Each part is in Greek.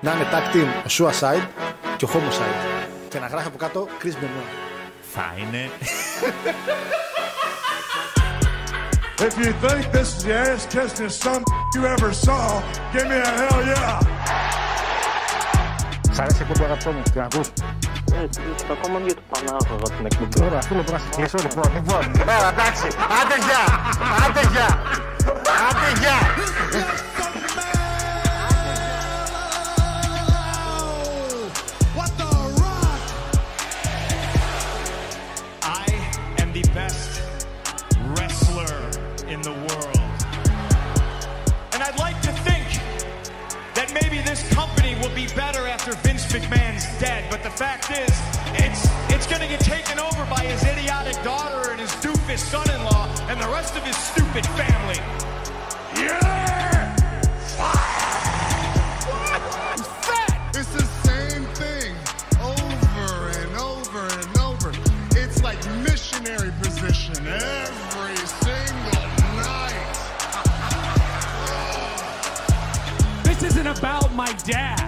να είναι tag team ο Suicide και ο Homicide. Και να γράφει από κάτω Chris Benoit. Θα είναι. If you think this is the ass kissing some you ever saw, give me a hell yeah. Σ' αρέσει η εκπομπή αγαπητό μου, την ακούς. Ακόμα για το Πανάγωγο την εκπομπή. Ωραία, θέλω να σε κλείσω λοιπόν. Λοιπόν, έλα εντάξει, άντε γεια, άντε γεια, άντε γεια. McMahon's dead, but the fact is, it's it's gonna get taken over by his idiotic daughter and his doofus son-in-law and the rest of his stupid family. Yeah, it's the same thing over and over and over. It's like missionary position every single night. This isn't about my dad.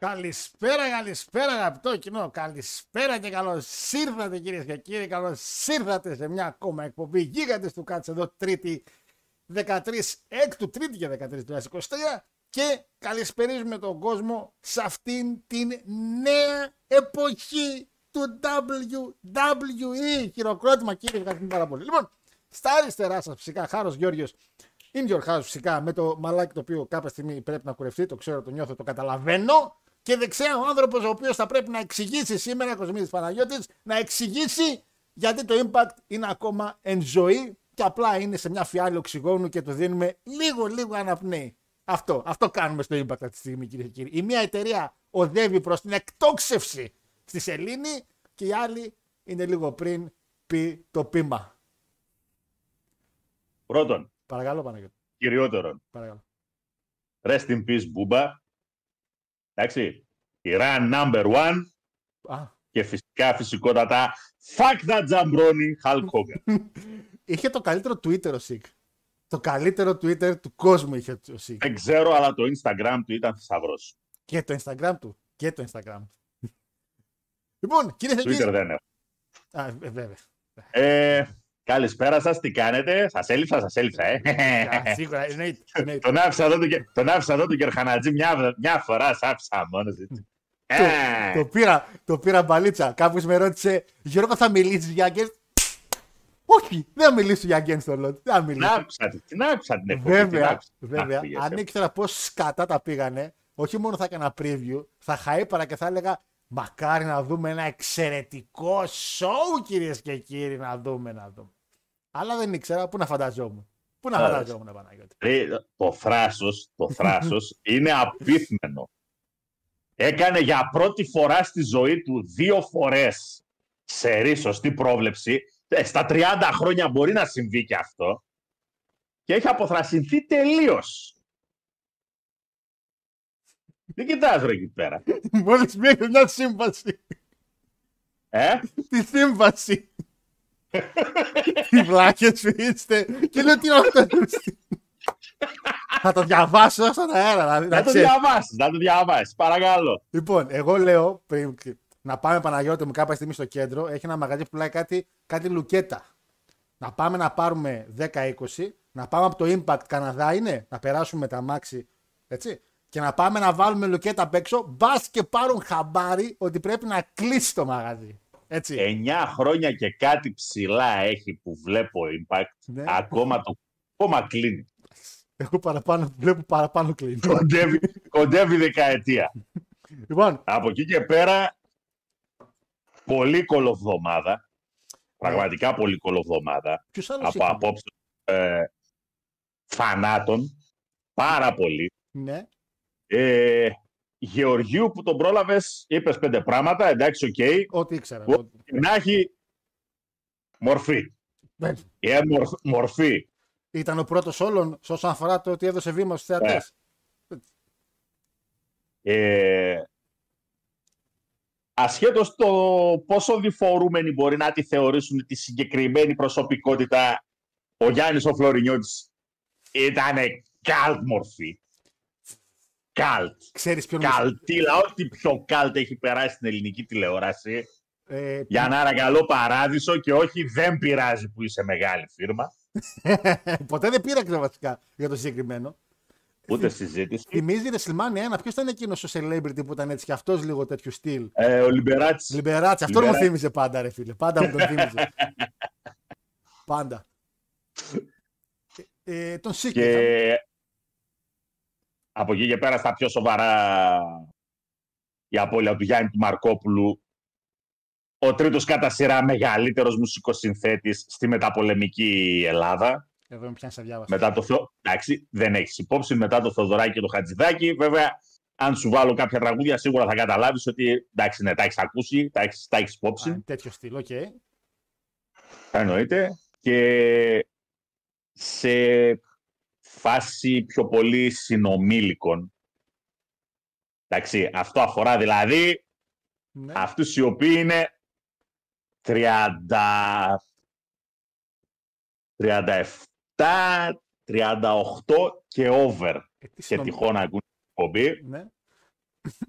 Καλησπέρα, καλησπέρα αγαπητό κοινό. Καλησπέρα και καλώς ήρθατε κυρίες και κύριοι. Καλώς ήρθατε σε μια ακόμα εκπομπή γίγαντες του Κάτσε εδώ, Τρίτη 13 έκτου, Τρίτη και 13 του 2023. Και καλησπερίζουμε τον κόσμο σε αυτήν την νέα εποχή του WWE. Χειροκρότημα κύριε, ευχαριστούμε πάρα πολύ. Λοιπόν, στα αριστερά σας φυσικά, Χάρος Γιώργιο In your house φυσικά με το μαλάκι το οποίο κάποια στιγμή πρέπει να κουρευτεί, το ξέρω, το νιώθω, το καταλαβαίνω. Και δεξιά ο άνθρωπος ο οποίος θα πρέπει να εξηγήσει σήμερα, Κοσμίδης Παναγιώτης, να εξηγήσει γιατί το impact είναι ακόμα εν ζωή και απλά είναι σε μια φιάλη οξυγόνου και το δίνουμε λίγο λίγο αναπνέει. Αυτό, αυτό κάνουμε στο impact αυτή τη στιγμή κυρίε και κύριοι. Η μία εταιρεία οδεύει προς την εκτόξευση στη σελήνη και η άλλη είναι λίγο πριν πει το πείμα. Πρώτον, Παρακαλώ Παναγιώτη. κυριότερον, Παρακαλώ. rest in peace Μπούμπα. Εντάξει, Iran number one Α, και φυσικά φυσικότατα fuck that jabroni Hulk Hogan. είχε το καλύτερο Twitter ο Sheik. Το καλύτερο Twitter του κόσμου είχε ο Sheik. Δεν ξέρω, αλλά το Instagram του ήταν θησαυρός. Και το Instagram του. Και το Instagram του. λοιπόν, κύριε Twitter Θεκίδη. δεν έχω. Α, ε, βέβαια. Ε, καλησπέρα σας, τι κάνετε; Σας έλειψα, σας έλειψα, ε. Α, Σίγουρα, εννοείται. εννοείται. τον, άφησα εδώ, του Γε- τον άφησα εδώ του Γερχανατζή μια, μια φορά, σ' άφησα μόνος έτσι. Ε, το, πήρα, το πήρα μπαλίτσα. Κάποιος με ρώτησε, Γιώργο, θα μιλήσεις για Γκέντ. Όχι, δεν θα μιλήσω για Γκέντ στο Λότ. Δεν θα την μιλήσω. άκουσα, την- την άκουσα την εκπομπή. την Βέβαια, άκουσα. βέβαια. Άκουγες, Αν ε. ήξερα πώς σκατά τα πήγανε, όχι μόνο θα έκανα preview, θα χαΐπαρα και θα έλεγα Μακάρι να δούμε ένα εξαιρετικό show, κυρίες και κύριοι, να δούμε, να δούμε. Αλλά δεν ήξερα, πού να φανταζόμουν. Πού να Ωραία. φανταζόμουν, Παναγιώτη. Ρε, το θράσος, το θράσος είναι απίθμενο. Έκανε για πρώτη φορά στη ζωή του δύο φορές σε σωστή πρόβλεψη. Ε, Στα 30 χρόνια μπορεί να συμβεί και αυτό. Και έχει αποθρασινθεί τελείως. Τι κοιτάς ρε εκεί πέρα; Μόλις μέχρι μια σύμβαση. Ε; Τη σύμβαση. Τι βλάκες είστε. Και λέω τι είναι αυτό. Θα το διαβάσω στον αέρα. Να, Να να το ξέρεις. διαβάσεις, να το διαβάσεις. Παρακαλώ. Λοιπόν, εγώ λέω πριν, να πάμε Παναγιώτη μου κάποια στιγμή στο κέντρο. Έχει ένα μαγαζί που πουλάει κάτι, κάτι λουκέτα. Να πάμε να πάρουμε 10-20. Να πάμε από το Impact Καναδά είναι. Να περάσουμε τα μάξι. Έτσι. Και να πάμε να βάλουμε λουκέτα απ' έξω. Μπας και πάρουν χαμπάρι ότι πρέπει να κλείσει το μαγαζί. Έτσι. 9 χρόνια και κάτι ψηλά έχει που βλέπω Impact. Ναι. Ακόμα το ακόμα κλείνει. Εγώ παραπάνω, βλέπω παραπάνω κλείνει. κοντεύει, κοντεύει δεκαετία. λοιπόν, Από εκεί και πέρα πολύ κολοβδομάδα. Πραγματικά πολύ κολοβδομάδα. Ποιος άλλος Από είχε; απόψε ε, φανάτων. Πάρα πολύ. Ναι. Ε, Γεωργίου που τον πρόλαβες, είπες πέντε πράγματα, εντάξει, οκ. Ό,τι ήξερα. Ό,τι Να έχει μορφή. Ναι. Ε, μορφ- μορφή. Ήταν ο πρώτος όλων σε όσον αφορά το ότι έδωσε βήμα στους θεατές. Ε, ασχέτως το πόσο διφορούμενοι μπορεί να τη θεωρήσουν τη συγκεκριμένη προσωπικότητα, ο Γιάννης ο Φλωρινιώτης ήταν καλτ μορφή. Καλτ. Ξέρεις ποιον. Καλτήλα, ό,τι πιο καλτ έχει περάσει στην ελληνική τηλεόραση. Ε, Για να καλό παράδεισο και όχι δεν πειράζει που είσαι μεγάλη φίρμα. Ποτέ δεν πήραξε βασικά για το συγκεκριμένο. Ούτε συζήτηση. Θυμίζει WrestleMania 1. Ποιος ήταν εκείνος ο celebrity που ήταν έτσι και αυτός λίγο τέτοιου στυλ; Ε, ο Λιμπεράτης. Λιμπεράτση. Αυτό μου Λιμπεράτση. θύμιζε πάντα, ρε φίλε. Πάντα μου τον θύμιζε. πάντα. Ε, ε, τον Σίκη. είχαμε. Και από εκεί και πέρα στα πιο σοβαρά η απώλεια του Γιάννη του Μαρκόπουλου ο τρίτος κατά σειρά μεγαλύτερος μουσικός συνθέτης στη μεταπολεμική Ελλάδα. Εδώ με πιάνει σε διάβαση. Μετά το Θεο... Εντάξει, δεν έχεις υπόψη. Μετά το Θοδωράκι και το Χατζηδάκι. Βέβαια, αν σου βάλω κάποια τραγούδια, σίγουρα θα καταλάβεις ότι εντάξει, ναι, τα έχεις ακούσει, τα έχεις τα έχεις υπόψη. Α, τέτοιο στυλ, οκ. Εννοείται. Και σε φάση πιο πολύ συνομήλικων. Εντάξει, αυτό αφορά δηλαδή Ναι. αυτούς οι οποίοι είναι 30... 37, 38 και over Ε, τι και συνομι- τυχόν να ακούν την εκπομπή. Ναι.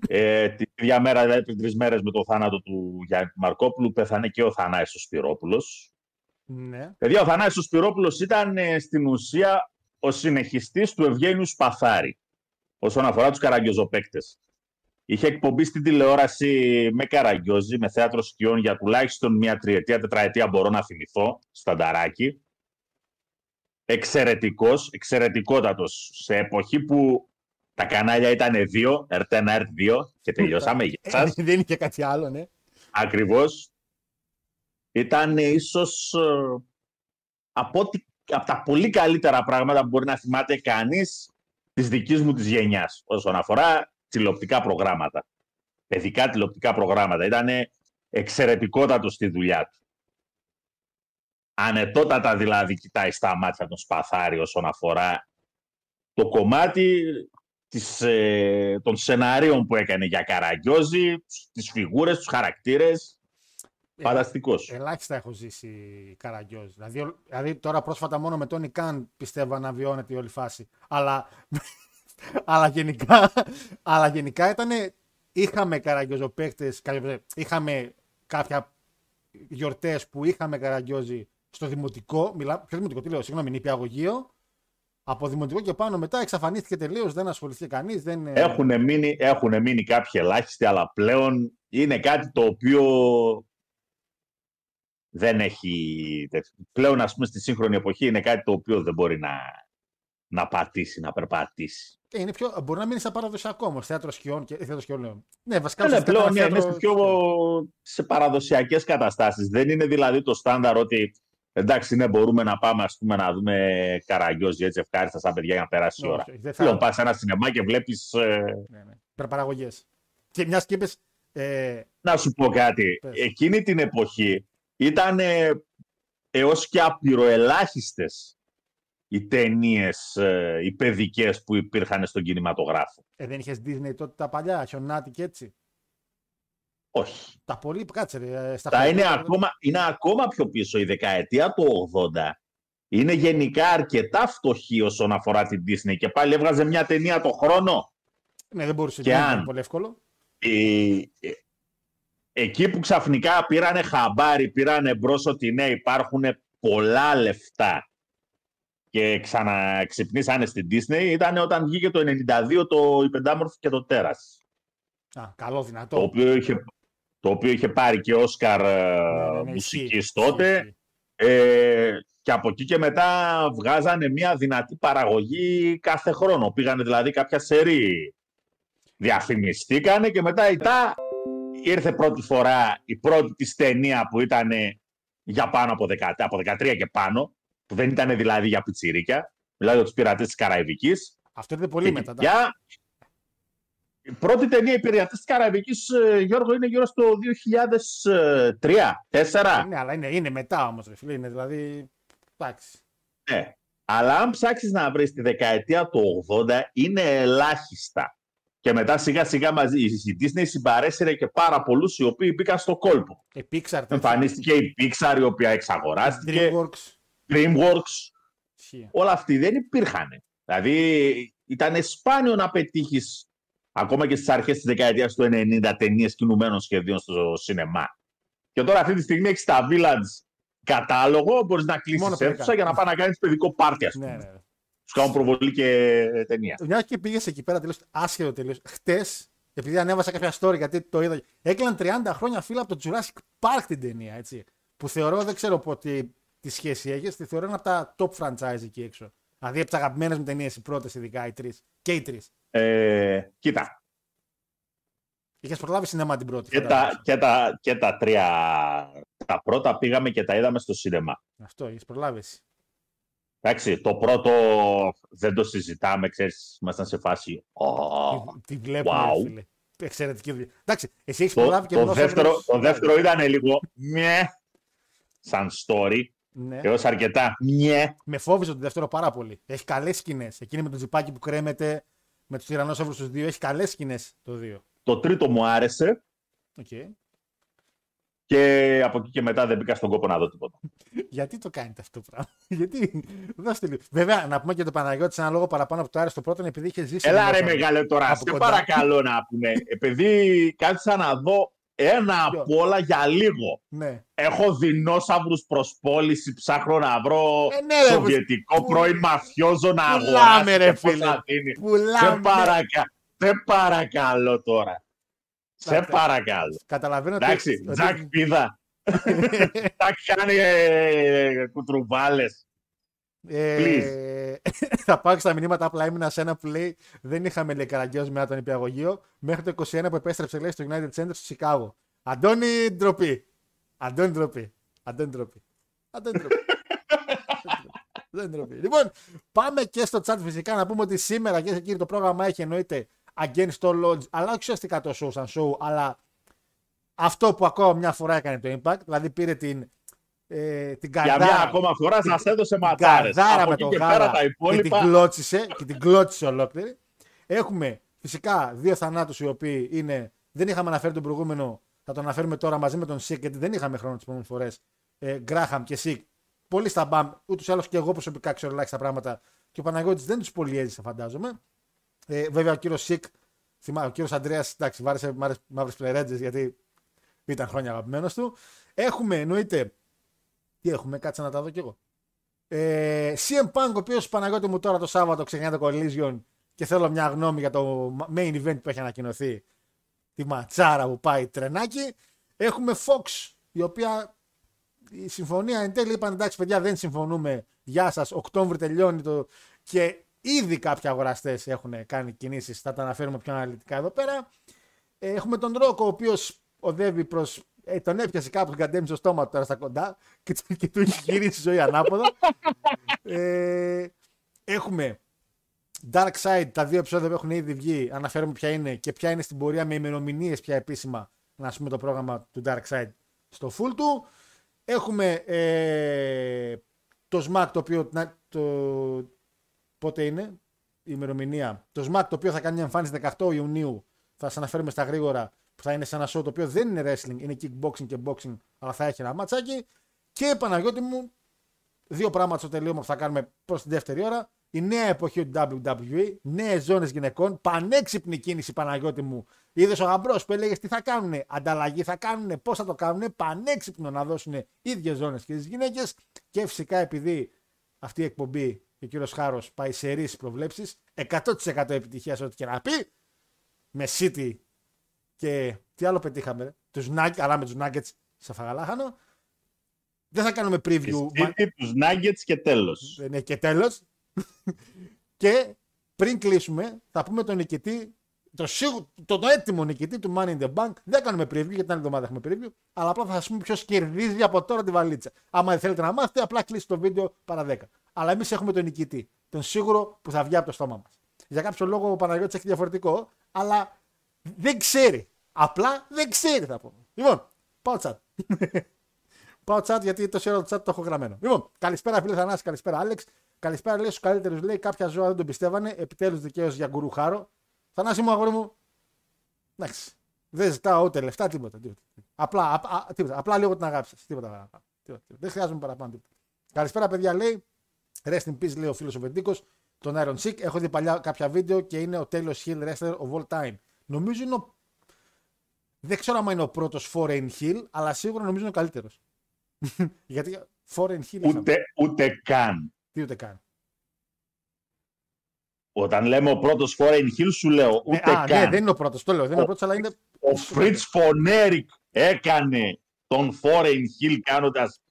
Ε, την ίδια μέρα, δηλαδή πριν τρεις μέρες με το θάνατο του Γιάννη Μαρκόπουλου, πέθανε και ο Θανάης ο Σπυρόπουλος. ναι. Παιδιά, ο Θανάσης Σπυρόπουλος ήταν ε, στην ουσία ο συνεχιστής του Ευγένιου Σπαθάρη όσον αφορά τους καραγκιόζοπαίκτες. Είχε εκπομπή στην τηλεόραση με καραγκιόζη, με θέατρο σκιών για τουλάχιστον μια τριετία, τετραετία μπορώ να θυμηθώ, στανταράκι. Εξαιρετικός, εξαιρετικότατος, σε εποχή που τα κανάλια ήταν δύο, RT1, RT2 και τελειώσαμε. Γεια σας. Ε, δεν είχε κάτι άλλο, ναι. Ακριβώς. Ήταν ίσως ε, από, ό,τι- από τα πολύ καλύτερα πράγματα που μπορεί να θυμάται κανείς της δικής μου της γενιάς όσον αφορά τηλεοπτικά προγράμματα. Παιδικά τηλεοπτικά προγράμματα. Ήταν εξαιρετικότατο στη δουλειά του. Ανετότατα δηλαδή κοιτάει στα μάτια τον Σπαθάρη όσον αφορά το κομμάτι της, ε, των σενάριων που έκανε για Καραγκιόζη, τις φιγούρες, τους χαρακτήρες. Ε, Φανταστικός. Ελάχιστα έχω ζήσει καραγκιόζη. Δηλαδή, ο- δηλαδή τώρα πρόσφατα μόνο με τον Ικάν πιστεύω να βιώνεται η όλη φάση. Αλλά, αλλά γενικά, αλλά γενικά ήταν. Είχαμε καραγκιόζοπαίκτες, κα- είχαμε κάποια γιορτές που είχαμε καραγκιόζη στο δημοτικό. Μιλά, ποιος δημοτικό, τι λέω, συγγνώμη, νηπιαγωγείο. Από δημοτικό και πάνω μετά εξαφανίστηκε τελείως, δεν ασχοληθεί κανείς. Δεν... ε, Έχουν μείνει, έχουν μείνει κάποιοι ελάχιστοι, αλλά πλέον είναι κάτι το οποίο δεν έχει... τέτοιο. Πλέον, ας πούμε, στη σύγχρονη εποχή είναι κάτι το οποίο δεν μπορεί να, να πατήσει, να περπατήσει. Ε, είναι πιο, μπορεί να μείνει σαν παραδοσιακό όμως. Θέατρο σκιών και. ε, Θέατρο σκιών λέω. Ναι, βασικά Αλλά ουσιαστικά πλέον ήταν είναι θέατρο σε, πιο, σκιών. σε παραδοσιακές καταστάσεις. Δεν είναι δηλαδή το στάνταρ ότι εντάξει, ναι, μπορούμε να πάμε ας πούμε, να δούμε καραγκιόζι έτσι ευχάριστα σαν παιδιά για να περάσει η Όχι, ώρα. όχι, δεν θα- Πλέον πας σε ένα σινεμά και βλέπεις... ε, Ναι, ναι. Υπερπαραγωγές. Και μιας και είπες. Ε, Να σου πω κάτι. Πες. Εκείνη την εποχή ήταν ε, έως και απειροελάχιστες οι ταινίες οι παιδικές που υπήρχαν στον κινηματογράφο. ε, δεν είχες Disney τότε τα παλιά, χιονάτι και έτσι; Όχι. Τα πολύ, κάτσε ρε. ε, Στα Τα χωριά, είναι, ακόμα, είναι ακόμα πιο πίσω. Η δεκαετία του 80 είναι γενικά αρκετά φτωχή όσον αφορά την Disney και πάλι έβγαζε μια ταινία το χρόνο. Ναι, δεν μπορούσε Και να αν- είναι πολύ εύκολο. Ε, ε, εκεί που ξαφνικά πήρανε χαμπάρι, πήρανε μπρος ότι ναι, υπάρχουν πολλά λεφτά και ξαναξυπνήσανε στην Disney ήταν όταν βγήκε το 92 το «Η Πεντάμορφη και το Τέρας. Α, καλό, δυνατό. Το οποίο είχε, το οποίο είχε πάρει και Όσκαρ ε, Ναι, ναι, ναι, μουσικής ισχύει, τότε. ισχύει. Ε, και από εκεί και μετά βγάζανε μια δυνατή παραγωγή κάθε χρόνο. Πήγανε δηλαδή κάποια σερή. Διαφημιστήκανε και μετά η, τα, ήρθε πρώτη φορά η πρώτη της ταινία που ήταν για πάνω από, 10, από 13 και πάνω, που δεν ήταν δηλαδή για πιτσιρίκια, δηλαδή για τους πειρατές της Καραϊβικής. Αυτό είναι πολύ Και μετά. Για... Η πρώτη ταινία «Οι πειρατές της Καραϊβικής», ε, Γιώργο, είναι γύρω στο 2003-2004. Ναι, αλλά είναι, είναι μετά όμως, ρε φίλε. Είναι δηλαδή. Εντάξει. Ναι. Αλλά αν ψάξεις να βρεις τη δεκαετία του 80, είναι ελάχιστα. Και μετά σιγά σιγά μαζί η Disney συμπαρέσυρε και πάρα πολλούς οι οποίοι μπήκαν στο κόλπο. Η Pixar. Εμφανίστηκε η Pixar η οποία εξαγοράστηκε, DreamWorks. DreamWorks, Ισχύει. όλα αυτοί δεν υπήρχαν. Δηλαδή ήταν σπάνιο να πετύχεις ακόμα και στις αρχές της δεκαετίας του 90 ταινίες κινουμένων σχεδίων στο σινεμά. Και τώρα αυτή τη στιγμή έχεις τα Village κατάλογο, μπορείς να κλείσεις Μόνο παιδικά. αίθουσα για να πάει να κάνεις παιδικό πάρτι, ας πούμε. Ναι, ναι. Ναι. Σου κάνουν προβολή και ταινία. Μια και πήγες εκεί πέρα τελείως άσχετο τελείως. Χτες, επειδή ανέβασα κάποια story γιατί το είδα. Έκλειναν 30 χρόνια φίλα από το Jurassic Park την ταινία, έτσι. Που θεωρώ, δεν ξέρω πότε τι σχέση έχεις, τη θεωρώ ένα από τα top franchise εκεί έξω. Δηλαδή από τις αγαπημένες μου ταινίες, οι πρώτες ειδικά, οι τρεις. Και οι τρεις. Ε, κοίτα, Είχες προλάβει σινεμά την πρώτη. και φαντάζομαι. τα, και, τα, και τα τρία, τα πρώτα πήγαμε και τα είδαμε στο σινεμά. Αυτό, έχει προλάβει. εσύ. Εντάξει, το πρώτο δεν το συζητάμε, ξέρεις, ήμασταν σε φάση. «Ω, Τι, τι βλέπουμε, wow. ρε φίλε. Εξαιρετική δουλειά. Εντάξει, εσύ έχεις Το, προλάβει και το, ενώ δεύτερο, Σόβρος- το δεύτερο ήταν λίγο μιε, σαν story, Ναι. έως αρκετά μιε. Με φόβιζε το δεύτερο πάρα πολύ. Έχει καλές σκηνές. Εκείνη με το τζιπάκι που κρέμεται, με τους τυρανόσαυρου τους δύο. Έχει καλές σκηνές το δύο. Το τρίτο μου άρεσε Okay. Και από εκεί και μετά δεν μπήκα στον κόπο να δω τίποτα. Γιατί το κάνετε αυτό το πράγμα; Γιατί. Δώστε λίγο. Βέβαια, να πούμε και το Παναγιώτη σε ένα λόγο παραπάνω από το άρεσε το πρώτο, είναι επειδή είχε ζήσει. Έλα λίγο ρε από- μεγάλε τώρα, από σε κοντά. παρακαλώ να πούμε. Επειδή κάθισα να δω ένα Ποιο; από όλα για λίγο. Ναι. Έχω δεινόσαυρους προς πώληση, ψάχνω να βρω Ε, ναι, ρε, σοβιετικό που- πρώην μαφιόζο να Πουλάμε, αγοράσει ρε, και πώς φίλε. θα δίνει. Σε, Πουλάμε. παρακα... σε παρακαλώ τώρα. Σε Εντάξει. παρακαλώ. Καταλαβαίνω ότι- Εντάξει, ότι- Τζακ πίδα. Τα κάνει ε, κουτρουβάλες. Ε, θα πάω και στα μηνύματα. Απλά ήμουν σε ένα που λέει Δεν είχαμε λέει καραγκιόζ μετά τον υπηαγωγείο μέχρι το 21 που επέστρεψε λέει στο United Center στο Σικάγο. Αντώνη ντροπή. Αντώνη ντροπή. Αντώνη ντροπή. Αντώνη ντροπή. Δεν ντροπή. Λοιπόν, πάμε και στο chat φυσικά να πούμε ότι σήμερα και κύριοι το πρόγραμμα έχει εννοείται Against All Odds, αλλά όχι ουσιαστικά το show σαν show, αλλά αυτό που ακόμα μια φορά έκανε το Impact, δηλαδή πήρε την, ε, την Για καρδάρα μια ακόμα φορά σας έδωσε ματάρες. Καρδάρα Από με εκεί το και γάλα πέρα τα και υπόλοιπα. την κλώτσισε και την κλώτσισε ολόκληρη. Έχουμε φυσικά δύο θανάτους οι οποίοι είναι, δεν είχαμε αναφέρει τον προηγούμενο, θα τον αναφέρουμε τώρα μαζί με τον Σικ γιατί δεν είχαμε χρόνο τις προηγούμενες φορές. Ε, Γκράχαμ και Σικ, πολύ στα μπαμ, ούτως ή άλλως και εγώ προσωπικά ξέρω ελάχιστα πράγματα και ο Παναγιώτης δεν τους πολύ έζησε φαντάζομαι. Ε, βέβαια ο κύριος Σικ, θυμάμαι, ο κύριος Αντρέας, εντάξει, βάρεσε μαύρες πλερέτζες γιατί ήταν χρόνια αγαπημένος του. Έχουμε εννοείται, τι έχουμε, κάτσε να τα δω κι εγώ. Ε, CM Punk, ο οποίος Παναγιώτη μου τώρα το Σάββατο ξεκινάει το Collision και θέλω μια γνώμη για το main event που έχει ανακοινωθεί. Τη ματσάρα που πάει τρενάκι. Έχουμε Fox, η οποία η συμφωνία εν τέλει είπαν εντάξει παιδιά δεν συμφωνούμε. Γεια σας, Οκτώβρη τελειώνει το... Και ήδη κάποιοι αγοραστές έχουν κάνει κινήσεις, θα τα αναφέρουμε πιο αναλυτικά εδώ πέρα. Ε, έχουμε τον Ρόκο, ο οποίος οδεύει προς. Ε, τον έπιασε κάπου, τον κατέμισε στο στόμα του τώρα στα κοντά και, του- και του έχει γυρίσει η ζωή ανάποδα. ε, έχουμε Dark Side, τα δύο επεισόδια που έχουν ήδη βγει, αναφέρουμε ποια είναι και ποια είναι στην πορεία με ημερομηνίες πια επίσημα να πούμε το πρόγραμμα του Dark Side στο full του. Έχουμε ε, το SMAC το οποίο να- το, πότε είναι η ημερομηνία. Το SMAC το οποίο θα κάνει μια εμφάνιση 18 Ιουνίου. Θα σας αναφέρουμε στα γρήγορα που θα είναι σε ένα show το οποίο δεν είναι wrestling, είναι kickboxing και boxing, αλλά θα έχει ένα ματσάκι. Και Παναγιώτη μου, δύο πράγματα στο τελείωμα που θα κάνουμε προς την δεύτερη ώρα. Η νέα εποχή του WWE, νέες ζώνες γυναικών, πανέξυπνη κίνηση Παναγιώτη μου. Είδες ο γαμπρός που έλεγες τι θα κάνουν, ανταλλαγή θα κάνουν, πώς θα το κάνουν, πανέξυπνο να δώσουν ίδιες ζώνες και τις γυναίκες. Και φυσικά επειδή αυτή η εκπομπή και ο κύριος Χάρος πάει σε ρίσει προβλέψεις, 100% επιτυχία σε ό,τι και να πει, με City και τι άλλο πετύχαμε, τους Nuggets, αλλά με τους Nuggets σε φαγαλάχανο. Δεν θα κάνουμε preview. Τη City, τους Nuggets και τέλος. Ναι, και τέλος. και πριν κλείσουμε, θα πούμε τον νικητή το, σίγου- το, το έτοιμο νικητή του Money in the Bank. Δεν κάνουμε preview γιατί την άλλη εβδομάδα έχουμε preview. Αλλά απλά θα σας πούμε ποιος κερδίζει από τώρα τη βαλίτσα. Άμα δεν θέλετε να μάθετε, απλά κλείσει το βίντεο παρά 10. Αλλά εμείς έχουμε τον νικητή. Τον σίγουρο που θα βγει από το στόμα μας. Για κάποιο λόγο ο Παναγιώτης έχει διαφορετικό, αλλά δεν ξέρει. Απλά δεν ξέρει θα πούμε. Λοιπόν, πάω chat. πάω chat γιατί τόση ώρα το chat το έχω γραμμένο. Λοιπόν, καλησπέρα φίλε Θανάση, καλησπέρα Άλεξ. Καλησπέρα λέει στους καλύτερους. Λέει κάποια ζώα δεν τον πιστεύανε. Επιτέλους δικαίως για γκουρού χάρο. Θανάση μου, αγόρι μου. Εντάξει. Δεν ζητάω ούτε λεφτά, τίποτα. τίποτα. Απλά, α, α, τίποτα. Απλά λίγο την αγάπη σας. Τίποτα, παραπάνω. τίποτα, τίποτα. Δεν χρειάζομαι παραπάνω. Τίποτα. Καλησπέρα, παιδιά. Λέει Rest in peace, λέει ο φίλος ο Βεντίκος. Τον Iron Sheik. Έχω δει παλιά κάποια βίντεο και είναι ο καλύτερος heel wrestler of all time. Νομίζω είναι ο. Δεν ξέρω αν είναι ο πρώτος foreign heel, αλλά σίγουρα νομίζω είναι ο καλύτερος. Γιατί foreign heel. είχαμε. Ούτε, ούτε καν. Τι ούτε καν. Όταν λέμε ο πρώτος foreign heel, σου λέω ούτε Ε, α, καν. ναι, δεν είναι ο πρώτος. Το λέω. Δεν είναι ο πρώτος, αλλά είναι. Ο Φριτς Φον Έρικ έκανε τον Foreign Hill κάνοντας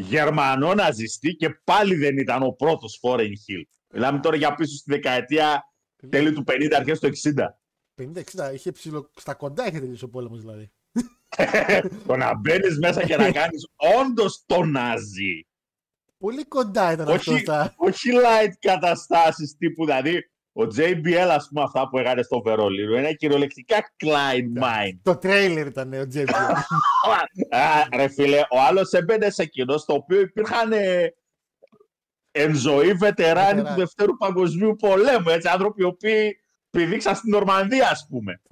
Γερμανό ναζιστή και πάλι δεν ήταν ο πρώτος Foreign Hill. Μιλάμε τώρα για πίσω στη δεκαετία τέλη του 50, αρχές του 60. 50-60. Είχε ψηλο... Στα κοντά είχε τελειώσει ο πόλεμος δηλαδή. το να μπαίνεις μέσα και να κάνεις όντως το ναζί. Πολύ κοντά ήταν αυτό. όχι, Στα... όχι light καταστάσεις τύπου, δηλαδή ο JBL ας πούμε αυτά που έκανε στο Βερολίνο είναι κυριολεκτικά Klein Mind. Το τρέιλερ ήταν ο Τζέμπι. Α, ρε φίλε, ο άλλος έμπαινε σε κοινό στο οποίο υπήρχαν ε, εν ζωή βετεράνοι του Βετεράνοι. Δευτέρου Παγκοσμίου Πολέμου. Έτσι, άνθρωποι οι οποίοι πηδήξαν στην Νορμανδία, ας πούμε.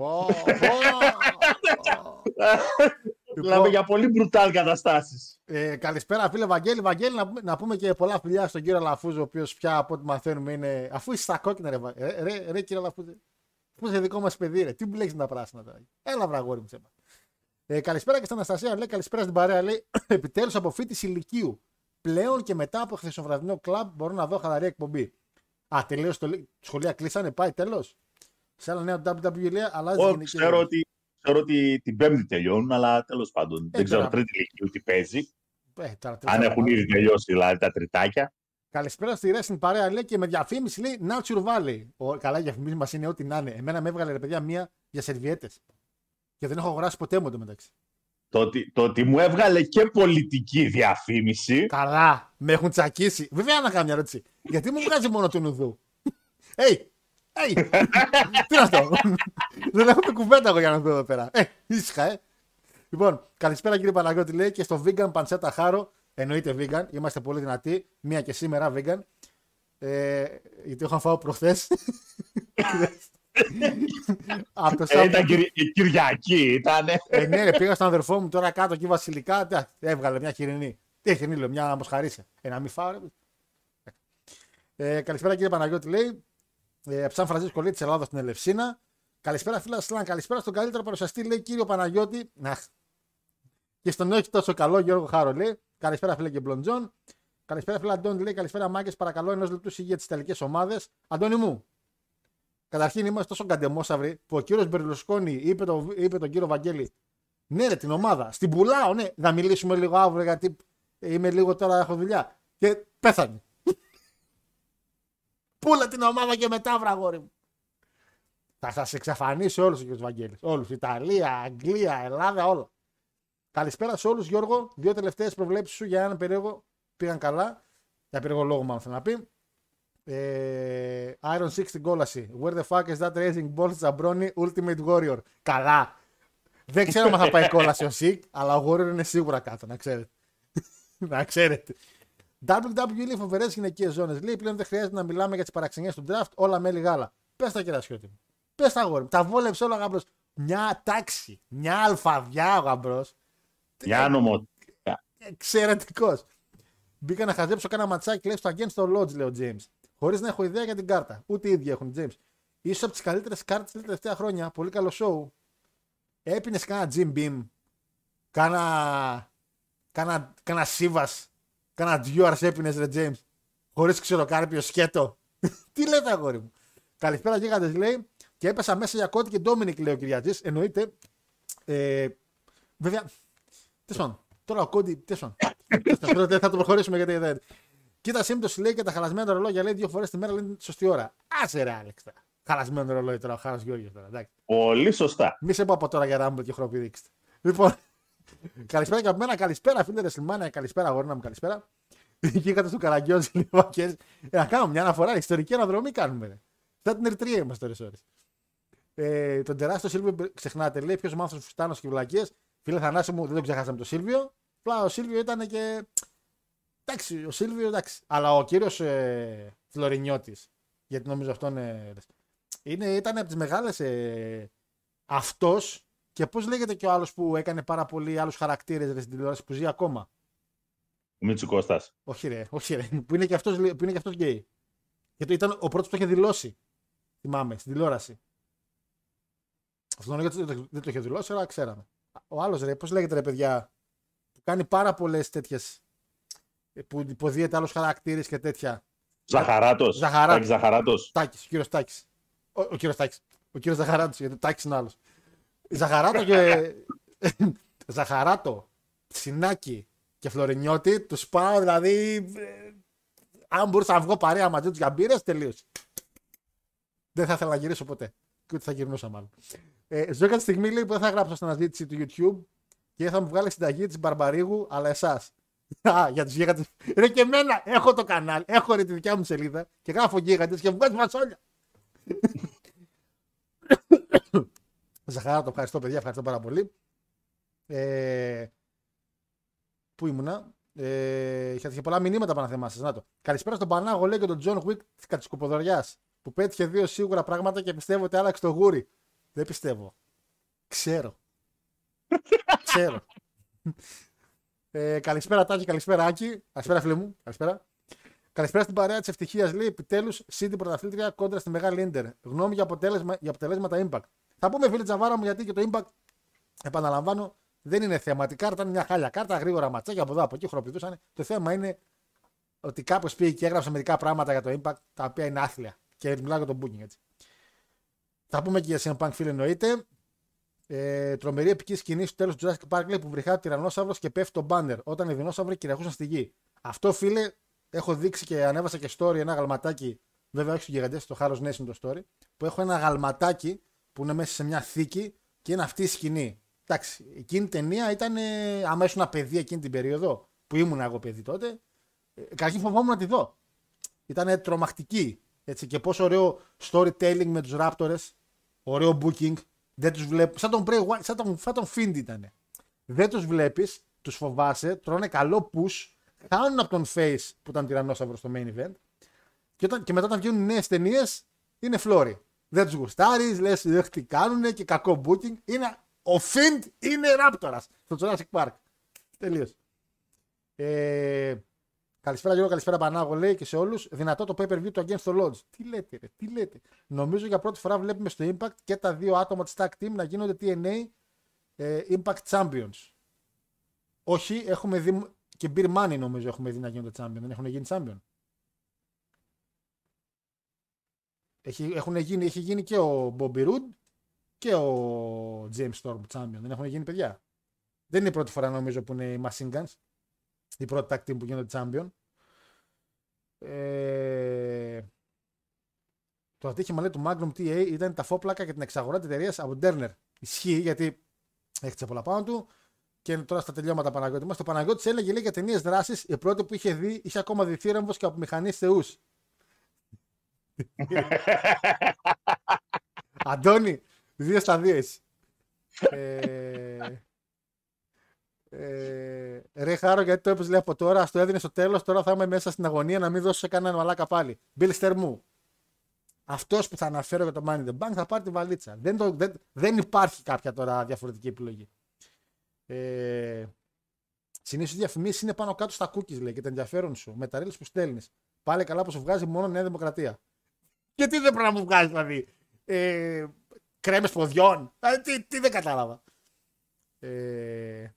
Μιλάμε για πολύ μπρουτάλ καταστάσεις. Ε, καλησπέρα, φίλε Βαγγέλη. Βαγγέλη, να, πούμε- να πούμε και πολλά φιλιά στον κύριο Λαφούζο, ο οποίος πια από ό,τι μαθαίνουμε είναι. Αφού είσαι στα κόκκινα, ρε, Βα- ρε, ρε, ρε κύριε Λαφούζο. Πού είσαι δικό μας παιδί, ρε. Τι μπλέξει τα πράσινα τώρα. Έλα, βραγόρι μου, τσέπα. Ε, καλησπέρα και στην Αναστασία. Λέει καλησπέρα στην παρέα. Λέει επιτέλους από φοιτηση ηλικίου. Πλέον και μετά από χθεσοβραδινό κλαμπ μπορώ να δω χαλαρή εκπομπή. Α, τελείωσε το λέ- σχολεία κλείσανε, πάει τέλος. Σε ένα νέο WWE λέει, αλλάζει Εγώ γενική ξέρω ροή. ότι, ξέρω ότι την Πέμπτη τελειώνουν, αλλά τέλος πάντων δεν ξέρω τώρα. τρίτη ηλικίου τι παίζει. Ε, τώρα, Αν έχουν ήδη τελειώσει δηλαδή τα τριτάκια. Καλησπέρα στη Wrestling παρέα λέει και με διαφήμιση λέει Nature Valley. Ο, καλά, η διαφήμιση μας είναι ό,τι να είναι. Εμένα με έβγαλε ρε παιδιά μία για σερβιέτες. Και δεν έχω αγοράσει ποτέ μου εντωμεταξύ. Το ότι, το ότι μου έβγαλε και πολιτική διαφήμιση. Καλά, με έχουν τσακίσει. Βέβαια να κάνω μια ερώτηση. Γιατί μου βγάζει μόνο του νουδού; Hey, hey. Τι είναι αυτό; δεν έχω πει κουβέντα εγώ για να δω εδώ πέρα. Ε, ήσυχα, ε. Λοιπόν, καλησπέρα κύριε Παναγιώτη λέει και στο vegan παντσέτα χάρο. Εννοείται vegan, είμαστε πολύ δυνατοί. Μία και σήμερα vegan. Ε, γιατί έχω φάω προχθές. Από το Ε, Σάββατο. ήταν Κυρι- η Κυριακή, ήταν. Ε, ναι, ρε, πήγα στον αδερφό μου τώρα κάτω εκεί βασιλικά. τε, Έβγαλε μια χοιρινή. Τι χοιρινή, λέω, μια μοσχαρίσια. Ε, να μην φάω, ρε. Ε, καλησπέρα κύριε Παναγιώτη, λέει. Ε, Ψαν Φρανσίσκο λέει της Ελλάδας στην Ελευσίνα. Καλησπέρα φίλα Σλάν, καλησπέρα στον καλύτερο παρουσιαστή, λέει κύριο Παναγιώτη. Αχ. Και στον όχι τόσο καλό Γιώργο Χάρο, λέει. Καλησπέρα φίλε και Μπλοντζόν. Καλησπέρα φίλε Αντώνη, λέει. Καλησπέρα μάγκες, παρακαλώ ενός λεπτού υγεία τις τελικές ομάδες. Αντώνη μου, Καταρχήν είμαστε τόσο καντεμόσαυροι που ο κύριος Μπερλουσκόνη είπε, το, είπε τον κύριο Βαγγέλη ναι, ρε, την ομάδα. Στην πουλάω, ναι. Να μιλήσουμε λίγο αύριο γιατί είμαι λίγο τώρα, έχω δουλειά. Και πέθανε. Πούλα την ομάδα και μετά, βραγόρι μου. Θα σας εξαφανίσει όλους ο κ. Βαγγέλης. Όλους. Ιταλία, Αγγλία, Ελλάδα, όλα. Καλησπέρα σε όλους, Γιώργο. Δύο τελευταίες προβλέψεις σου για έναν περίεργο πήγαν καλά. Για περίεργο λόγο, μάλλον θέλω να πει. Ε, Iron 6 στην κόλαση. Where the fuck is that raising balls Zabroni Ultimate Warrior; Καλά. Δεν ξέρω αν θα πάει κόλαση ο Sick, αλλά ο Warrior είναι σίγουρα κάτω, να ξέρετε. να ξέρετε. WWE λέει φοβερές γυναικείες ζώνες. Λέει πλέον δεν χρειάζεται να μιλάμε για τις παραξενιές του draft, όλα μέλη γάλα. Πες τα κερασιώτη μου. Πες τα αγόρι μου. Τα βόλεψε όλα γαμπρός. Μια τάξη. Μια αλφαβιά ο γαμπρός. Για νομοτικά. Εξαιρετικός. Μπήκα να χαζέψω κάνα ματσάκι λέει στο Against the Lodge, λέει ο James. Χωρίς να έχω ιδέα για την κάρτα. Ούτε οι ίδιοι έχουν, James. σω από τις καλύτερες κάρτες τα τελευταία χρόνια. Πολύ καλό show. Έπινες κάνα Jim Beam. Κάνα. Κάνα, κάνα Σίβα. Κάνα Duars έπινε, ρε James. Χωρίς ξεροκάρπιο σκέτο. Τι λέτε, αγόρι μου. Καλησπέρα, γίγαντες, λέει. Και έπεσα μέσα για κότι και Ντόμινικ, λέει ο Κυριατζή. Εννοείται. Ε, βέβαια. Τέλος πάντων. Τώρα ο Κόντι. Τέλος πάντων. Δεν θα το προχωρήσουμε γιατί δεν. Κοίτα σύμπτωση λέει και τα χαλασμένα ρολόγια λέει δύο φορές τη μέρα λένε τη σωστή ώρα. Άσε ρε, Άλεξ. τώρα. Χαλασμένο ρολόι τώρα, ο Χάρο Γιώργιο τώρα. Εντάξει. Πολύ σωστά. Μη σε πω από τώρα για Ράμπλ και χροπηδείξτε. Λοιπόν, καλησπέρα και από μένα, καλησπέρα φίλε Ρεσλιμάνια, καλησπέρα αγόρινα μου, καλησπέρα. Βγήκατε στο Καραγκιόζη λίγο και ε, να κάνω μια αναφορά, ιστορική αναδρομή κάνουμε. Ρε. Σαν την Ερτρία είμαστε ώρες ώρες. Ε, τον τεράστιο Σίλβιο ξεχνάτε, λέει ποιος μάθος φουστάνο και βλακίε. Φίλε Θανάση μου, δεν τον ξεχάσαμε τον Σίλβιο. Απλά ο Σίλβιο ήταν και. Εντάξει, ο Σίλβιο εντάξει. Αλλά ο κύριος ε, Φλωρινιώτης, γιατί νομίζω αυτόν. Ε, είναι, ήταν από τις μεγάλες. Ε, αυτός και πώς λέγεται και ο άλλος που έκανε πάρα πολύ άλλους χαρακτήρες στην τηλεόραση που ζει ακόμα; Ο Μίτσου Κώστας. Όχι ρε, όχι ρε. Που είναι και αυτός, που είναι και αυτός γκέι. Γιατί ήταν ο πρώτος που το είχε δηλώσει. Θυμάμαι, στην τηλεόραση. Αυτό δεν το, δεν το είχε δηλώσει, αλλά ξέραμε. Ο άλλος ρε, πώς λέγεται ρε παιδιά, που κάνει πάρα πολλές τέτοιες, που υποδίεται άλλους χαρακτήρες και τέτοια. Ζαχαράτος. Ζαχαράτος. Τάκης Ζαχαράτος. Τάκης, ο κύριος Τάκης. Ο, ο κύριος Τάκης. Ο κύριος Ζαχαράτος, γιατί ο Τάκης είναι άλλος. Ζαχαράτο και... Ζαχαράτο, Ψινάκι και Φλωρινιώτη, τους πάω δηλαδή. ε, αν μπορούσα να βγω παρέα μαζί τους για μπύρες, τελείωσε. Δεν θα ήθελα να γυρίσω ποτέ. Και ούτε θα γυρνούσα μάλλον. Ε, ζω τη στιγμή λέει, που δεν θα γράψω στην αναζήτηση του YouTube και θα μου βγάλει συνταγή της Μπαρμπαρίγου, αλλά εσάς. Α, για τους γίγαντες. Ρε και εμένα έχω το κανάλι, έχω ρε τη δικιά μου σελίδα και γράφω γίγαντες και βγάζει μασόλια. Ζαχαρά, το ευχαριστώ παιδιά, ευχαριστώ πάρα πολύ. Ε, πού ήμουνα; Ε, είχατε και πολλά μηνύματα πάνω θέμα σας. Να το. Καλησπέρα στον Πανάγο, λέει και τον Τζον Βουίκ της Κατσικοποδωριά. Που πέτυχε δύο σίγουρα πράγματα και πιστεύω ότι άλλαξε το γούρι. Δεν πιστεύω. Ξέρω. Ξέρω. Ε, καλησπέρα Τάκη, καλησπέρα Άκη. Καλησπέρα φίλε μου. Καλησπέρα. Καλησπέρα στην παρέα της ευτυχίας. Λέει επιτέλους City πρωταθλήτρια κόντρα στη μεγάλη Ίντερ. Γνώμη για, αποτέλεσμα, για αποτελέσματα Impact. Θα πούμε φίλε Τζαβάρα μου γιατί και το Impact, επαναλαμβάνω, δεν είναι θέμα. Η κάρτα είναι μια χάλια κάρτα, γρήγορα ματσάκια από εδώ από εκεί χροπηδούσαν. Το θέμα είναι ότι κάπως πήγε και έγραψε μερικά πράγματα για το Impact τα οποία είναι άθλια. Και μιλάω για το booking έτσι. Θα πούμε και για CM Punk φίλε εννοείται. Ε, τρομερή επική σκηνή στο τέλος του Jurassic Park λέει, που βρυχά τυρανόσαυρο και πέφτει το μπάνερ όταν οι δεινόσαυροι κυριαρχούσαν στη γη. Αυτό φίλε έχω δείξει και ανέβασα και story ένα γαλματάκι. Βέβαια όχι στους γιγαντές, στο Harrow Nation το story. Που έχω ένα γαλματάκι που είναι μέσα σε μια θήκη και είναι αυτή η σκηνή. Εντάξει, εκείνη η ταινία ήταν. Ε, άμα ήσουν παιδί εκείνη την περίοδο που ήμουν εγώ παιδί τότε, ε, καταρχήν φοβόμουν να τη δω. Ήταν τρομακτική. Έτσι, και πόσο ωραίο storytelling με τους Raptors, ωραίο booking. Δεν τους βλέπω. Σαν τον Bray Wyatt, σαν τον, σαν τον Fiend ήταν. Δεν τους βλέπεις, τους φοβάσαι, τρώνε καλό push, χάνουν από τον Face που ήταν τυρανόσαυρο στο main event. Και, όταν, και μετά όταν βγαίνουν νέες ταινίες, είναι φλόρι. Δεν τους γουστάρεις, λες τι κάνουν και κακό booking. Είναι, ο Fiend είναι Raptors στο Jurassic Park. Τελείως. Ε, καλησπέρα Γιώργο, καλησπέρα Πανάγο λέει και σε όλους. Δυνατό το pay per view του Against the Lodge. Τι λέτε, ρε, τι λέτε. Νομίζω για πρώτη φορά βλέπουμε στο Impact και τα δύο άτομα της tag team να γίνονται TNA ε, Impact Champions. Όχι, έχουμε δει και Beer Money νομίζω έχουμε δει να γίνονται champion. Δεν έχουν γίνει champion. Έχει, έχουν γίνει, έχει γίνει και ο Bobby Roode και ο James Storm champion. Δεν έχουν γίνει παιδιά. Δεν είναι η πρώτη φορά νομίζω που είναι οι Machine Guns. Η πρώτη tag team που γίνονται champion. Ε... Το ατύχημα λέει του Magnum TA ήταν τα φόπλακα και την εξαγορά της εταιρείας από Turner. Ισχύει γιατί έχει πολλά πάνω του. Και τώρα στα τελειώματα Παναγιώτη μας. Το Παναγιώτης έλεγε λέει, για ταινίες δράσης. Η πρώτη που είχε δει είχε ακόμα δει θύραμβο και από μηχανή Θεούς. Αντώνη, δύο στα δύο εσύ. ε, ε, ρε Χάρο, γιατί το έπαιζε λέει από τώρα, στο έδινε στο τέλος. Τώρα θα είμαι μέσα στην αγωνία να μην δώσω σε κανέναν μαλάκα πάλι. Μπιλ Στερμού. Αυτός που θα αναφέρω για το Money in the Bank θα πάρει τη βαλίτσα. Δεν, το, δεν, δεν υπάρχει κάποια τώρα διαφορετική επιλογή. Ε, Συνήθως οι διαφημίσεις είναι πάνω κάτω στα cookies λέει και τα ενδιαφέρον σου με τα reels που στέλνεις. Πάλι καλά που σου βγάζει μόνο Νέα Δημοκρατία. Γιατί δεν πρέπει να μου βγάζει δηλαδή. Ε, Κρέμες ποδιών. Ε, τι, τι δεν κατάλαβα. Ε,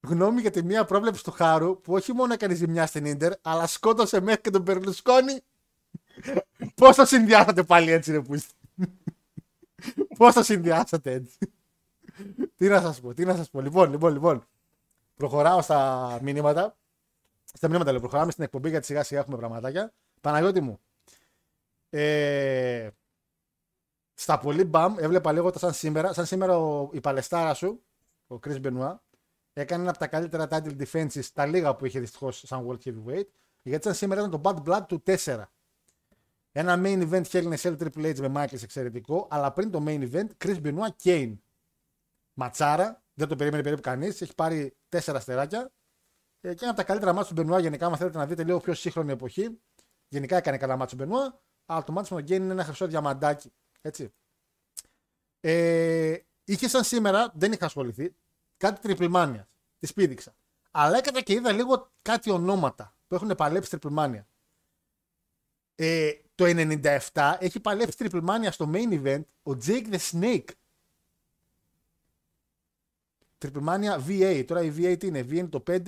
γνώμη για τη μία πρόβλεψη του Χάρου που όχι μόνο έκανε ζημιά στην ντερ, αλλά σκότωσε μέχρι και τον Περλουσκόνη. Πώς το συνδυάσατε πάλι έτσι, ρε πούστη; Πώς το συνδυάσατε έτσι; τι να σας πω, τι να σας πω. Λοιπόν, λοιπόν, λοιπόν. Προχωράω στα μηνύματα. Στα μηνύματα λέω, προχωράμε στην εκπομπή γιατί σιγά σιγά έχουμε πραγματάκια. Παναγιώτη μου. Ε, Στα πολύ μπαμ, έβλεπα λίγο τα σαν σήμερα. Σαν σήμερα ο, η παλαιστάρα σου, ο Chris Benoit, έκανε ένα από τα καλύτερα title defenses, τα λίγα που είχε δυστυχώς σαν World Heavyweight. Γιατί σαν σήμερα ήταν το Bad Blood του 4. Ένα main event Hell in a Cell Triple H με Michaels εξαιρετικό, αλλά πριν το main event Chris Benoit Kane. Ματσάρα, δεν το περίμενε περίπου κανείς, έχει πάρει 4 αστεράκια. Ε, και ένα από τα καλύτερα μάτια του Benoit γενικά, αν θέλετε να δείτε λίγο πιο σύγχρονη εποχή. Γενικά έκανε καλά μάτια του Benoit, αλλά το μάτι με τον Kane είναι ένα χρυσό διαμαντάκι. Έτσι. Ε, είχε σαν σήμερα, δεν είχα ασχοληθεί, κάτι τριπλμάνια. Τη πήδηξα. Αλλά έκανα και είδα λίγο κάτι ονόματα που έχουν παλέψει τριπλμάνια. Ε, το 97 έχει παλέψει τριπλμάνια στο main event ο Jake the Snake. Τριπλμάνια VA. Τώρα η VA τι είναι, V είναι το 5.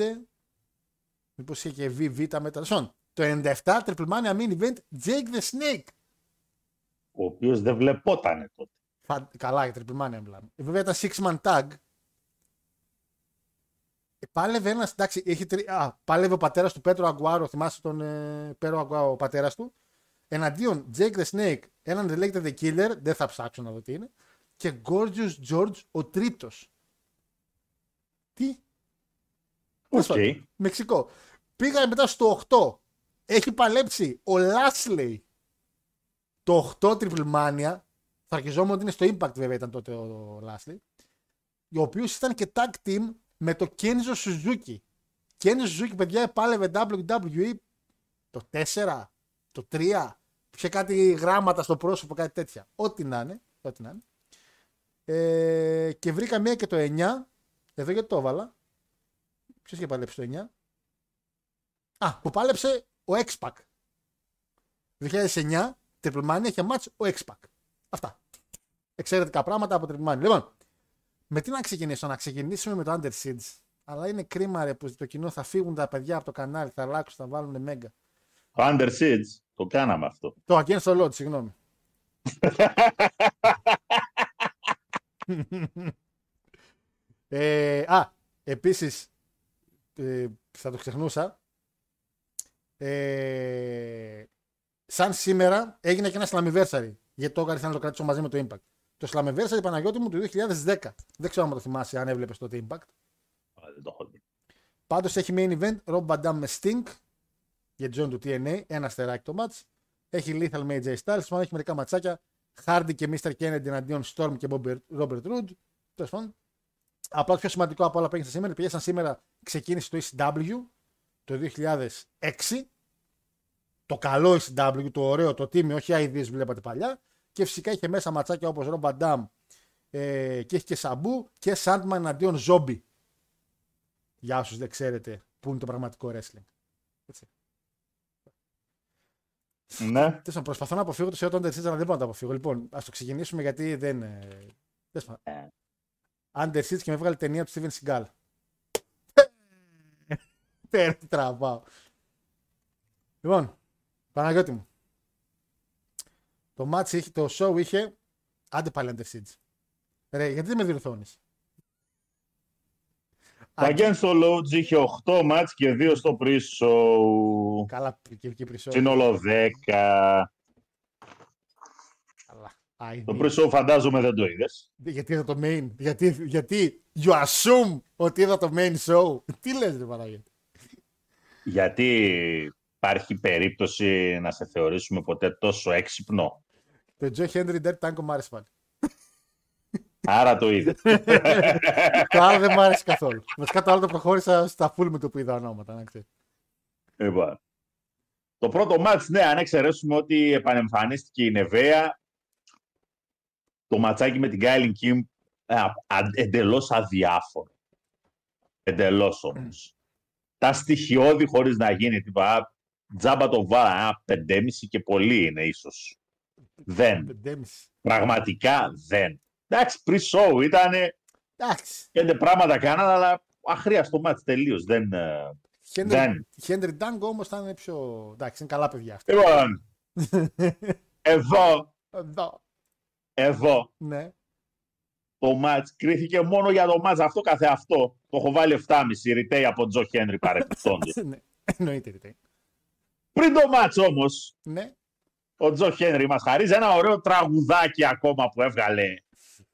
Μήπως είχε και VV μετά. Σον. Το 97 τριπλμάνια main event Jake the Snake. Ο οποίος δεν βλεπότανε τότε. Φα... Καλά, για τριπλμάνια μιλάμε. Ε, βέβαια ήταν six man tag. Ε, πάλευε ένας. Εντάξει, έχει τρι... Α, πάλευε ο πατέρας του Πέτρο Αγκουάρο. Θυμάσαι τον ε, Πέτρο Αγκουάρο, ο πατέρας του. Εναντίον Jake the Snake, έναν The Legend the Killer. Δεν θα ψάξω να δω τι είναι. Και Gorgeous George ο τρίτος. Τι; Οκ. Okay. Μεξικό. Πήγαμε μετά στο 8. Έχει παλέψει ο Λάσλεϊ το 8 Triple Mania. Θα αρχιζόμουν ότι είναι στο Impact βέβαια ήταν τότε ο Λάσλεϊ. Ο οποίο ήταν και tag team με το Kenzo Suzuki. Kenzo Suzuki, παιδιά, επάλευε WWE το 4, το 3. Είχε κάτι γράμματα στο πρόσωπο, κάτι τέτοια. Ό,τι να είναι. Ό,τι να είναι. Ε, και βρήκα μία και το 9. Εδώ γιατί το έβαλα. Ποιος είχε παλέψει το 9. Α, που πάλεψε ο X-Pac. 2009, Triple Mania είχε match ο X-Pac. Αυτά. Εξαιρετικά πράγματα από Triple Mania. Λοιπόν, με τι να ξεκινήσω, να ξεκινήσουμε με το Under Siege. Αλλά είναι κρίμα ρε, που το κοινό θα φύγουν τα παιδιά από το κανάλι, θα αλλάξουν, θα βάλουν μέγα. Το Under Siege, το κάναμε αυτό. Το Against the Lord, συγγνώμη. ε, α, επίσης, ε, θα το ξεχνούσα, ε, σαν σήμερα έγινε και ένα Slammiversary. Γιατί το έκανε να το κρατήσω μαζί με το Impact. Το Slammiversary Παναγιώτη μου του 2010. Δεν ξέρω αν το θυμάσαι, αν έβλεπες τότε Impact. Α, Δεν το έχω δει. Πάντως έχει main event Rob Van Dam με Sting για John του TNA. Ένα στεράκι το match. Έχει Lethal με AJ Styles. Μόνο έχει μερικά ματσάκια. Hardy και Mr. Kennedy εναντίον Storm και Bobby- Robert Roode. Τέλος πάντων. Απλά το πιο σημαντικό από όλα που έγινε σήμερα, πήγε σαν σήμερα ξεκίνησε το ECW το 2006. Το καλό ECW, το ωραίο, το τίμιο, όχι ideas που βλέπατε παλιά. Και φυσικά είχε μέσα ματσάκια όπως Rob Van Dam ε, και έχει και Σαμπού και Sandman εναντίον Zombie. Για όσους δεν ξέρετε που είναι το πραγματικό wrestling. Έτσι. Ναι. Τέλος πάντων, προσπαθώ να αποφύγω το σε όταν αλλά δεν μπορώ να το αποφύγω. Λοιπόν, ας το ξεκινήσουμε γιατί δεν. ε, τέλος πάντων. Ε. Under Siege και με έβγαλε ταινία του Steven Seagal. Πέρα τι τραβάω. Λοιπόν, Παναγιώτη μου. Το match είχε, το show είχε. Άντε πάλι Under Siege. Ρε, γιατί δεν με διορθώνεις; Το Against the Lodge είχε 8 μάτς και 2 στο pre-show. Καλά, και, και πρισό. Σύνολο 10. Καλά. Άι, Το ναι. pre-show φαντάζομαι δεν το είδες. Γιατί είδα το main. Γιατί, γιατί you assume ότι είδα το main show. Τι λες ρε Παναγιώτη; Γιατί υπάρχει περίπτωση να σε θεωρήσουμε ποτέ τόσο έξυπνο; Το Joe Henry Dirt Tango μου άρεσε πάλι. Άρα το είδες. το άλλο δεν μου άρεσε καθόλου. Βασικά το άλλο το προχώρησα στα full με το που είδα ονόματα. Να ξέρεις. λοιπόν. Το πρώτο μάτς, ναι, αν εξαιρέσουμε ότι επανεμφανίστηκε η Νεβαία, το ματσάκι με την Κάιλιν Κιμ εντελώς αδιάφορο. Εντελώς όμως. Τα στοιχειώδη χωρίς να γίνει τίποτα. Τζάμπα το βάλα, ένα πεντέμιση και πολύ είναι ίσως. Δεν. Πεντέμιση. Πραγματικά δεν. Εντάξει, pre-show ήταν Εντάξει. πέντε πράγματα κάναν, αλλά αχρίαστο μάτς τελείως. Δεν, ε, Δεν. Henry Tango όμως ήταν πιο... Εντάξει, είναι καλά παιδιά αυτά. Λοιπόν, εδώ, Εδώ. εδώ, Ναι. Το μάτς κρίθηκε μόνο για το μάτς αυτό καθε αυτό. Το έχω βάλει 7,5 ρητέι από Τζο Χένρι παρεπιπτόντως. ναι. Εννοείται. ρε. Πριν το μάτς όμως, Ναι. ο Τζο Χένρι μας χαρίζει ένα ωραίο τραγουδάκι ακόμα που έβγαλε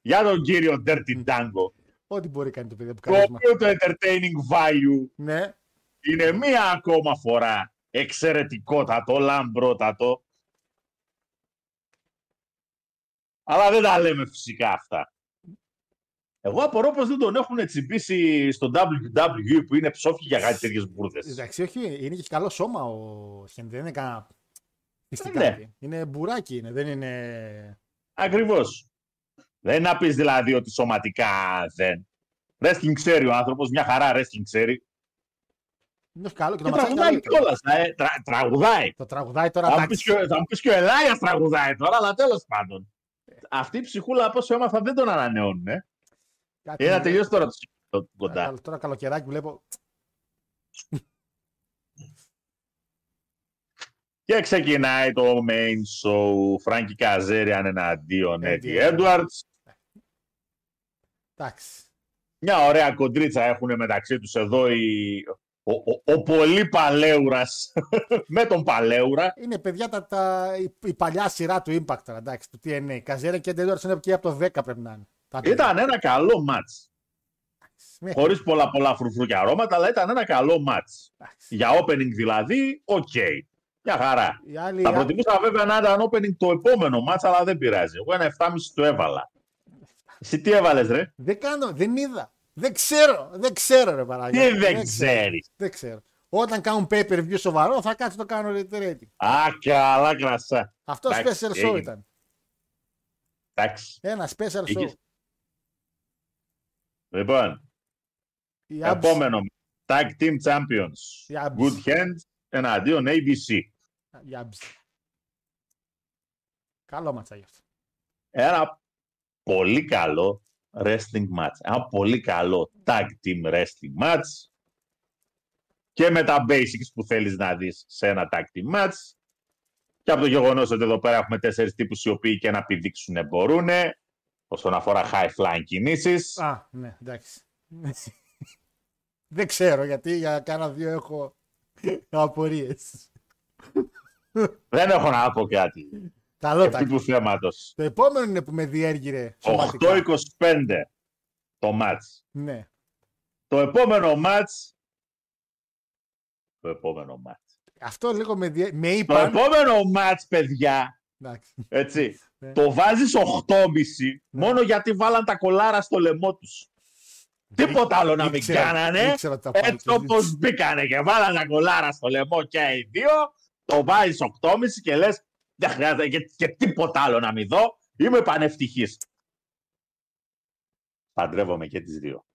για τον κύριο Dirty Dango. Ό,τι μπορεί κάνει το παιδί από Το καρίσμα. οποίο το entertaining value Ναι. είναι μία ακόμα φορά εξαιρετικότατο, λαμπρότατο. Αλλά δεν τα λέμε φυσικά αυτά. Εγώ απορώ πως δεν τον έχουν τσιμπήσει στο WWE που είναι ψόφι για κάτι τέτοιες μπουρδες. Εντάξει, όχι, είναι και καλό σώμα ο Χένρι. Δεν είναι κανένα. μυστικά Ναι. κάτι. Είναι μπουράκι, είναι, δεν είναι. Ακριβώς. Δεν είναι να πεις δηλαδή ότι σωματικά δεν. Wrestling ξέρει ο άνθρωπος, μια χαρά wrestling ξέρει. Είναι όχι καλό και το Και ματσάκι τραγουδάει καλό ήταν. κιόλας, ε, τρα- τραγουδάει. Το τραγουδάει τώρα. Θα μου εντάξει. πεις και, ο- θα μου πεις και ο Ελάιας τραγουδάει τώρα, αλλά τέλος πάντων. Αυτή η ψυχούλα, από όσο έμαθα, δεν τον ανανεώνουν. Ε. Κάτι Είναι να είναι. τελειώσει τώρα το το Τώρα, κοντά. καλο- Τώρα καλοκαιράκι βλέπω. Και ξεκινάει το main show. Φράγκη Καζέριαν εναντίον Eddie Eddie Edwards. Εντάξει. Μια ωραία κοντρίτσα έχουν μεταξύ τους εδώ οι... ο, ο, ο πολύ παλέουρας με τον παλέουρα. Είναι παιδιά τα, τα, η, η παλιά σειρά του Impact τώρα, εντάξει, του TNA. Καζέρα και Ντέντορ είναι και από το 10 πρέπει να είναι. Τα παιδιά. Ήταν ένα καλό ματς. Μέχρι- Χωρίς πολλά πολλά φρουφρού και αρώματα, αλλά ήταν ένα καλό ματς. εντάξει. Για opening δηλαδή, οκ. Μια χαρά. Οι άλλοι, Θα προτιμούσα βέβαια να ήταν opening το επόμενο ματς, αλλά δεν πειράζει. Εγώ ένα 7,5 το έβαλα. Εσύ τι έβαλες ρε; δεν κάνω, δεν είδα. Δεν ξέρω, δεν ξέρω ρε παράγκα. Τι δεν ξέρεις. Δεν ξέρω. Όταν κάνουν pay per view σοβαρό θα κάτσω το κάνω rating. Α, καλά κρασιά. Αυτό Εντάξει, special show έγινε. ήταν. Εντάξει. Ένα special show. Είχες- Λοιπόν, Οι Abs- επόμενο. Tag Team Champions. οι Abs- Good Hands εναντίον ABC. οι Abs. Καλό ματσα γι' αυτό. Ένα πολύ καλό wrestling match. Ένα πολύ καλό tag team wrestling match. Και με τα basics που θέλεις να δεις σε ένα tag team match. Και από το γεγονός ότι εδώ πέρα έχουμε τέσσερις τύπους οι οποίοι και να πηδήξουν μπορούν. Όσον αφορά high flying κινήσεις. Α, ναι, εντάξει. δεν ξέρω γιατί για κάνα δύο έχω απορίες. Δεν έχω να πω κάτι. Καλό Επί τάκι. του θέματος. Το επόμενο είναι που με διέργυρε σωματικά. 8-25 το match. Ναι. Το επόμενο match. Το επόμενο match. Αυτό λίγο με, διέ... με Το είπαν. επόμενο match, παιδιά, Εντάξει. Έτσι, Ναι. το βάζεις 8,5 μόνο γιατί βάλαν τα κολάρα στο λαιμό τους. Τίποτα άλλο να μην Ήξερα- κάνανε. ήξερα ότι θα πάρει Έτσι και όπως μπήκανε και βάλαν τα κολάρα στο λαιμό και οι δύο, το βάζεις 8,5 και λες δεν χρειάζεται και, και τίποτα άλλο να μην δω. Είμαι πανευτυχής. Παντρεύομαι και τις δύο.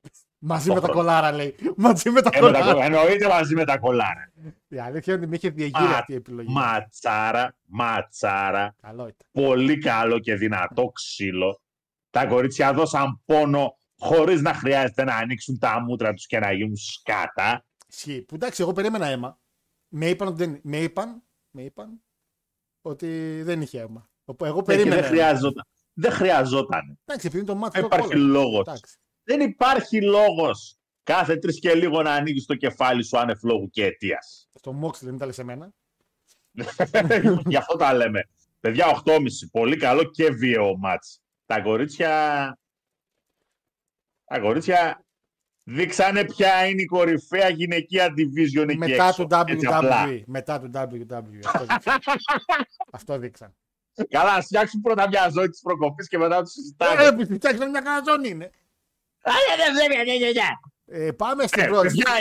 Μαζί Το με τα χρόνο. κολάρα λέει. Μαζί με τα Ε, με τα κολάρα. κο- εννοείται μαζί με τα κολάρα. Η αλήθεια είναι ότι με είχε διεγείρει Μα- αυτή η επιλογή. Ματσάρα, ματσάρα. Καλό ήταν. Πολύ καλό και δυνατό ξύλο. Τα κορίτσια δώσαν πόνο χωρίς να χρειάζεται να ανοίξουν τα μούτρα τους και να γίνουν σκάτα. Ισχύει. Που εντάξει, εγώ περίμενα αίμα. Με είπαν ότι δεν, με είπαν, με είπαν ότι δεν είχε αίμα. Οπότε εγώ Ναι, και περίμενα. δεν αίμα. χρειαζόταν. Δεν χρειαζόταν. Εντάξει, επειδή το μάτι Δεν το υπάρχει κόλλο. λόγος. Εντάξει. Δεν υπάρχει λόγος κάθε τρεις και λίγο να ανοίγεις το κεφάλι σου άνευ λόγου και αιτίας. Στο Mox δεν ήταν σε μένα. Γι' αυτό τα λέμε. Παιδιά, 8,5. Πολύ καλό και βίαιο μάτς. Τα κορίτσια... Τα κορίτσια δείξανε ποια είναι η κορυφαία γυναικεία division εκεί Μετά έξω. του Έτσι απλά. WWE. Μετά του WWE. Αυτό δείξαν. Αυτό δείξαν. Καλά, ας φτιάξουν πρώτα μια ζωή της προκοπής και μετά τους Ε, συζητάμε. που φτιάξαν μια καναζόνη είναι. Ε, πάμε στην Ε, πρώτη. παιδιά,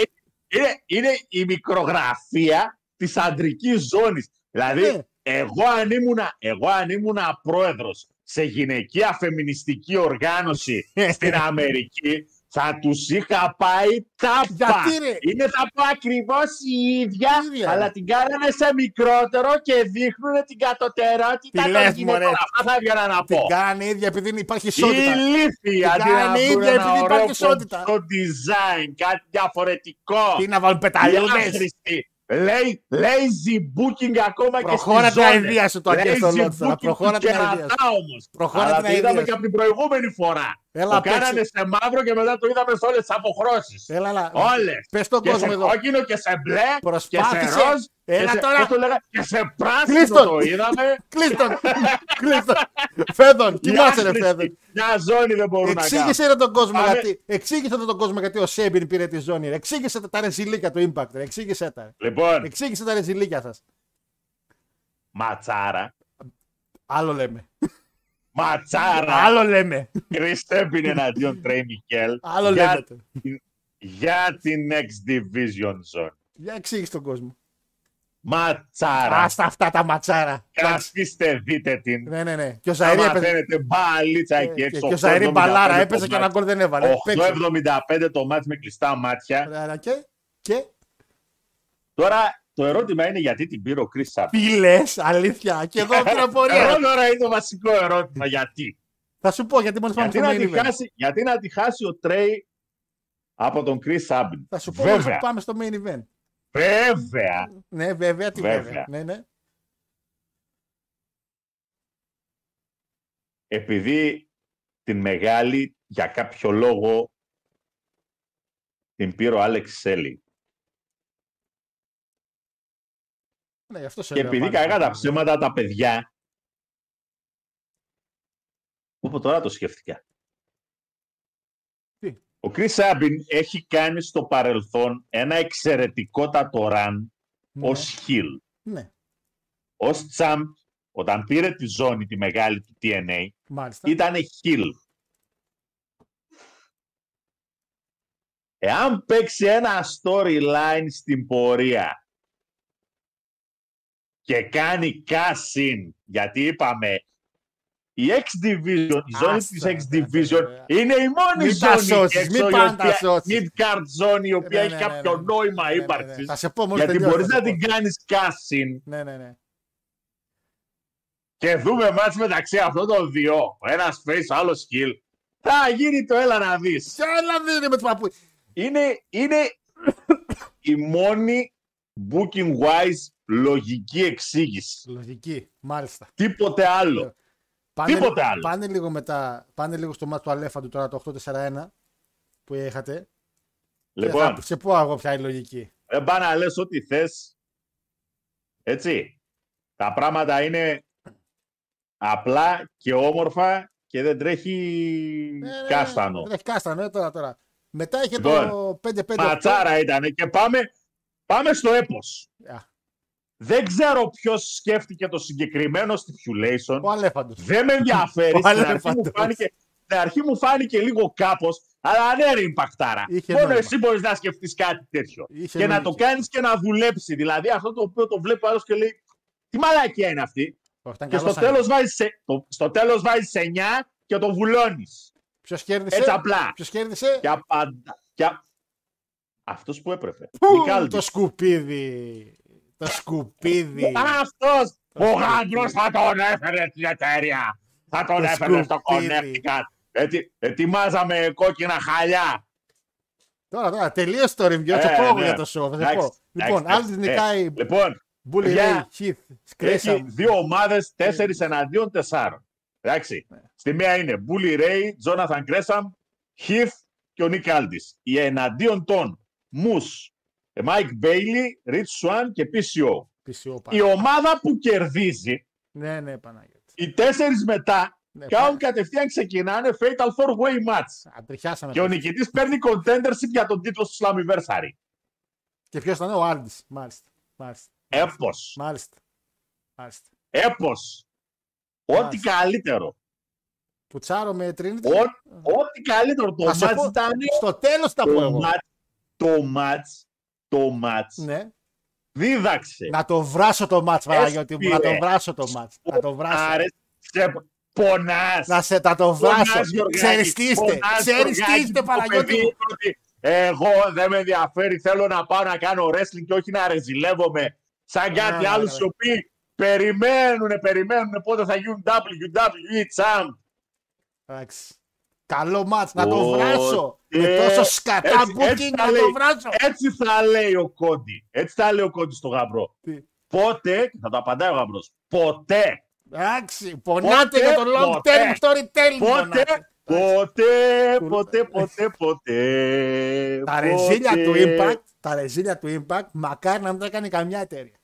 είναι, είναι η μικρογραφία της αντρικής ζώνης. Δηλαδή, Ναι. εγώ αν ήμουνα, εγώ αν ήμουνα πρόεδρος σε γυναικεία φεμινιστική οργάνωση στην Αμερική, θα τους είχα πάει τάπα. Γιατί, ρε; Είναι θα πω ακριβώς η ίδια, ίδια. αλλά την κάνανε σε μικρότερο και δείχνουν την κατωτερότητα Τι των λες, γυναικών. μωρέ; Αυτά θα έβγαινα να πω. Την κάνανε ίδια επειδή υπάρχει ισότητα. Ηλίθεια, Την αντί να κάνει βρουν ίδια ένα επειδή ωραίο υπάρχει ισότητα. κομψό design, κάτι διαφορετικό. Τι να βάλουν Η πεταλιούδες. άχρηστη. Λέει lazy booking ακόμα Προχώρα και την στις ζώνες. αηδία σου το Αγγέλ στο Lazy Λότς τώρα. booking Προχώρα του την αηδία κερατά σου. όμως. Προχώρα Αλλά την το είδαμε αηδία και σου. από την προηγούμενη φορά. Έλα, το κάνανε παίξε. σε μαύρο και μετά το είδαμε σε όλες τις αποχρώσεις. Έλα, έλα. Όλες. Πες τον Και κόσμο σε εδώ. κόκκινο και σε μπλε Προσπάθησε. και σε ροζ. Έλα και σε, τώρα. πώς το λέγα, και σε πράσινο Κλείστον. το είδαμε. Κλείστον. Κλείστον. Φέδων, κοιμάσαι ρε Μια Φέδων. άχρηστη, Μια ζώνη δεν μπορούν να κάνουν. Εξήγησε ρε τον κόσμο Πάμε. γιατί. Εξήγησε τον κόσμο γιατί ο Σέμπιν πήρε τη ζώνη. ρε. Εξήγησε τα- τα ρεζιλίκια του Impact. ρε. Εξήγησε τα. Λοιπόν, Εξήγησε τα ρεζιλίκια σας. ματσάρα. Άλλο λέμε. Ματσάρα. Άλλο λέμε. Κριστέμπιν εναντίον Τρέι Μικέλ. Άλλο για, λέμε. το. για την Next Division Zone. Για εξήγησε τον κόσμο. Ματσάρα. Άστα αυτά τα ματσάρα. Καθίστε, δείτε την. Ναι, ναι, ναι. Και ο Θα Ζαηρή έπαιζε. μαθαίνετε μπαλίτσα Ε, εκεί Και, έξω. και ο Ζαηρή μπαλάρα 8.75 έπαιζε το και ένα μάτς. γκολ δεν έβαλε. Παίξε. 8.75 το μάτς με κλειστά μάτια. Άρα Και, και Τώρα το ερώτημα είναι γιατί την πήρε ο Chris Sabin. τι λες, αλήθεια. Και εδώ Εγώ πληροφορία. τώρα είναι το βασικό ερώτημα. Γιατί. Θα σου πω γιατί μόλι πάμε Γιατί στο να, main τη event. χάσει, γιατί να τη χάσει ο Τρέι από τον Chris Sabin. Θα σου πω μόλις Βέβαια. πάμε στο main event. Βέβαια. Ναι, βέβαια, τι Βέβαια. βέβαια. Ναι, ναι. Επειδή την μεγάλη για κάποιο λόγο την πήρε ο Άλεξ Σέλι. Ναι γι' αυτό σε Και λέω επειδή πάλι. κακά τα ψέματα τα παιδιά. Όπω τώρα το σκέφτηκα. Τι; Ο Chris Sabin έχει κάνει στο παρελθόν ένα εξαιρετικότατο run Ναι, ως heel. Ναι, Ως champ, όταν πήρε τη ζώνη τη μεγάλη του TNA, μάλιστα. ήταν heel. Εάν παίξει ένα storyline στην πορεία και κάνει cash-in, γιατί είπαμε η X Division, η ζώνη Άστα, της ρε, X ρε, Division ρε. είναι η μόνη Μην τα ζώνη σώσεις, εκεί μην έξω, η πάνε τα οποία- σώσεις. mid-card zone η οποία Ναι, έχει ναι, ναι, κάποιο ναι. νόημα Ναι, ναι, ναι. ύπαρξης. Θα σε πω μόλις Γιατί τελειώσει, μπορείς θα να σε την πω. κάνεις cash-in Ναι, ναι, ναι. και δούμε μάτς μεταξύ αυτών των δύο, ο ένας face, ο άλλος skill, θα γίνει το έλα να δεις. Ποια να δίνει με του παππού. Είναι, είναι η μόνη booking wise λογική εξήγηση. Λογική, μάλιστα. Τίποτε άλλο. Πάνε, Τίποτε άλλο. Πάνε λίγο μετά, πάνε λίγο στο μάτι του Αλέφαντου τώρα το 8-4-1 που είχατε. Λοιπόν, Θα σε πω εγώ ποια είναι η λογική. δεν πά να λες ό,τι θες. Έτσι. Τα πράγματα είναι απλά και όμορφα και δεν τρέχει Ναι, ναι, ναι, κάστανο. Δεν έχει κάστανο, ε, τώρα, τώρα. Μετά είχε Λοιπόν, το 5-5. Ματσάρα ήταν και πάμε, πάμε στο έπος. Α, Δεν ξέρω ποιος σκέφτηκε το συγκεκριμένο stipulation. Ο Αλέφαντος. Δεν με ενδιαφέρει. Ο Στην αρχή, μου Αλέφαντος. φάνηκε, στην αρχή μου φάνηκε λίγο κάπως, αλλά ναι ρε ιμπακτάρα. Είχε Μόνο νόημα. εσύ μπορείς να σκεφτείς κάτι τέτοιο. Είχε και να λογική. το κάνεις και να δουλέψει. Δηλαδή αυτό το οποίο το βλέπει ο άλλος και λέει τι μαλακία είναι αυτή. Όχι, ήταν Και στο καλός τέλος, βάζεις, σε- το- στο τέλος βάζεις 9 και το βουλώνεις. Ποιος κέρδισε; Έτσι απλά. Ποιος κέρδισε; Και απαντα... Και... α- Αυτός που έπρεπε. Πού, Μικάλντης. το σκουπίδι. Το σκουπίδι. Αυτός ο σκουπίδι. γάμπρος θα τον έφερε στην εταιρεία. Θα τον Το έφερε στο σκουπίδι. Connecticut. Έτσι, ετοιμάζαμε κόκκινα χαλιά. Τώρα, τώρα, τελείωσε το review. Ε, Θα πω εγώ ναι. για το show. Θα σε Εντάξει, πω. Λοιπόν, εντάξει, άλλη ε, νικάει Λοιπόν, Bully παιδιά, Ray, Heath, έχει Gresham. δύο ομάδες, τέσσερις εναντίον τεσσάρων. Εντάξει. Ναι. Στη μία είναι Bully Ray, Jonathan Gresham, Heath και ο Nick Aldis. Οι εναντίον των Moose, Mike Bailey, Rich Swan και PCO. PCO Η ομάδα που κερδίζει, Ναι, ναι, Παναγιώτη. οι τέσσερις μετά, Ναι, κάνουν πάνε. κατευθείαν ξεκινάνε Fatal 4-Way match. Αντριχιάσαμε. Και ο νικητής παίρνει contendership για τον τίτλο στο Slammiversary. Και ποιος ήταν ο Άλντις. Μάλιστα. Μάλιστα. Έπος. Μάλιστα. Μάλιστα. Έπος. Ό,τι Μάλιστα. καλύτερο. Πουτσάρο με Trinity. Ό- Ό,τι καλύτερο. Το Θα σε match πω- ήταν... Στο τέλος τα πω Το εγώ. match, το match, το match Ναι. δίδαξε. Να το βράσω το μάτς, Παναγιώτη μου. Να το Έσπηρε. βράσω το μάτς. Να το βράσω. Άρε, σε πονάς. Να σε τα το βράσω. Πονάς, Γιωργάκη, Ξέρεις τι είστε. πονάς, Ξέρεις τι Γιωργάκη, είστε, το Παναγιώτη παιδί μου. είπε ότι Εγώ δεν με ενδιαφέρει, θέλω να πάω να κάνω wrestling και όχι να ρεζιλεύομαι σαν κάτι ναι, άλλους ναι. οι οποίοι περιμένουν, περιμένουν πότε θα γίνουν WWE Champ. Εντάξει. Καλό μάτς. Να το Ω, βράσω. ε, Με τόσο σκατά έτσι- booking έτσι θα να λέει. το βράσω. Έτσι θα λέει ο Κόντι. Έτσι θα λέει ο Κόντι στο γαμπρό. Τι; Πότε, και θα το απαντάει ο γαμπρός, ποτέ, Εντάξει. Πονάτε Πότε, για το long ποτέ. term storytelling. πότε πονάτε. Ποτέ, ποτέ, ποτέ, ποτέ. Τα ρεζίλια ποτέ. του Impact, τα ρεζίλια του Impact, μακάρι να μην τα κάνει καμιά εταιρεία.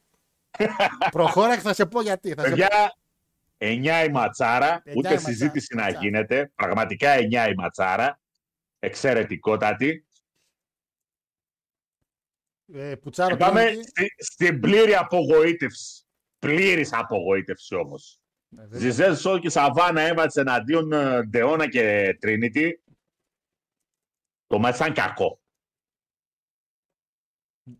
Προχώρα και θα σε πω γιατί. Θα σε πω. Παιδιά, 9 η ματσάρα, Εννιά ούτε η ματσάρα, συζήτηση να ματσάρα. γίνεται. Πραγματικά 9 η ματσάρα. Εξαιρετικότατη. Ε, Πουτσάρο Και πάμε Trinity. στη- στην πλήρη απογοήτευση. Πλήρης απογοήτευση όμως. Ε, βέβαια. Ζιζέλ Σόλ και Σαβάνα έβατσε εναντίον ε, Ντεώνα και Τρινίτη. Το μάτς ήταν κακό.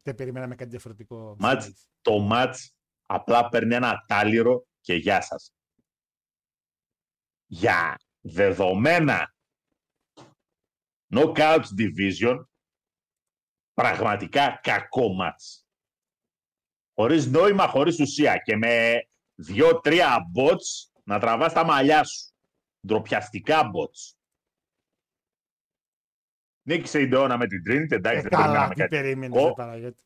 Δεν περιμέναμε κάτι διαφορετικό. Μάτς, το μάτς απλά παίρνει ένα τάλιρο και γεια σας. Για δεδομένα Knockouts Division πραγματικά κακό μάτς. Χωρίς νόημα, χωρίς ουσία και με δύο-τρία bots να τραβάς τα μαλλιά σου. Ντροπιαστικά bots. Νίκησε η Ντεώνα με την Trinity, εντάξει, Ε, δεν καλά, περιμέναμε τι κάτι. περίμενες, κακό. ρε Παναγιώτη.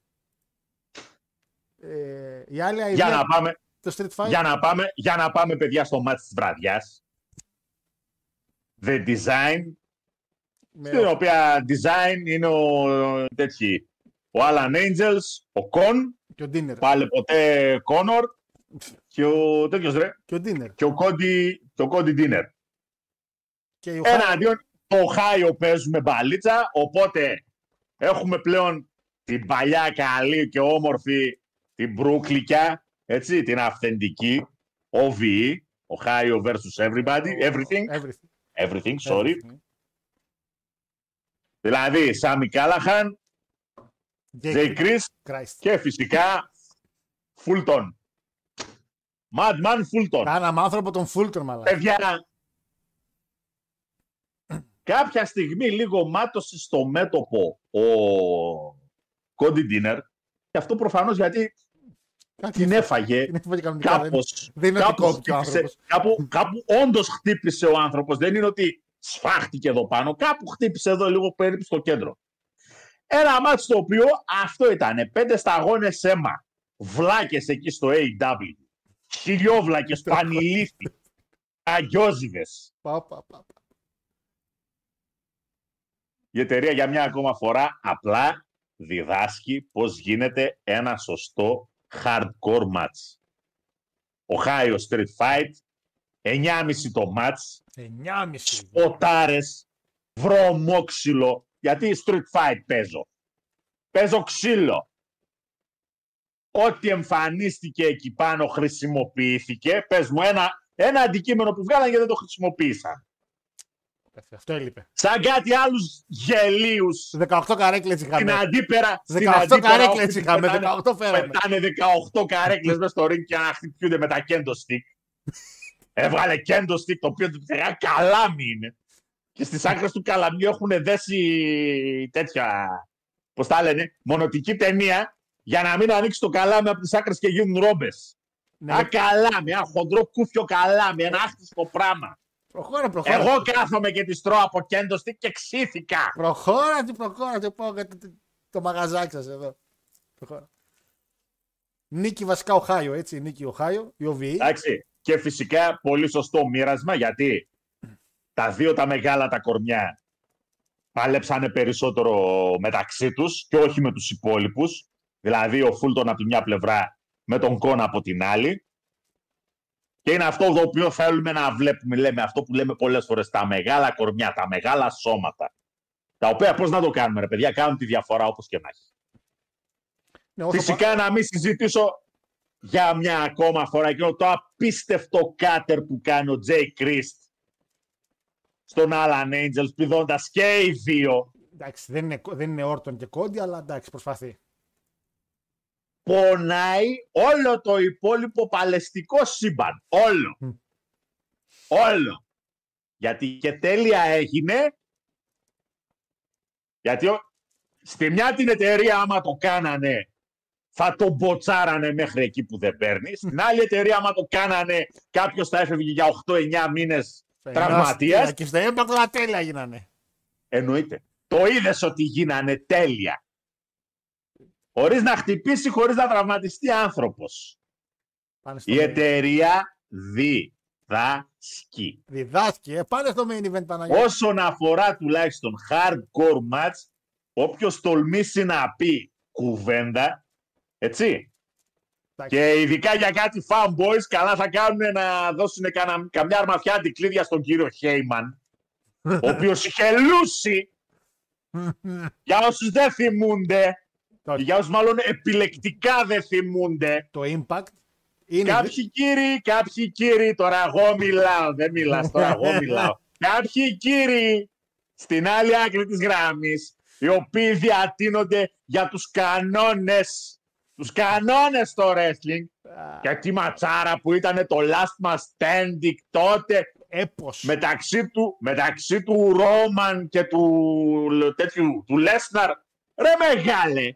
Ε, η άλλη Για ιδέα, να πάμε, το Street Fight. Για να πάμε, για να πάμε παιδιά στο μάτι της βραδιάς. The Design, με- στην οποία design είναι ο, τέτοιοι, ο Alan Angels, ο Con, Και ο Ντίνερ. πάλι ποτέ Connor και ο τέτοιος ρε, Και ο Ντίνερ. και ο Cody, και ο Cody Dinner. Και ο Χάι- Εναντίον το Χάιο παίζουμε μπαλίτσα, οπότε έχουμε πλέον την παλιά καλή και όμορφη την Μπρούκλικια, έτσι, την αυθεντική, OVE, ο Χάιο versus everybody, everything, Everything. Everything, sorry. Everything. Δηλαδή, Σάμι Κάλαχαν, Jake Jay Chris Christ. και φυσικά Φούλτον. Madman Φούλτον. Κάναμε άνθρωπο τον Φούλτον, μαλάκα. Παιδιά, κάποια στιγμή λίγο μάτωσε στο μέτωπο ο Κόντι Ντίνερ και αυτό προφανώς γιατί Κάτι την έφαγε την έφαγε κανονικά, δεν- κάπως, δεν είναι ότι κάπως κόπηκε ο χτύπησε- άνθρωπος. κάπου, κάπου όντως χτύπησε ο άνθρωπος. Δεν είναι ότι σφάχτηκε εδώ πάνω. Κάπου χτύπησε εδώ λίγο περίπου στο κέντρο. Ένα μάτι το οποίο αυτό ήταν. Πέντε σταγόνες αίμα. Βλάκες εκεί στο AW. Χιλιόβλακες, πανηλήθη. Αγιόζιδες. Πα, πα, πα, πα. Η εταιρεία για μια ακόμα φορά απλά διδάσκει πώς γίνεται ένα σωστό hardcore match. Ohio Street Fight, 9,5 το match, 9,5. σποτάρες, βρωμόξυλο, γιατί street fight παίζω. Παίζω ξύλο. Ό,τι εμφανίστηκε εκεί πάνω χρησιμοποιήθηκε. Πες μου ένα, ένα αντικείμενο που βγάλαν και δεν το χρησιμοποίησαν. Αυτό έλειπε. Σαν κάτι άλλους γελίους 18 καρέκλες στην είχαμε. αντίπερα. στην 18 αντίπερα καρέκλες όποιοι είχαμε. πετάνε- 18 φέραμε. Πετάνε 18 καρέκλες μέσα στο ring και να χτυπιούνται με τα κέντο stick. Έβγαλε κέντο stick το οποίο του ένα καλάμι είναι. Και στις άκρες του καλαμιού έχουν δέσει τέτοια, πώς τα λένε, μονοτική ταινία για να μην ανοίξει το καλάμι από τις άκρες και γίνουν ρόμπες. Ναι, Ένα καλάμι, ένα χοντρό κούφιο καλάμι, ένα άχτιστο πράγμα. Προχώρα, προχώρα. Εγώ κάθομαι και τη τρώω από κέντο stick και ξύθηκα. Προχώρα, τι προχώρα, τι πάω για το, το, το μαγαζάκι σας εδώ. Προχώρα. Νίκη βασικά Οχάιο, έτσι, νίκη Οχάιο, η OVE. Εντάξει. Και φυσικά πολύ σωστό μοίρασμα γιατί τα δύο τα μεγάλα τα κορμιά πάλεψανε περισσότερο μεταξύ τους και όχι με τους υπόλοιπους. Δηλαδή ο Φούλτον από τη μια πλευρά με τον Κόνα από την άλλη. Και είναι αυτό το οποίο θέλουμε να βλέπουμε, λέμε αυτό που λέμε πολλές φορές, τα μεγάλα κορμιά, τα μεγάλα σώματα. Τα οποία πώς να το κάνουμε ρε παιδιά, κάνουν τη διαφορά όπως και να έχει. Ναι, όσο Φυσικά να μην συζητήσω για μια ακόμα φορά εκείνο το απίστευτο κάτερ που κάνει ο Τζέι Κρίστ στον Alan Angels πηδώντας και οι δύο πα- Εντάξει, δεν είναι, δεν είναι Όρτον και Κόντι, αλλά εντάξει, προσπαθεί. Πονάει όλο το υπόλοιπο παλαιστικό σύμπαν. Όλο. Μμ. Όλο. Γιατί και τέλεια έγινε. Γιατί ο- στη μια την εταιρεία άμα το κάνανε θα το μποτσάρανε μέχρι εκεί που δεν παίρνεις. Στην άλλη εταιρεία άμα το κάνανε κάποιος θα έφευγε για 8-9 μήνες τραυματίας. Και στο Impact όλα τέλεια γίνανε. Εννοείται. Το είδες ότι γίνανε τέλεια. Χωρίς να χτυπήσει, χωρίς να τραυματιστεί άνθρωπος. Πάνε στο Η εταιρεία δει Διδάσκει. Διδάσκει. Ε, πάνε στο main event Παναγιώτη. Όσον αφορά τουλάχιστον hardcore match, όποιος τολμήσει να πει κουβέντα, έτσι, Εντάξει. και ειδικά για κάτι fanboys, καλά θα κάνουν να δώσουν κανα, καμιά αρμαθιά αντικλείδια στον κύριο Χέιμαν, ο οποίος είχε λούσει, για όσους δεν θυμούνται, Το- για όσους μάλλον επιλεκτικά δεν θυμούνται, Το impact είναι. Κάποιοι κύριοι, κάποιοι κύριοι, τώρα εγώ μιλάω, δεν μιλάς, τώρα εγώ μιλάω. Κάποιοι κύριοι στην άλλη άκρη της γράμμης, οι οποίοι διατείνονται για τους κανόνες, τους κανόνες στο wrestling, και τη ματσάρα που ήταν το last man standing τότε, Έπος. μεταξύ του, μεταξύ του Ρόμαν και του τέτοιου, του Λέσναρ, ρε μεγάλε,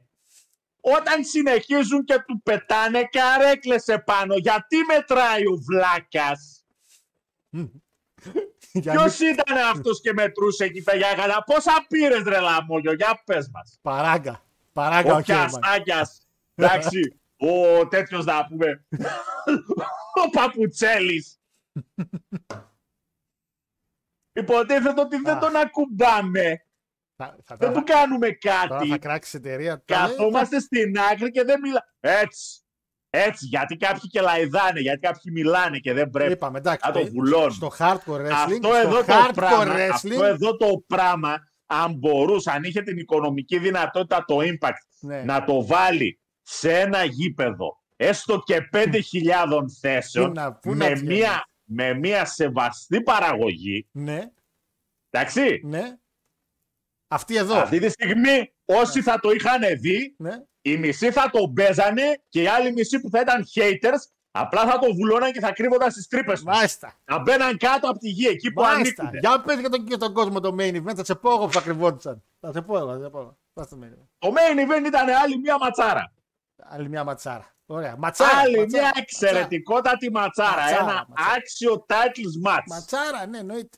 όταν συνεχίζουν και του πετάνε καρέκλες επάνω, γιατί μετράει ο βλάκας; Για Ποιος ήταν αυτός και μετρούσε εκεί πέρα, καλά, πόσα πήρες ρε λαμόγιο, για πες μας. Παράγκα. Παράγκα Ο ο Χέιμαν. Πιαστάκιας, εντάξει, ο τέτοιος να πούμε, ο Παπουτσέλης. Υποτίθεται ότι δεν Α. τον ακουμπάμε, Θα, θα, δεν τώρα, του κάνουμε τώρα θα κάτι. κράξει εταιρεία. Το λέει, Καθόμαστε στην άκρη και δεν μιλάμε. Έτσι. Έτσι, γιατί κάποιοι και λαϊδάνε, γιατί κάποιοι μιλάνε και δεν θα- πρέπει. Είπαμε, εντάξει. Α, το ε, βουλώνουν. Στο hardcore wrestling. Αυτό στο εδώ, το hardcore πράγμα, wrestling. αυτό εδώ το πράγμα, αν μπορούσε, αν είχε την οικονομική δυνατότητα το impact ναι. να το βάλει σε ένα γήπεδο, έστω και 5.000 θέσεων, Πού να- πού να με, φτιάχνεις. μια, με μια σεβαστή παραγωγή, ναι, εντάξει, ναι. Αυτή εδώ. αυτή τη στιγμή όσοι θα το είχαν δει, Ναι. οι μισοί θα το μπέζανε και οι άλλοι μισοί που θα ήταν haters, απλά θα το βουλώναν και θα κρύβονταν στις τρύπες τους. Μάλιστα. Θα μπαίναν κάτω από τη γη, εκεί που Μάλιστα. ανήκουν. Για πες για τον, για τον κόσμο το main event. Θα σε πω εγώ που θα κρυβόντουσαν. Θα σε πω εγώ. Θα σε πω εγώ. Πας στο main event. Το main event ήταν άλλη μια ματσάρα. Άλλη μια ματσάρα. Ωραία. Ματσάρα. άλλη ματσάρα, μια εξαιρετικότατη ματσάρα. Ματσάρα, ένα ματσάρα. άξιο titles match. Ματσάρα, ναι, εννοείται.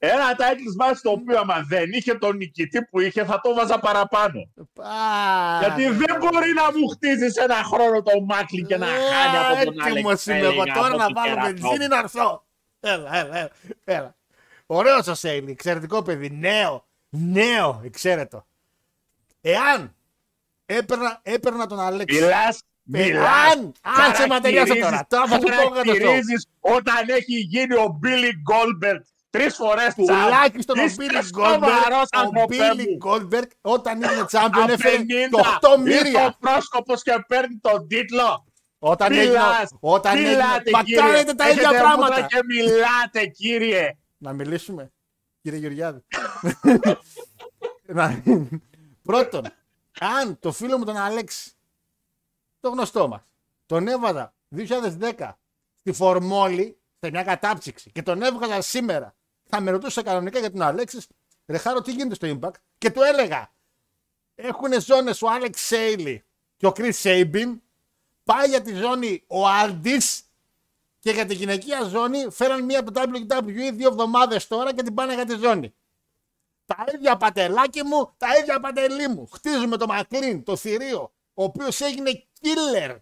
Ένα titles match το οποίο άμα δεν είχε τον νικητή που είχε θα το βάζα παραπάνω. Α, Γιατί ναι. δεν μπορεί να μου χτίζεις ένα χρόνο το Μάκλι και να χάνει από τον Άλεξ Έτοιμος είμαι εγώ Σέλινγκ, τώρα από να την βάλω Κερατό. βενζίνη να έρθω. Έλα, έλα, έλα. έλα. Ωραίος ο Σέιλι, εξαιρετικό παιδί, νέο, νέο, εξαίρετο. Εάν έπαιρνα, έπαιρνα τον Αλέξη. Μιλάς, Ε, μιλάς, αν- αν σε ματαιριάσω τώρα, τώρα θα σου πω εγώ το show. χαρακτηρίζεις όταν έχει γίνει ο Billy Goldberg τρεις φορές Τουλάχιστον ο Είστε Billy σοβαρός, Goldberg, ο ανθρωπέ Billy μου. Goldberg όταν έγινε champion Από έφερε 50 το 8 ήρθε μύρια. ο πρόσκοπος και παίρνει τον τίτλο. Όταν έγινε, Μιλάς, όταν έγινε, μιλάτε μα κύριε. κάνετε τα ίδια Έχετε πράγματα. μούτρα και μιλάτε κύριε. Να μιλήσουμε, κύριε Γεωργιάδη. Να- Πρώτον, αν το φίλο μου τον Αλέξη, το γνωστό μας, τον έβαζα 2010 στη Φορμόλη, σε μια κατάψυξη και τον έβγαζα σήμερα, θα με ρωτούσε κανονικά για τον Αλέξης, ρε Χάρο, τι γίνεται στο Impact; Και του έλεγα, έχουν ζώνες ο Alex Shelley και ο Chris Sabin, πάει για τη ζώνη ο Aldis και για τη γυναικεία ζώνη φέραν μία από το WWE δύο εβδομάδες τώρα και την πάνε για τη ζώνη. Τα ίδια Παντελάκη μου, τα ίδια Παντελή μου. Χτίζουμε το Maclin, το θηρίο, ο οποίος έγινε killer.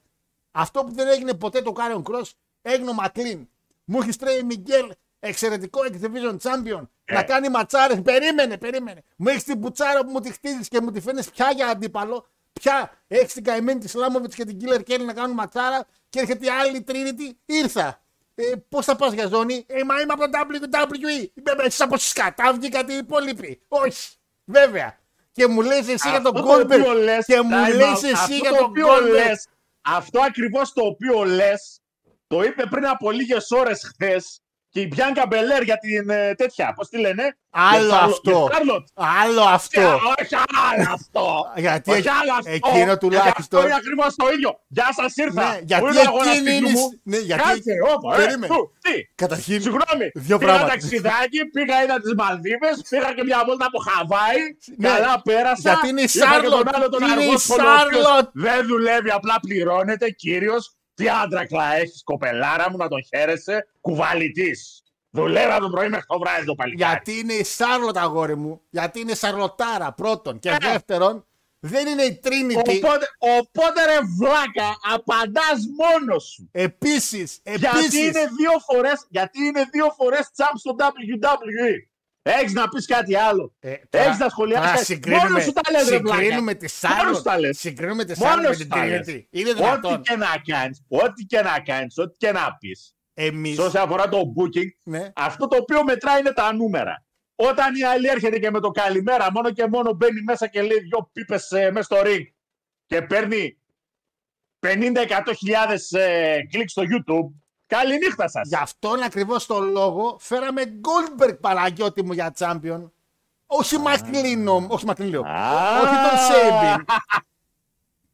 Αυτό που δεν έγινε ποτέ το Karrion Kross έγινε ο Maclin. Μου έχει τρέει Μιγγέλ, εξαιρετικό X Division Champion, να κάνει ματσάρες. Περίμενε, περίμενε. Μου έχεις την πουτσάρα που μου τη χτίζεις και μου τη φέρνει πια για αντίπαλο. Πια έχεις την καημένη τη Σλάμοβιτς και την Killer Kelly να κάνουν ματσάρα και έρχεται η άλλη Trinity. Ήρθα. Ε, Πώς θα πας για ζώνη, ε, μα είμαι από το WWE. Είμαι εσύ από σκατά, βγήκατε οι υπόλοιποι. Όχι, βέβαια. Και μου λες εσύ για τον Αυτό το οποίο Goldberg. λες, Και μου time λες out, εσύ αυτό για το τον οποίο Goldberg. λες, Αυτό ακριβώς το οποίο λες, το είπε πριν από λίγες ώρες χθες και η Μπιάνκα Μπελέρ για την ε, τέτοια, πώς τη λένε; Άλλο για Charlotte- αυτό. για Charlotte. Άλλο Και αυτό. Όχι άλλο αυτό. Γιατί όχι εκεί- άλλο αυτό. εκείνο Γιατί τουλάχιστον- Αυτό είναι ακριβώς το ίδιο. Γεια σας ήρθα. Ναι, γιατί Πού είναι ο εκείνη αγοραστής είναι- μου; ναι, γιατί- Κάτσε, όπα, ε, Περίμενε. πού, τι; Καταρχήν, Συγγνώμη, δύο πήγα πράγματα. ταξιδάκι, πήγα είδα τις Μαλδίβες, πήγα και μια βόλτα από Χαβάη, Ναι, καλά πέρασα. γιατί είναι η Είχα και τον Charlotte, άλλο τον είναι η αργόσπονο, ο οποίος Charlotte. Δεν δουλεύει, απλά πληρώνεται, κύριος. Τι άντρακλα έχεις, κοπελάρα μου, να τον χαίρεσαι, κουβαλητής. Δουλεύα το πρωί μέχρι το βράδυ το παλικάρι. γιατί είναι η Σάρλοτ αγόρι μου. Γιατί είναι Σαρλοτάρα πρώτον. Και Ε. δεύτερον, Δεν είναι η Trinity. Οπότε, οπότε ρε βλάκα, απαντάς μόνος σου. Επίσης, Γιατί επίσης. είναι δύο φορές, γιατί είναι δύο φορές champ στο WWE. Έχεις να πεις κάτι άλλο. Ε, τώρα- Έχεις να σχολιάσεις τώρα κάτι. συγκρίνουμε- Μόνος σου τα λες ρε βλάκα. Συγκρίνουμε τη Μόνος Σάρλο. σου τα λες. Συγκρίνουμε τη Μόνος Σάρλο με σου την τα λες. Trinity. Είναι Ό,τι δυνατόν. και να κάνεις, ό,τι και να κάνεις, ό,τι και να πεις. Εμείς. Σε όσον αφορά το booking, Ναι. αυτό το οποίο μετράει είναι τα νούμερα. Όταν η άλλη έρχεται και με το καλημέρα, μόνο και μόνο μπαίνει μέσα και λέει δυο πίπες ε, μέσα στο ring και παίρνει 50-100 χιλιάδες ε, κλικ στο YouTube, καληνύχτα σας. Γι' αυτόν ακριβώς το λόγο φέραμε Goldberg Παναγιώτη μου για champion. Όχι Maclin, όχι Maclin, Α. όχι τον Sabin.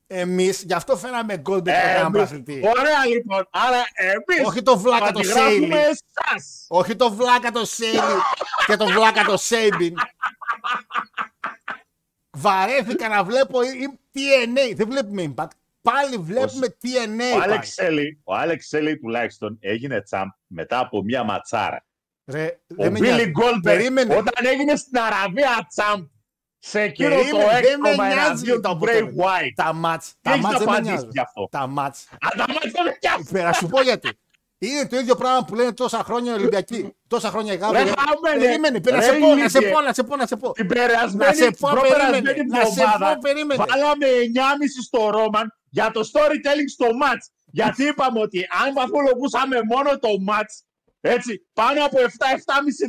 Εμείς, γι' αυτό φέραμε Goldberg να Ε, κάνουμε εμείς- πρωταθλητή. Ωραία λοιπόν, άρα εμείς Όχι το βλάκα θα το τη γράφουμε Shelley. εσάς. Όχι το βλάκα το Shelley και το βλάκα το Σέιμπιν. Βαρέθηκα να βλέπω η- η TNA. Δεν βλέπουμε Impact. Πάλι βλέπουμε TNA. Ο πάλι. Άλεξ Σέλι, ο Άλεξ Σέλι τουλάχιστον έγινε τσάμπ μετά από μια ματσάρα. Ρε, Ο δεν με νοιάζει. Μπίλι Γκόλμπερ Περίμενε. όταν έγινε στην Αραβία τσάμπ σε εκείνο το Περίμενε, δεν με 6,1 νοιάζει το του Bray αποτέλεσμα. White. Τα μάτς, Τι τα έχεις μάτς να δεν με απαντήσεις νοιάζουν. γι' αυτό. Τα μάτς. Α, τα μάτια δεν πιάσουν. Πέρα σου πω γιατί. Είναι το ίδιο πράγμα που λένε τόσα χρόνια οι Ολυμπιακοί. Τόσα χρόνια οι Γάβροι. Ρε, χαμένε. Περίμενε, πέρα, να Ρε, σε πω, να σε ηλίθιε. πω, να σε πω, να σε πω. Την Να περασμένη, σε την πω, προπερασμένη περίμενε. Να σε εβδομάδα πω, περίμενε. βάλαμε 9,5 στο Ρόμαν για το storytelling στο match. Γιατί είπαμε ότι αν βαθμολογούσαμε μόνο το match, έτσι, πάνω από 7-7,5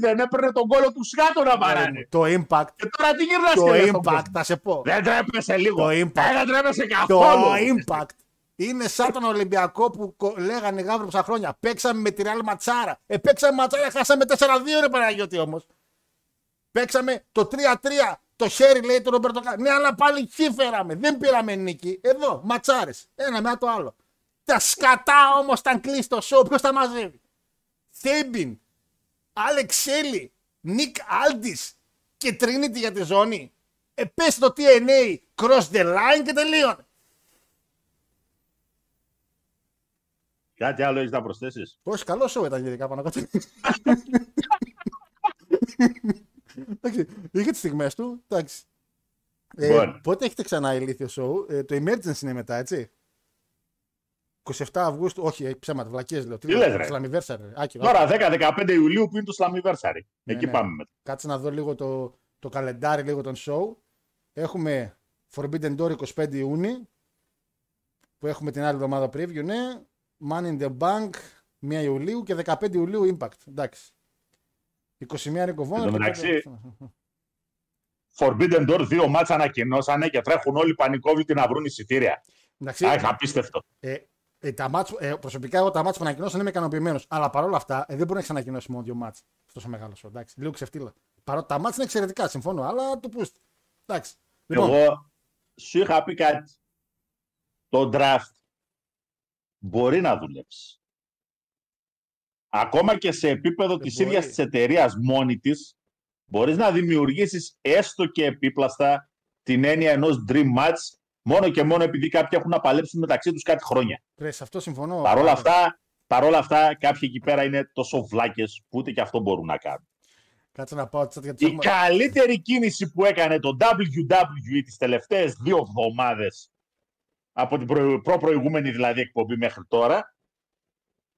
δεν έπαιρνε τον κόλλο του σκάτω να βαράνε. Το impact. Και τώρα τι γυρνάς Το και λες στον impact, κόσμο. θα σε πω. Δεν τρέπεσαι λίγο. Το impact. Ε, δεν τρέπεσαι Το καθόλου. impact είναι σαν τον Ολυμπιακό που κο- λέγανε οι Γάβροι τόσα χρόνια. Παίξαμε με τη Real Ματσάρα. Ε, παίξαμε ματσάρα, χάσαμε 4-2 ρε Παναγιώτη όμως. Παίξαμε το 3-3. Το χέρι λέει το Ρομπέρτο Κα- Ναι, αλλά πάλι χι φέραμε. Δεν πήραμε νίκη. Εδώ, ματσάρες. Ένα μετά το άλλο. Τα σκατά όμως ήταν κλείσει το show. Ποιος τα μαζεύει. Θέμπιν, Άλεξ Σέλι, Νικ Άλντι και Trinity για τη ζώνη. Ε, πες το TNA, cross the line και τελείωνε. Κάτι άλλο έχεις να προσθέσεις; Όχι, καλό show ήταν γενικά πάνω κάτω. Εντάξει, είχε τις στιγμές του. Εντάξει. Ε, Λοιπόν. πότε έχετε ξανά ηλίθιο show; Ε, το Emergency είναι μετά, έτσι. 27 Αυγούστου, όχι, ε, ψέματα, βλακίες λέω. Τι λες, ρε. Slammiversary, ρε. Άκυρο, Τώρα 10-15 Ιουλίου που είναι το Slammiversary. Ναι, Εκεί ναι. πάμε μετά. Κάτσε να δω λίγο το, το καλεντάρι λίγο των show. Έχουμε Forbidden Door 25 Ιούνιου, που έχουμε την άλλη εβδομάδα preview, ναι. Man in the Bank 1 Ιουλίου και 15 Ιουλίου Impact. Εντάξει. 21 Ring of Honor. Εν τω και μεταξύ, πέντε- Forbidden Door δύο μάτς ανακοινώσανε και τρέχουν όλοι πανικόβλητοι να βρουν εισιτήρια. Εντάξει, Αχ, απίστευτο. ε, ε, τα μάτς, ε, προσωπικά εγώ τα μάτς που ανακοινώσαν είμαι ικανοποιημένος. Αλλά παρόλα αυτά ε, δεν μπορεί να ξανακοινώσει μόνο δύο μάτς. Αυτός τόσο μεγάλος show. Εντάξει, λίγο ξεφτύλα. Παρότι τα μάτς είναι εξαιρετικά, συμφωνώ, αλλά το πούστε. Εντάξει. Λοιπόν, Εγώ σου είχα πει κάτι. Το draft μπορεί να δουλέψει. Ακόμα και σε επίπεδο της μπορεί. ίδιας της εταιρείας μόνη της, μπορείς να δημιουργήσεις έστω και επίπλαστα την έννοια ενός dream match, μόνο και μόνο επειδή κάποιοι έχουν να παλέψουν μεταξύ τους κάτι χρόνια. ρε, σε αυτό συμφωνώ. Παρ' όλα αυτά, παρόλα αυτά, κάποιοι εκεί πέρα είναι τόσο βλάκες που ούτε και αυτό μπορούν να κάνουν. Κάτσε να πάω chat γιατί Η έχουμε- καλύτερη κίνηση που έκανε το WWE τις τελευταίες δύο εβδομάδες από την προ... προπροηγούμενη δηλαδή εκπομπή μέχρι τώρα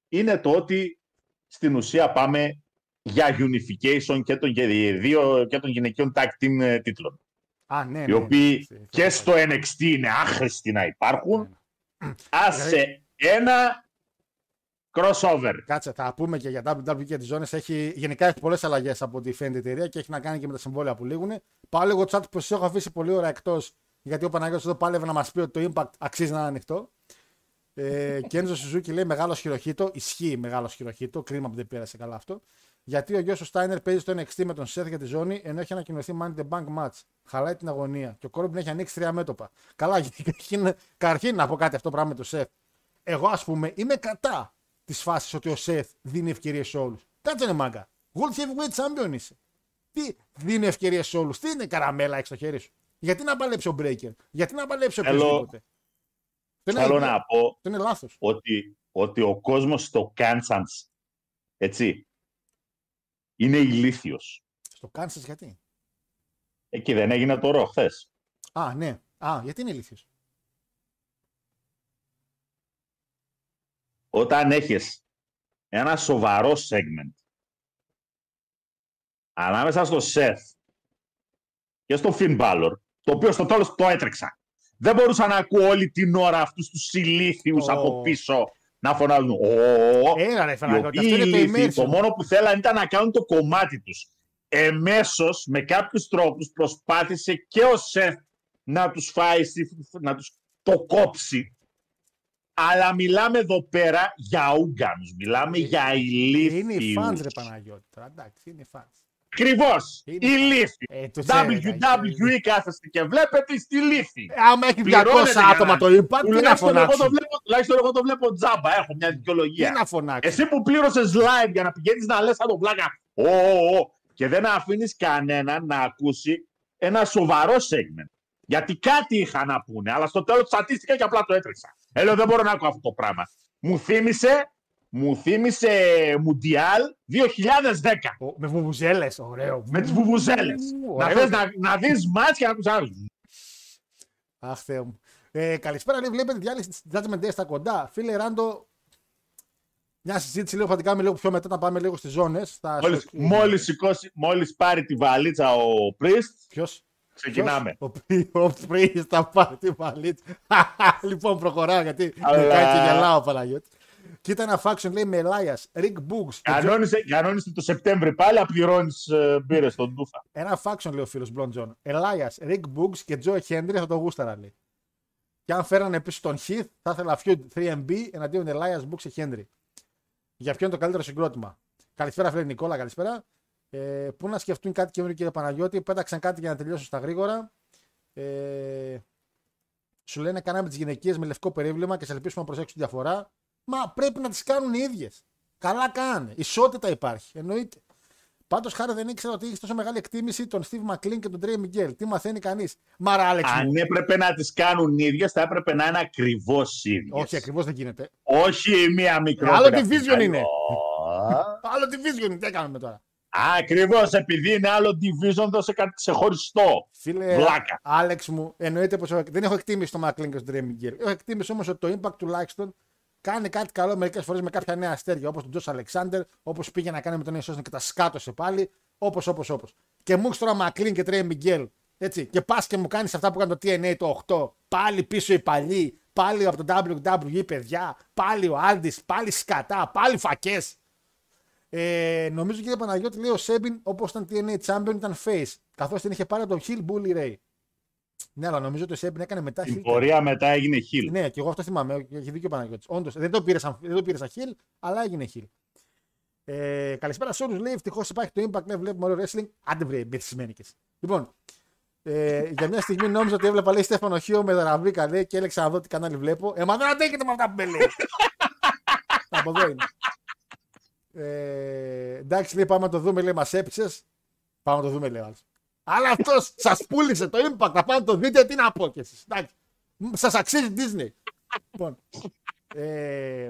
είναι το ότι στην ουσία πάμε για unification και των, και δύο, και των γυναικείων tag team ε, τίτλων. Α, ναι, οι ναι, οποίοι ναι, ναι, και ναι. στο NXT είναι άχρηστοι να υπάρχουν, Ναι, άσε ένα crossover. Κάτσε, θα πούμε και για WWE και τις ζώνες. Έχει, γενικά έχει πολλές αλλαγές από ό,τι φαίνεται η εταιρεία και έχει να κάνει και με τα συμβόλαια που λήγουν. Πάω λίγο chat που σα έχω αφήσει πολύ ώρα εκτός, γιατί ο Παναγιώτης εδώ πάλευε να μας πει ότι το impact αξίζει να είναι ανοιχτό. Ε, και Ένζο Σουζούκη λέει μεγάλο χειροχήτο. Ισχύει μεγάλο χειροχήτο. Κρίμα που δεν πέρασε καλά αυτό. Γιατί ο Γιώσο Στάινερ παίζει στο NXT με τον Σεθ για τη ζώνη, ενώ έχει ανακοινωθεί Money the Bank match. Χαλάει την αγωνία. Και ο Κόρμπιν έχει ανοίξει τρία μέτωπα. Καλά, γιατί- καταρχήν να πω κάτι αυτό πράγμα με τον Σεθ. Εγώ, ας πούμε, είμαι κατά της φάσης ότι ο Σεθ δίνει ευκαιρίες σε όλους. Κάτσε είναι μάγκα. World Heavyweight Champion είσαι. Τι δίνει ευκαιρίες σε όλους. Τι είναι καραμέλα έχει στο χέρι σου. Γιατί να παλέψει ο Breaker. Γιατί να παλέψει Θέλω- οποιοδήποτε. Δεν Θέλω είναι, να πω δεν είναι λάθος. ότι, ότι ο κόσμος στο Kansas, έτσι, είναι ηλίθιος. Στο Kansas γιατί; Εκεί δεν έγινε το ρο χθες. Α, ναι. Α, γιατί είναι ηλίθιος; Όταν έχεις ένα σοβαρό segment ανάμεσα στο Seth και στο Finn Balor, το οποίο στο τέλος το έτρεξα. Δεν μπορούσα να ακούω όλη την ώρα αυτούς τους ηλίθιους Ω. από πίσω να φωνάζουν «Ω». Έλα ρε Οι φανάκο, οποίοι αυτό είναι το ηλίθιοι, immersion. το μόνο που θέλαν ήταν να κάνουν το κομμάτι τους. Εμέσως, με κάποιους τρόπους, προσπάθησε και ο Σεφ να τους φάει, στη- να τους το κόψει. Αλλά μιλάμε εδώ πέρα για ούγκανους, μιλάμε για ηλίθιους. Ε, Είναι οι fans ρε Παναγιώτη. τώρα, Εντάξει, είναι οι fans. Ακριβώς, Είναι- ηλίθιοι. Ε, τους έλεγα, WWE κάθεστε και βλέπετε στη λύθη. Ε, Άμα έχει 200 Πληρώνετε άτομα για το να- impact, τι να Τουλάχιστον εγώ, το φωνάξουν. βλέπω, τουλάχιστον εγώ το βλέπω τζάμπα, έχω μια Τι δικαιολογία. να φωνάξουν. Εσύ που πλήρωσες live για να πηγαίνεις να λες σαν τον πλάκα. Ω, ω, ω, και δεν αφήνεις κανέναν να ακούσει ένα σοβαρό segment. Γιατί κάτι είχα να πούνε, αλλά στο τέλος τσατίστηκα και απλά το έτρεξα. Ε, λέω δεν μπορώ να ακούω αυτό το πράγμα. Μου θύμισε, μου θύμισε Μουντιάλ 2010 Ο- Με βουβουζέλες, ωραίο. με τις βουβουζέλες. Ου, να ωραίο. θες να, να δεις μάτια και να ακούς άλλους. Αχ, Θεέ μου. Ε, καλησπέρα, λέει, βλέπετε διάλυση τη Judgment Day στα κοντά. Φίλε Ράντο, μια συζήτηση λίγο θα την κάνουμε λίγο πιο μετά να πάμε λίγο στις ζώνες. Μόλις, μόλις, σηκώσει, μόλις πάρει τη βαλίτσα ο Priest, Ποιος; ξεκινάμε. Ο Prie- Ο Priest θα πάρει τη βαλίτσα. λοιπόν, προχωράω γιατί Αλλά- με κάνει και γελάω ο Παναγιώτη. Κοίτα ένα faction λέει με Elias, Rick Boogs. και Joe- Κανόνισε, κανόνισε το Σεπτέμβρη πάλι, να πληρώνεις ε, μπύρες στον Τούφα. Ένα faction λέει ο φίλος Μπλον Τζον. Elias, Rick Boogs και Joe Hendry θα το γούσταρα λέει. Και αν φέρανε πίσω τον Heath, θα ήθελα feud 3MB εναντίον Elias, Boogs και Henry. Για ποιο είναι το καλύτερο συγκρότημα. Καλησπέρα, φίλε Νικόλα, καλησπέρα. Ε, πού να σκεφτούν κάτι καινούργιο, κύριε Παναγιώτη; Πέταξαν κάτι για να τελειώσω στα γρήγορα. Ε, σου λένε κάναμε τις γυναικείες με λευκό περίβλημα και σε ελπίσουμε να προσέξουν τη διαφορά. Μα πρέπει να τις κάνουν οι ίδιες. Καλά κάνανε. Ισότητα υπάρχει. Εννοείται. Πάντως, χάρη δεν ήξερα ότι έχεις τόσο μεγάλη εκτίμηση τον Steve McLean και τον Trey Miguel. Τι μαθαίνει κανείς; Μάρα, Άλεξ. μου. Αν έπρεπε να τις κάνουν ίδιες, θα έπρεπε να είναι ακριβώς ίδιες. Όχι, ακριβώς δεν γίνεται. Όχι η μία μικρότερη. Άλλο από την division άλλη. είναι. Ω. Άλλο division είναι. Τι έκαναμε τώρα; Ακριβώς, επειδή είναι άλλο division, δώσε κάτι ξεχωριστό. Φίλε, Βλάκα. Άλεξ μου, εννοείται πως δεν έχω εκτίμηση το McLean και τον Trey Miguel. Έχω εκτίμηση όμως ότι το impact τουλάχιστον κάνει κάτι καλό μερικές φορές με κάποια νέα αστέρια. Όπως τον Τζος Αλεξάνδρ, όπως πήγε να κάνει με τον Ace Austin και τα σκάτωσε πάλι. Όπως, όπως, όπως. Και μου έχεις τώρα Maclin και Trey Miguel. Έτσι. Και πας και μου κάνεις αυτά που έκανε το TNA το 8. Πάλι πίσω οι παλιοί. Πάλι από το WWE παιδιά. Πάλι ο Άλντι. Πάλι σκατά. Πάλι φακές. Ε, νομίζω κύριε Παναγιώτη λέει ο Sabin όπως ήταν TNA Champion ήταν face. Καθώς την είχε πάρει από τον heel Bully Ray. Ναι, αλλά νομίζω ότι ο Sabin έκανε μετά Την heel. πορεία μετά έγινε heel. Ναι, και εγώ αυτό θυμάμαι. Έχει δίκιο ο Παναγιώτης. Όντως δεν το πήρες σαν, δεν το πήρες σαν heel, αλλά έγινε Hill. Ε, καλησπέρα σε όλους. Λέει ευτυχώς υπάρχει το impact. Ναι, βλέπουμε ωραίο wrestling. Άντε βρε, μπετσισμένικε. Λοιπόν, ε, για μια στιγμή νόμιζα ότι έβλεπα λέει Στέφανο Χίο με δραβίκα λέει και έλεξα να δω τι κανάλι βλέπω. Ε, μα δεν αντέχετε με αυτά που με λέει. Από εδώ είναι. Ε, εντάξει, λέει, πάμε να το δούμε, λέει, μας έπεισε. Πάμε να το δούμε, λέει ο άλλος. Αλλά αυτός σας πούλησε το impact. Να πάμε να το δείτε, τι να πω κι εσείς. Σας αξίζει Disney. λοιπόν. Ε,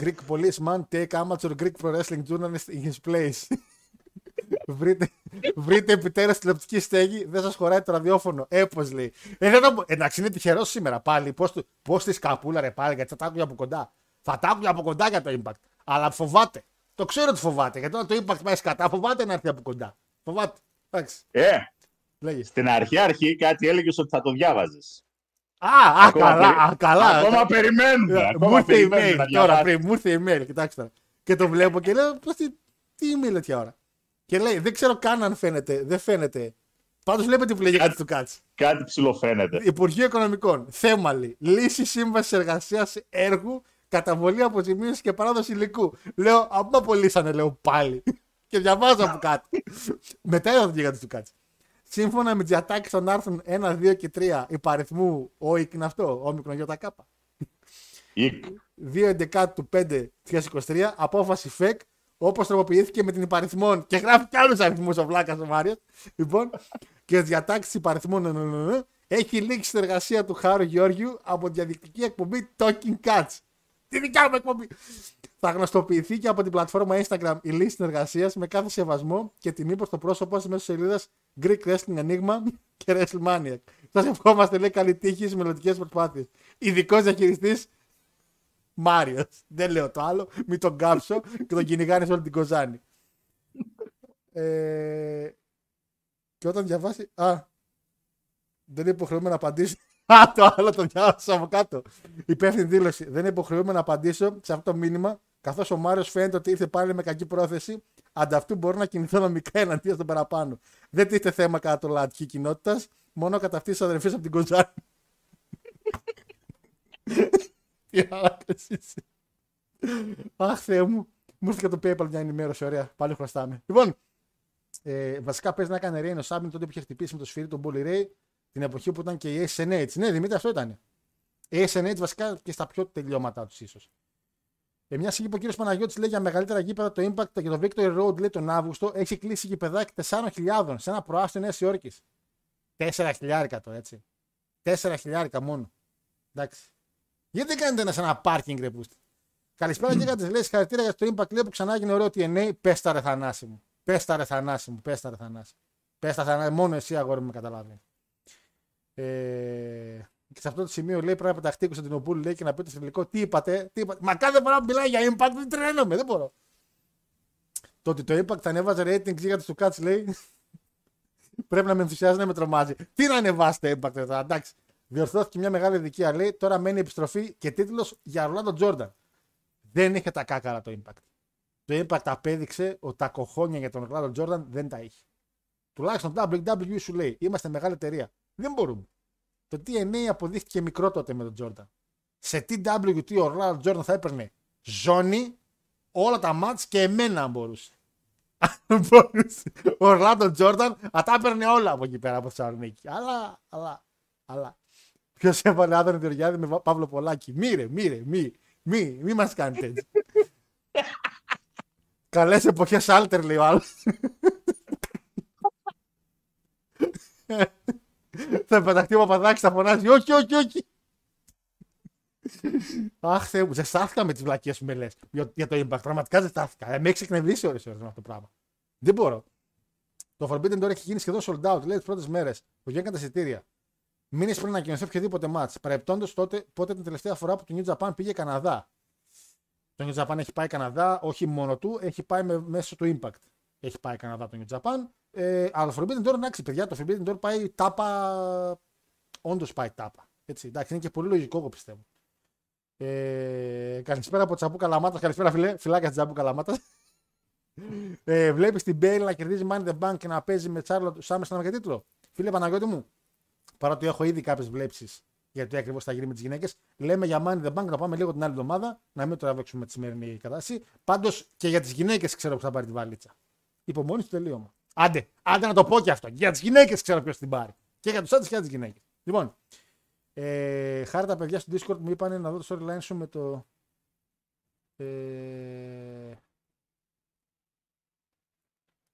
Greek policeman take amateur Greek pro wrestling journalist in his place. βρείτε, βρείτε επιτέλους τηλεοπτική στέγη, δεν σας χωράει το ραδιόφωνο. Έπω λέει. Ε, δεν το... Εντάξει, είναι τυχερός σήμερα πάλι. Πώς πώς της σκαπούλα ρε πάλι, γιατί θα τα άκουγε από κοντά. Θα τα άκουγε από κοντά για το impact. Αλλά φοβάται. Το ξέρω ότι φοβάται. Γιατί όταν το impact πάει σκατά, φοβάται να έρθει από κοντά. Φοβάται. Εντάξει, Ε, λέγε. στην αρχή αρχή κάτι έλεγες ότι θα το διάβαζες. Α, α, Ακόμα καλά, περι- α, καλά. Ακόμα περιμένουμε. Ε, ακόμα Μου ήρθε περιμένουμε email να τώρα διαβάσεις. πριν. Μου ήρθε email, κοιτάξτε τώρα. Και το βλέπω και λέω, «Πώς τι, τι email τέτοια ώρα. Και λέει, δεν ξέρω καν αν φαίνεται, δεν φαίνεται. Πάντως βλέπετε που λέγει κάτι του κάτσε. Κάτι ψηλοφαίνεται. Υπουργείο Οικονομικών. Θέμα λέει. Λύση σύμβασης εργασίας έργου, καταβολή αποζημίωσης και παράδοση υλικού. Λέω, από πού απολύσανε, λέω πάλι. Και διαβάζω από κάτω. Μετά είδα το κάτι του κάτσε. Σύμφωνα με τις διατάξει των άρθρων 1, 2 και 3 υπαριθμού ΟΙΚ είναι αυτό, όμικρον ΙΚ. Ή- 2 του 5 2023, απόφαση ΦΕΚ, όπως τροποποιήθηκε με την υπαριθμών. Και γράφει κι άλλους αριθμούς ο Βλάκας ο Μάριος. Λοιπόν, και διατάξεις υπαριθμών. νο, νο, νο, νο, Έχει λήξει στην εργασία του Χάρου Γεώργιου από τη διαδικτυακή εκπομπή Talking Cats. Τη δικιά μου εκπομπή. Θα γνωστοποιηθεί και από την πλατφόρμα Instagram η λύση συνεργασίας με κάθε σεβασμό και τιμή προς το πρόσωπό σας μέσω σελίδας Greek Wrestling Enigma και WrestleMania. Σας ευχόμαστε λέει καλή τύχη στις μελλοντικές προσπάθειες. Ειδικός διαχειριστής Μάριος. Δεν λέω το άλλο. Μην τον κάψω και τον κυνηγάνε σε όλη την Κοζάνη. Ε, και όταν διαβάσει. Α, δεν είναι υποχρεωμένο να απαντήσω. Α, το άλλο το διάβασα από κάτω. Υπεύθυνη δήλωση. Δεν είναι υποχρεωμένο να απαντήσω σε αυτό το μήνυμα, καθώς ο Μάριος φαίνεται ότι ήρθε πάλι με κακή πρόθεση. Ανταυτού μπορώ να κινηθώ νομικά εναντίον στον παραπάνω. Δεν τίθεται θέμα κατά το λατική κοινότητας, μόνο κατά αυτής της αδερφής από την Κοζάνη. Τι άλακας είσαι. Αχ, Θεέ μου. Μου ήρθε και το PayPal μια ενημέρωση. Ωραία. Πάλι χρωστάμε. Λοιπόν, ε, βασικά παίζει να έκανε Ρέιν ο Σάμπιν τότε που είχε χτυπήσει με το σφυρί τον Bully Ray την εποχή που ήταν και η SNH. Ναι, Δημήτρη, αυτό ήταν. Η SNH βασικά και στα πιο τελειώματά τους ίσως. Ε, μια στιγμή που ο κύριος Παναγιώτης λέει για μεγαλύτερα γήπεδα το Impact και το Victory Road λέει τον Αύγουστο έχει κλείσει γηπεδάκι 4.000 σε ένα προάστιο Νέας Υόρκης. 4.000 το έτσι. 4.000 μόνο. Εντάξει. Γιατί δεν κάνετε ένα σε ένα πάρκινγκ ρε πούστη; Καλησπέρα και κάτι λέει συγχαρητήρια για το Impact λέει που ξανά έγινε ωραίο TNA. Πες τα ρε θανάση μου. Πες τα ρε θανάση μου. Πες τα ρε θανάση. Πες τα θανάση. Μόνο εσύ αγόρι μου με καταλάβει. Ε, και σε αυτό το σημείο λέει πρέπει να πεταχτεί ο Κωνσταντινοπούλου λέει και να πει στο τελικό τι είπατε, τι είπατε. Μα κάθε φορά που μιλάει για impact δεν τρελαίνομαι, δεν μπορώ. Το ότι το impact θα ανέβαζε ratings για του Cats λέει πρέπει να με ενθουσιάζει να με τρομάζει. Τι να ανεβάσετε impact εδώ, εντάξει. Διορθώθηκε μια μεγάλη δικία λέει τώρα μένει επιστροφή και τίτλος για Ρολάντο Τζόρνταν. Δεν είχε τα κάκαρα το impact. Το impact απέδειξε ότι τα κοχόνια για τον Ρολάντο Τζόρνταν δεν τα είχε. Τουλάχιστον WWE σου λέει είμαστε μεγάλη εταιρεία. Δεν μπορούμε. Το TNA αποδείχθηκε μικρό τότε με τον Τζόρνταν. Σε TWT ο Ρολάντο Τζόρνταν θα έπαιρνε ζώνη, όλα τα μάτς και εμένα αν μπορούσε. Αν μπορούσε. Ο Ρολάντο Τζόρνταν θα τα έπαιρνε όλα από εκεί πέρα από Θεσσαλονίκη. Αλλά, αλλά, αλλά. Ποιος έβαλε Άδωνη Γεωργιάδη με Παύλο Πολάκη; Μύρε, μύρε, μη, μη, μη μας κάνετε έτσι. Καλές εποχές Άλτερ λέει ο άλλος. θα πεταχτεί ο Παπαδάκης, θα φωνάζει. Όχι, όχι, όχι. Αχ, Θεέ μου, ζεστάθηκα με τις βλακίες που με λες για, για, το impact. Πραγματικά ζεστάθηκα. Ε, με έχει εκνευρίσει ώρε ώρε αυτό το πράγμα. Δεν μπορώ. Το Forbidden τώρα έχει γίνει σχεδόν sold out. Λέει τις πρώτες μέρες που βγήκαν τα εισιτήρια. Μήνες πριν να ανακοινωθεί οποιοδήποτε match. Παρεπτόντως τότε, πότε την τελευταία φορά που το New Japan πήγε Καναδά. Το New Japan έχει πάει Καναδά, όχι μόνο του, έχει πάει με, μέσω του Impact. Έχει πάει Καναδά το New Japan. Ε, αλλά το Forbidden Door, εντάξει, παιδιά, το Forbidden Door πάει τάπα. Όντως πάει τάπα. Έτσι, εντάξει, είναι και πολύ λογικό, εγώ πιστεύω. Ε, καλησπέρα από Τσαμπού Καλαμάτας. Καλησπέρα, φιλέ. Φυλάκια Τσαμπού Καλαμάτας. Ε, Βλέπεις την Μπέιλ να κερδίζει Money the Bank και να παίζει με Τσάρλο Σάμερ για τίτλο; Φίλε Παναγιώτη μου, παρότι έχω ήδη κάποιες βλέψεις για το ακριβώς θα γίνει με τις γυναίκες, λέμε για Money the Bank να πάμε λίγο την άλλη εβδομάδα, να μην το τραβήξουμε με τη σημερινή κατάσταση. Πάντως και για τις γυναίκες ξέρω που θα πάρει τη βαλίτσα. Υπομονή στο τελείωμα. Άντε, άντε να το πω και αυτό. Και για τις γυναίκες ξέρω ποιος την πάρει. Και για τους άντρες και για τις γυναίκες. Λοιπόν, ε, χάρη τα παιδιά στο Discord μου είπαν να δω το storyline σου με το. Ε...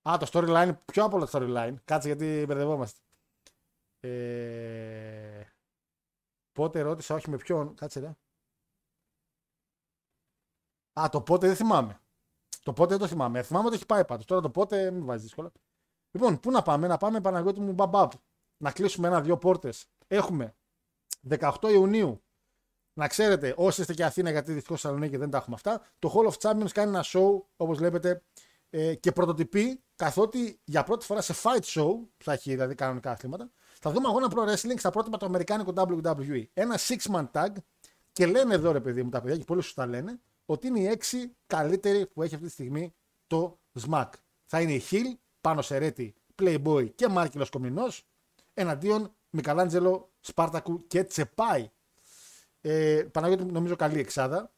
Α, το storyline, πιο από το storyline. Κάτσε γιατί μπερδευόμαστε. Ε... Πότε ρώτησα, όχι με ποιον. Κάτσε ρε. Α, το πότε δεν θυμάμαι. Το πότε δεν το θυμάμαι. Θυμάμαι ότι έχει πάει πάντως. Τώρα το πότε μην βάζεις δύσκολα. Λοιπόν, πού να πάμε, να πάμε Παναγιώτη μου μπαμπάπ. Να κλείσουμε ένα-δύο πόρτες. Έχουμε 18 Ιουνίου. Να ξέρετε, όσοι είστε και Αθήνα, γιατί δυστυχώς Θεσσαλονίκη δεν τα έχουμε αυτά, το Hall of Champions κάνει ένα show, όπως βλέπετε, ε, και πρωτοτυπεί, καθότι για πρώτη φορά σε fight show, θα έχει δηλαδή κανονικά αθλήματα, θα δούμε αγώνα pro wrestling στα πρότυπα του Αμερικάνικου WWE. Ένα six-man tag και λένε εδώ, ρε παιδί μου, τα παιδιά, και πολύ σωστά λένε, ότι είναι οι έξι καλύτεροι που έχει αυτή τη στιγμή το SMAC. Θα είναι η Hill, πάνω σε Ρέτη, Playboy και Μάρκυλος Κομινός, εναντίον Μικαλάντζελο, Σπάρτακου και Τσεπάη. Ε, Παναγιώτη, νομίζω καλή εξάδα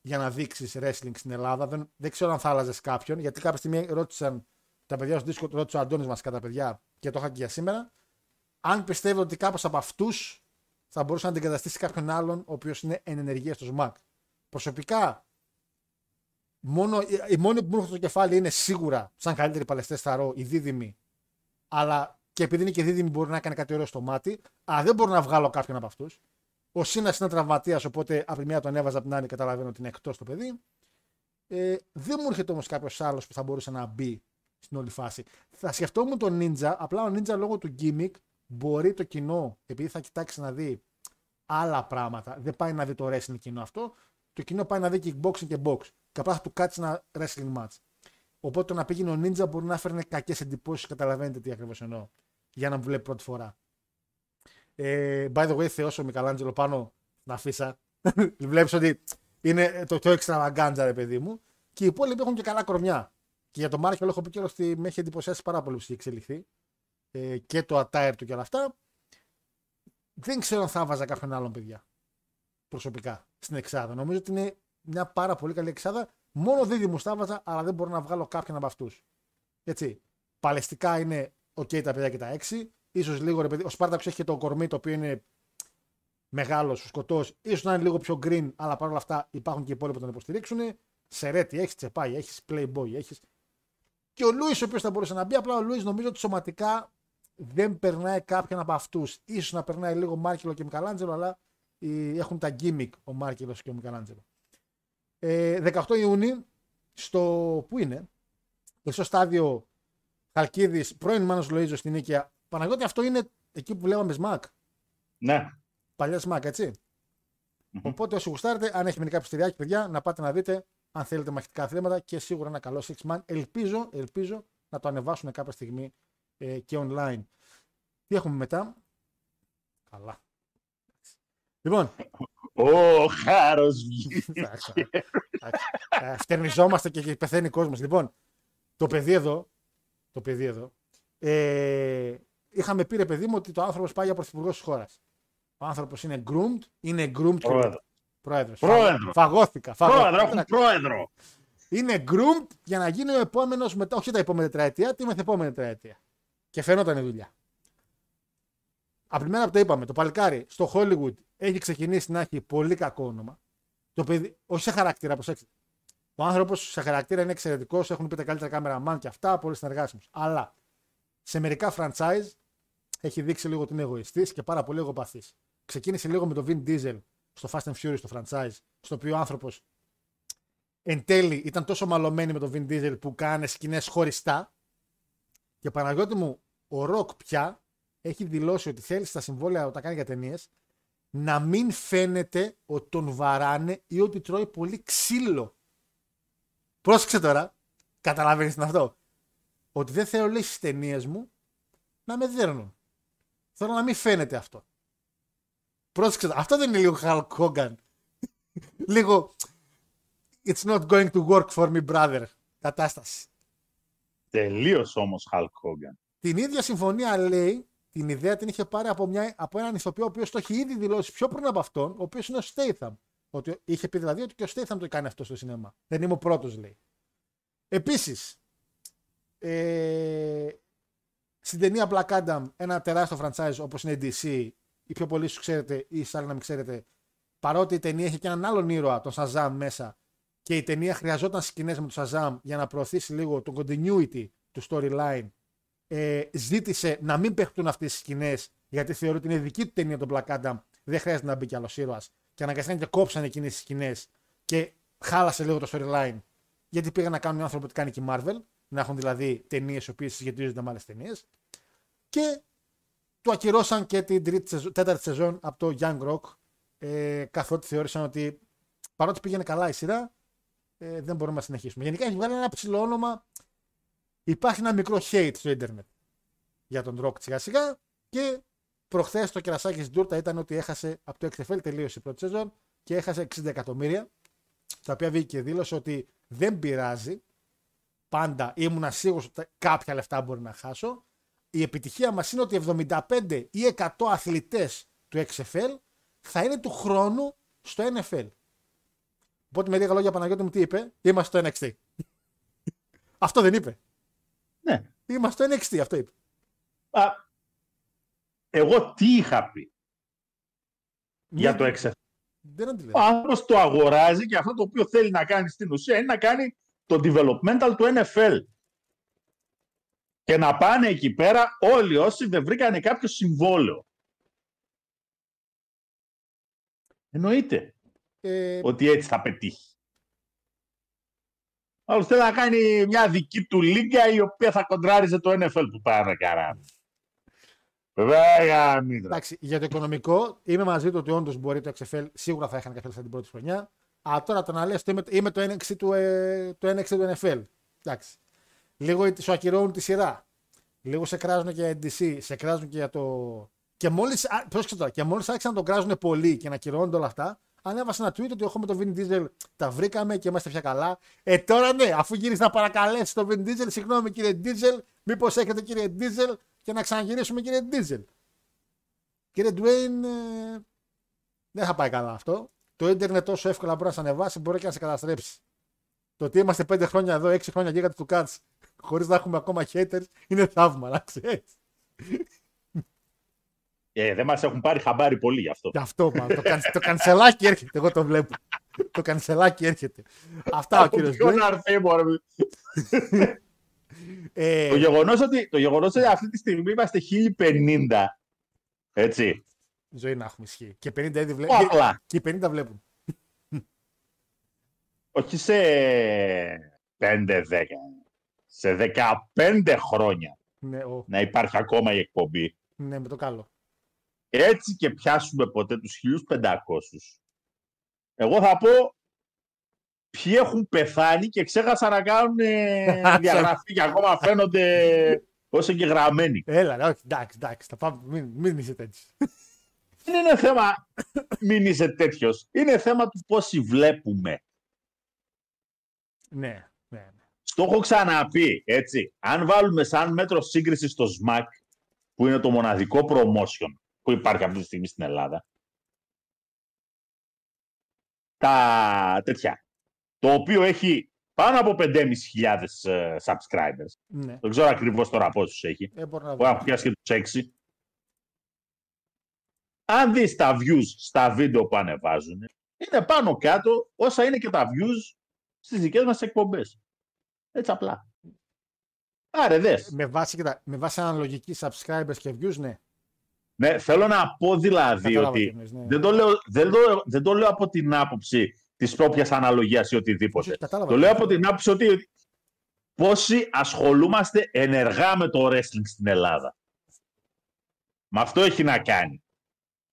για να δείξεις wrestling στην Ελλάδα. Δεν, δεν ξέρω αν θα άλλαζες κάποιον, γιατί κάποια στιγμή ρώτησαν τα παιδιά στο Discord, ρώτησε ο Αντώνης μας κατά παιδιά και το είχα και για σήμερα. Αν πιστεύω ότι κάποιο από αυτούς θα μπορούσε να αντικαταστήσει κάποιον άλλον ο οποίος είναι εν ενεργεία στο ΣΜΑΚ. Προσωπικά, μόνο, η μόνη που μου έρχεται στο κεφάλι είναι σίγουρα σαν καλύτερη παλαιστές στα ρο, η δίδυμη. Αλλά και επειδή είναι και δίδυμη, μπορεί να κάνει κάτι ωραίο στο μάτι. Αλλά δεν μπορώ να βγάλω κάποιον από αυτούς. Ο Σίνας είναι τραυματίας, οπότε από τη μία τον έβαζα, από την άλλη καταλαβαίνω ότι είναι εκτός το παιδί. Ε, δεν μου έρχεται όμως κάποιος άλλος που θα μπορούσε να μπει στην όλη φάση. Θα σκεφτόμουν τον Ninja, απλά ο Ninja λόγω του gimmick μπορεί το κοινό, επειδή θα κοιτάξει να δει άλλα πράγματα, δεν πάει να δει το wrestling κοινό αυτό, το κοινό πάει να δει kickboxing και box. Και απλά θα του κάτσει ένα wrestling match. Οπότε το να πήγαινε ο Ninja μπορεί να φέρνει κακές εντυπώσεις, καταλαβαίνετε τι ακριβώς εννοώ. Για να μου βλέπει πρώτη φορά. Ε, by the way, θεός ο Μικαλάντζελο πάνω να αφήσα. Βλέπεις ότι είναι το πιο extravaganza, ρε παιδί μου. Και οι υπόλοιποι έχουν και καλά κορμιά. Και για τον Μάρκελ έχω πει κιόλα ότι με έχει εντυπωσιάσει πάρα πολύ που έχει εξελιχθεί. Ε, και το attire του και όλα αυτά. Δεν ξέρω αν θα βάζα κάποιον άλλον παιδιά. Προσωπικά στην Εξάδα. Νομίζω ότι είναι μια πάρα πολύ καλή Εξάδα. Μόνο δίδυμου θα βάζα, αλλά δεν μπορώ να βγάλω κάποιον από αυτούς. Έτσι. Παλαιστικά είναι OK τα παιδιά και τα 6. σω λίγο ρε παιδί. Ο Σπάρταξ έχει και το κορμί το οποίο είναι μεγάλος, σκοτός. σω να είναι λίγο πιο green, αλλά παρόλα αυτά υπάρχουν και οι υπόλοιποι που τον υποστηρίξουν. Σερέτη, έχεις τσεπάει, έχεις playboy, έχεις. Και ο Λούι, ο οποίος θα μπορούσε να μπει, απλά ο Λούι νομίζω ότι σωματικά δεν περνάει κάποιον από αυτούς. σω να περνάει λίγο Μάρκελο και Μικαλάντζελο, αλλά έχουν τα gimmick ο Μάρκελος και ο Μικαλάντζελο. Ε, 18 Ιούνιου, στο που είναι, στο στάδιο Χαλκίδης, πρώην Μάνος Λοίζος στην Νίκαια. Παναγιώτη, αυτό είναι εκεί που λέγαμε Σμακ. Ναι. Παλιά Σμακ, έτσι. Mm-hmm. Οπότε όσοι γουστάρετε, αν έχει μερικά πιστηριάκι, παιδιά, να πάτε να δείτε αν θέλετε μαχητικά αθλήματα και σίγουρα ένα καλό six man. Ελπίζω, ελπίζω να το ανεβάσουν κάποια στιγμή ε, και online. Τι έχουμε μετά; Καλά. Λοιπόν. Ο χάρος Φτερνιζόμαστε και πεθαίνει ο κόσμος. Λοιπόν, το παιδί εδώ. Το παιδί εδώ. Ε, είχαμε πει ρε παιδί μου ότι το άνθρωπος πάει για πρωθυπουργός της χώρας. Ο άνθρωπος είναι groomed, είναι groomed. Πρόεδρο. Πρόεδρος. Πρόεδρο. Φαγώθηκα. φαγώθηκα. Πρόεδρο, έχουν πρόεδρο. Είναι groomed για να γίνει ο επόμενος μετά, όχι τα επόμενα τετραετία, τη μεθεπόμενη τετραετία. Και φαίνονταν η δουλειά. Από τη μέρα που το είπαμε, το παλικάρι στο Hollywood έχει ξεκινήσει να έχει πολύ κακό όνομα. Το παιδί, όχι σε χαρακτήρα, προσέξτε. Ο άνθρωπος σε χαρακτήρα είναι εξαιρετικός, έχουν πει τα καλύτερα κάμερα man και αυτά, πολύ συνεργάσιμος. Αλλά σε μερικά franchise έχει δείξει λίγο ότι είναι εγωιστής και πάρα πολύ εγωπαθής. Ξεκίνησε λίγο με το Vin Diesel στο Fast and Furious, στο franchise, στο οποίο ο άνθρωπος εν τέλει ήταν τόσο μαλωμένοι με το Vin Diesel που κάνει σκηνές χωριστά. Και Παναγιώτη μου, ο Ροκ πια έχει δηλώσει ότι θέλει στα συμβόλαια όταν κάνει για ταινίες να μην φαίνεται ότι τον βαράνε ή ότι τρώει πολύ ξύλο. Πρόσεξε τώρα, καταλαβαίνεις αυτό. Ότι δεν θέλω λέει στις ταινίες μου να με δέρνουν. Θέλω να μην φαίνεται αυτό. Πρόσεξε, αυτό δεν είναι λίγο Hulk Hogan. λίγο It's not going to work for me, brother. Κατάσταση. Τελείως όμως Hulk Hogan. Την ίδια συμφωνία λέει, την ιδέα την είχε πάρει από, μια, από έναν ηθοποιό ο οποίος το έχει ήδη δηλώσει πιο πριν από αυτόν, ο οποίος είναι ο Statham. Ότι είχε πει δηλαδή ότι και ο Statham το κάνει αυτό στο σινέμα. Δεν είμαι ο πρώτος, λέει. Επίσης, ε, στην ταινία Black Adam, ένα τεράστιο franchise όπως είναι η DC, ή πιο πολλοί σου ξέρετε, ή σαν να μην ξέρετε, παρότι η ταινία έχει και έναν άλλον ήρωα, τον Shazam μέσα, και η ταινία χρειαζόταν σκηνές με τον Shazam για να προωθήσει λίγο το continuity του storyline, ε, ζήτησε να μην παιχτούν αυτές τι σκηνές, γιατί θεωρεί ότι είναι δική του ταινία τον Black Adam, δεν χρειάζεται να μπει κι άλλος ήρωας. Και αναγκαστήκαν και κόψαν εκείνες τις σκηνές και χάλασε λίγο το storyline. Γιατί πήγαν να κάνουν άνθρωπο που κάνει και η Marvel, να έχουν δηλαδή ταινίες οι οποίες σχετίζονται με άλλες ταινίες. Και του ακυρώσαν και την τρίτη, τέταρτη σεζόν από το Young Rock, ε, καθότι θεώρησαν ότι παρότι πήγαινε καλά η σειρά, ε, δεν μπορούμε να συνεχίσουμε. Γενικά έχει βγάλει ένα ψηλό όνομα. Υπάρχει ένα μικρό hate στο ίντερνετ για τον Rock σιγά σιγά και προχθές το κερασάκι στην τούρτα ήταν ότι έχασε από το XFL τελείωσε η πρώτη σεζόν και έχασε 60 εκατομμύρια. Τα οποία βγήκε και δήλωσε ότι δεν πειράζει. Πάντα ήμουν σίγουρος ότι κάποια λεφτά μπορεί να χάσω η επιτυχία μας είναι ότι 75 ή 100 αθλητές του XFL θα είναι του χρόνου στο NFL. Οπότε με λίγα λόγια Παναγιώτη μου τι είπε, είμαστε στο NXT. αυτό δεν είπε. Ναι. Είμαστε στο NXT, αυτό είπε. Α, εγώ τι είχα πει για το XFL. Δεν Ο άνθρωπος το αγοράζει και αυτό το οποίο θέλει να κάνει στην ουσία είναι να κάνει το developmental του NFL και να πάνε εκεί πέρα όλοι όσοι δεν βρήκανε κάποιο συμβόλαιο. Εννοείται ε... ότι έτσι θα πετύχει. Άλλος θέλει να κάνει μια δική του λίγκα η οποία θα κοντράριζε το NFL που πάει να Βέβαια, μήτρα. Εντάξει, για το οικονομικό είμαι μαζί του ότι όντως μπορεί το XFL σίγουρα θα είχαν κάποια λεφτά την πρώτη χρονιά. Αλλά τώρα το να λες είμαι, είμαι το NXT του, ε, το NXT του NFL. Εντάξει. Λίγο σου ακυρώνουν τη σειρά. Λίγο σε κράζουν και για NDC, σε κράζουν και για το. Και μόλις. Πρόσεξε τώρα, και μόλις άρχισαν να τον κράζουν πολύ και να ακυρώνονται όλα αυτά, ανέβασε ένα tweet ότι εγώ με τον Vin Diesel τα βρήκαμε και είμαστε πια καλά. Ε, τώρα ναι, αφού γυρίσει να παρακαλέσει τον Vin Diesel, συγγνώμη κύριε Diesel, μήπως έχετε κύριε Diesel και να ξαναγυρίσουμε κύριε Diesel. Κύριε Dwayne, ε, δεν θα πάει καλά αυτό. Το ίντερνετ τόσο εύκολα μπορεί να σε ανεβάσει, μπορεί και να σε καταστρέψει. Το ότι είμαστε 5 χρόνια εδώ, 6 χρόνια γίγαντε του Cats, χωρίς να έχουμε ακόμα haters, είναι θαύμα, να ξέρεις. Ε, δεν μας έχουν πάρει χαμπάρι πολύ γι' αυτό. Γι' αυτό, μα, το, καν, το κανσελάκι έρχεται, εγώ το βλέπω. το κανσελάκι έρχεται. Αυτά ο κύριος Ποιο να έρθει, μωρέ. Ε, Το γεγονός ότι, το γεγονός ότι αυτή τη στιγμή είμαστε 1050, έτσι, ζωή να έχουμε ισχύει. Και 50 ήδη βλέπουν. Όπλα. Και οι 50 βλέπουν. όχι σε 5-10, σε 15 χρόνια Ναι, ο, να υπάρχει ακόμα η εκπομπή. ναι, με το καλό. Έτσι και πιάσουμε ποτέ τους 1500. Εγώ θα πω ποιοι έχουν πεθάνει και ξέχασαν να κάνουν ε, διαγραφή και ακόμα φαίνονται ως εγγεγραμμένοι. Έλα, ρε, όχι, εντάξει, εντάξει, θα πάμε, μην, μην είσαι έτσι. Δεν είναι θέμα μην είσαι τέτοιος. Είναι θέμα του πόσοι βλέπουμε. ναι, ναι, ναι. Στο έχω ξαναπεί, έτσι. Αν βάλουμε σαν μέτρο σύγκριση στο SMAC, που είναι το μοναδικό promotion που υπάρχει αυτή τη στιγμή στην Ελλάδα, τα τέτοια, το οποίο έχει πάνω από 5.500 ε, subscribers. ναι. Δεν ξέρω ακριβώς τώρα πόσους έχει. Ε, μπορώ να που έχουν πιάσει και τους 6. Αν δεις τα views στα βίντεο που ανεβάζουν, είναι πάνω κάτω όσα είναι και τα views στις δικές μας εκπομπές. Έτσι απλά. Άρε δες. Με βάση, κοίτα, με βάση αναλογική subscribers και views, ναι. Ναι, θέλω να πω δηλαδή Κατάλαβα τι ότι εννοείς, ναι. δεν, το λέω, δεν, το, δεν το λέω από την άποψη της όποιας αναλογίας ή οτιδήποτε. Όχι, κατάλαβα Το τι λέω εννοείς. από την άποψη ότι πόσοι ασχολούμαστε ενεργά με το wrestling στην Ελλάδα. Με αυτό έχει να κάνει.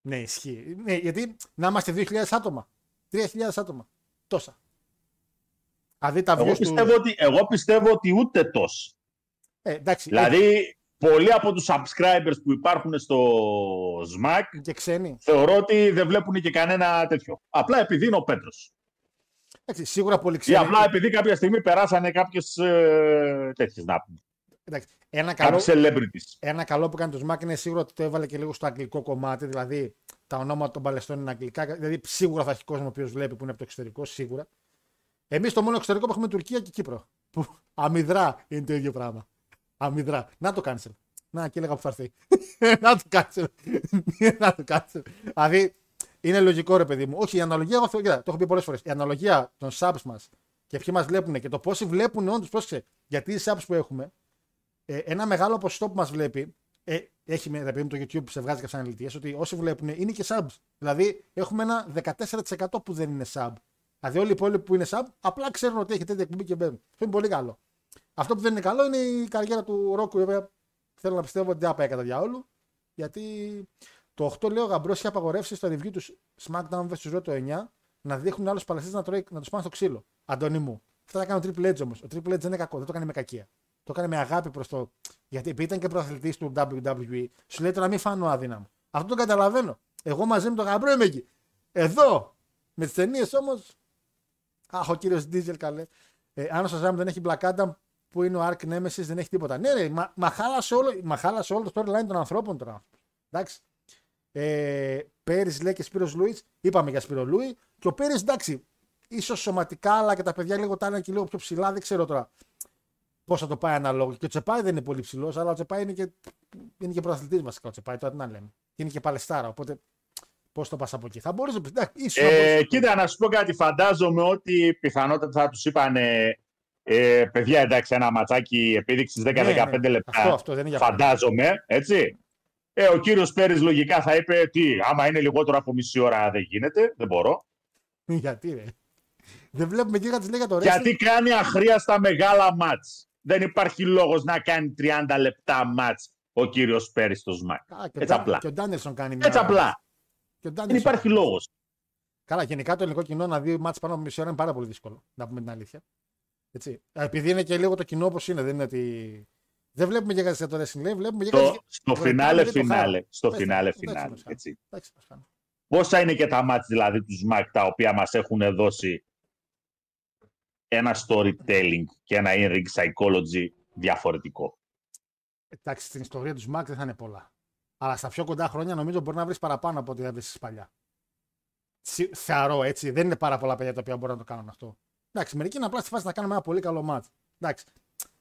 Ναι, ισχύει. Ναι, γιατί να είμαστε 2.000 άτομα. 3.000 άτομα. Τόσα. Δηλαδή τα Εγώ views του... πιστεύω, ότι, εγώ πιστεύω ότι ούτε τόσο. Ε, εντάξει, Δηλαδή, πολλοί από τους subscribers που υπάρχουν στο SMAC ε, και ξένοι. θεωρώ ότι δεν βλέπουν και κανένα τέτοιο. Απλά επειδή είναι ο Πέτρος. Εντάξει, σίγουρα πολύ Ή ξένοι. απλά επειδή κάποια στιγμή περάσανε κάποιες ε, τέτοιες να πούμε. Εντάξει, ένα, καλό, Κάποιοι celebrities. ένα καλό που κάνει το Smack είναι σίγουρα ότι το έβαλε και λίγο στο αγγλικό κομμάτι. Δηλαδή τα ονόματα των παλαιστών είναι αγγλικά. Δηλαδή σίγουρα θα έχει κόσμο ο οποίος βλέπει που είναι από το εξωτερικό. Σίγουρα. Εμείς το μόνο εξωτερικό που έχουμε Τουρκία και Κύπρο. Που αμυδρά είναι το ίδιο πράγμα. Αμυδρά. Να το cancel. Να και έλεγα που θα έρθει. να το cancel. να το cancel. Δηλαδή είναι λογικό ρε παιδί μου. Όχι, η αναλογία, εγώ θέλω, κοίτα, το έχω πει πολλές φορές. Η αναλογία των subs μας και ποιοι μας βλέπουν και το πόσοι βλέπουν όντως, πρόσεξε. Γιατί οι subs που έχουμε, ε, ένα μεγάλο ποσοστό που μας βλέπει, ε, έχει με, επειδή το YouTube σε βγάζει κάποιε αναλυτικέ, ότι όσοι βλέπουν είναι και subs. Δηλαδή έχουμε ένα 14% που δεν είναι sub. Δηλαδή όλοι οι υπόλοιποι που είναι sub απλά ξέρουν ότι έχει τέτοια εκπομπή και μπαίνουν. Αυτό είναι πολύ καλό. Αυτό που δεν είναι καλό είναι η καριέρα του Ρόκου, η οποία θέλω να πιστεύω ότι δεν θα πάει κατά διαόλου. Γιατί το 8 λέω γαμπρός είχε απαγορεύσει στο review τους SmackDown vs. Raw το 9 να δείχνουν άλλους παλαιστές να, τρώει- να τους πάνε στο ξύλο. Αντώνη μου. Αυτό θα κάνει ο Triple H όμως. Ο Triple H δεν είναι κακό, δεν το κάνει με κακία. Το έκανε με αγάπη προς το. Γιατί επειδή ήταν και πρωταθλητή του WWE, σου λέει το να μην φάνω αδύναμο. Αυτό το καταλαβαίνω. Εγώ μαζί με τον γαμπρό είμαι εκεί. Εδώ, με τις ταινίες όμω. Αχ, ο κύριος Ντίζελ καλέ. Ε, αν ο Σαζάμ δεν έχει Black Adam που είναι ο Ark Nemesis, δεν έχει τίποτα. Ναι, ρε, μα, μα, χάλασε όλο, μα χάλασε όλο το storyline των ανθρώπων τώρα. Εντάξει. Ε, Πέρις λέει και Σπύρος Λούι. Είπαμε για Σπύρο Λούι. Και ο Πέρις εντάξει, ίσως σωματικά, αλλά και τα παιδιά λίγο τα είναι και λίγο πιο ψηλά. Δεν ξέρω τώρα πώς θα το πάει αναλόγως. Και ο Τσεπάη δεν είναι πολύ ψηλός, αλλά ο Τσεπάη είναι και, είναι και πρωταθλητή βασικά. Ο Τσεπάη τώρα τι να λέμε. Και είναι και παλαιστάρα. Οπότε πώς το πας από εκεί. Θα μπορούσε. Εντάξει, ίσως να Ε, μπορούσε. κοίτα, να σου πω κάτι. Φαντάζομαι ότι πιθανότατα θα τους είπαν ε, παιδιά, εντάξει, ένα ματσάκι επίδειξης 10-15 Ναι, ναι. λεπτά. Αυτό, αυτό δεν είναι για Φαντάζομαι, έτσι. Ε, ο κύριος Πέρι λογικά θα είπε τι, άμα είναι λιγότερο από μισή ώρα δεν γίνεται, δεν μπορώ. Γιατί ρε. Δεν βλέπουμε γίγαντε λέει για το wrestling. Γιατί κάνει αχρίαστα μεγάλα μάτς. Δεν υπάρχει λόγος να κάνει 30 λεπτά μάτς ο κύριος Πέρι στο ΣΜΑΚ. Α, και, ο Έτσι Ντα- απλά. και ο Ντάνιελσον κάνει μια. Έτσι απλά. Και ο Δεν Ντάνιελσον- υπάρχει λόγος. Καλά, γενικά το ελληνικό κοινό να δει μάτς πάνω από μισή ώρα είναι πάρα πολύ δύσκολο. Να πούμε την αλήθεια. Έτσι. Επειδή είναι και λίγο το κοινό όπως είναι, δεν είναι ότι. Δεν βλέπουμε για το wrestling, λέει, βλέπουμε για Στο, στο Βρετάνοι φινάλε, δεν το φινάλε. χάρη. Στο Πες, φινάλε, εντάξει, φινάλε. μας Έτσι. Εντάξει, μας κάνει. Πόσα είναι και τα μάτς δηλαδή τους ΣΜΑΚ τα οποία μας έχουν δώσει ένα storytelling και ένα in-ring psychology διαφορετικό; Εντάξει, στην ιστορία τους Σμακ δεν θα είναι πολλά. Αλλά στα πιο κοντά χρόνια νομίζω μπορεί να βρεις παραπάνω από ό,τι θα βρεις παλιά. Συ- Θεωρώ έτσι. Δεν είναι πάρα πολλά παιδιά τα οποία μπορούν να το κάνουν αυτό. Εντάξει, μερικοί είναι απλά στη φάση να κάνουμε ένα πολύ καλό μάτ. Εντάξει.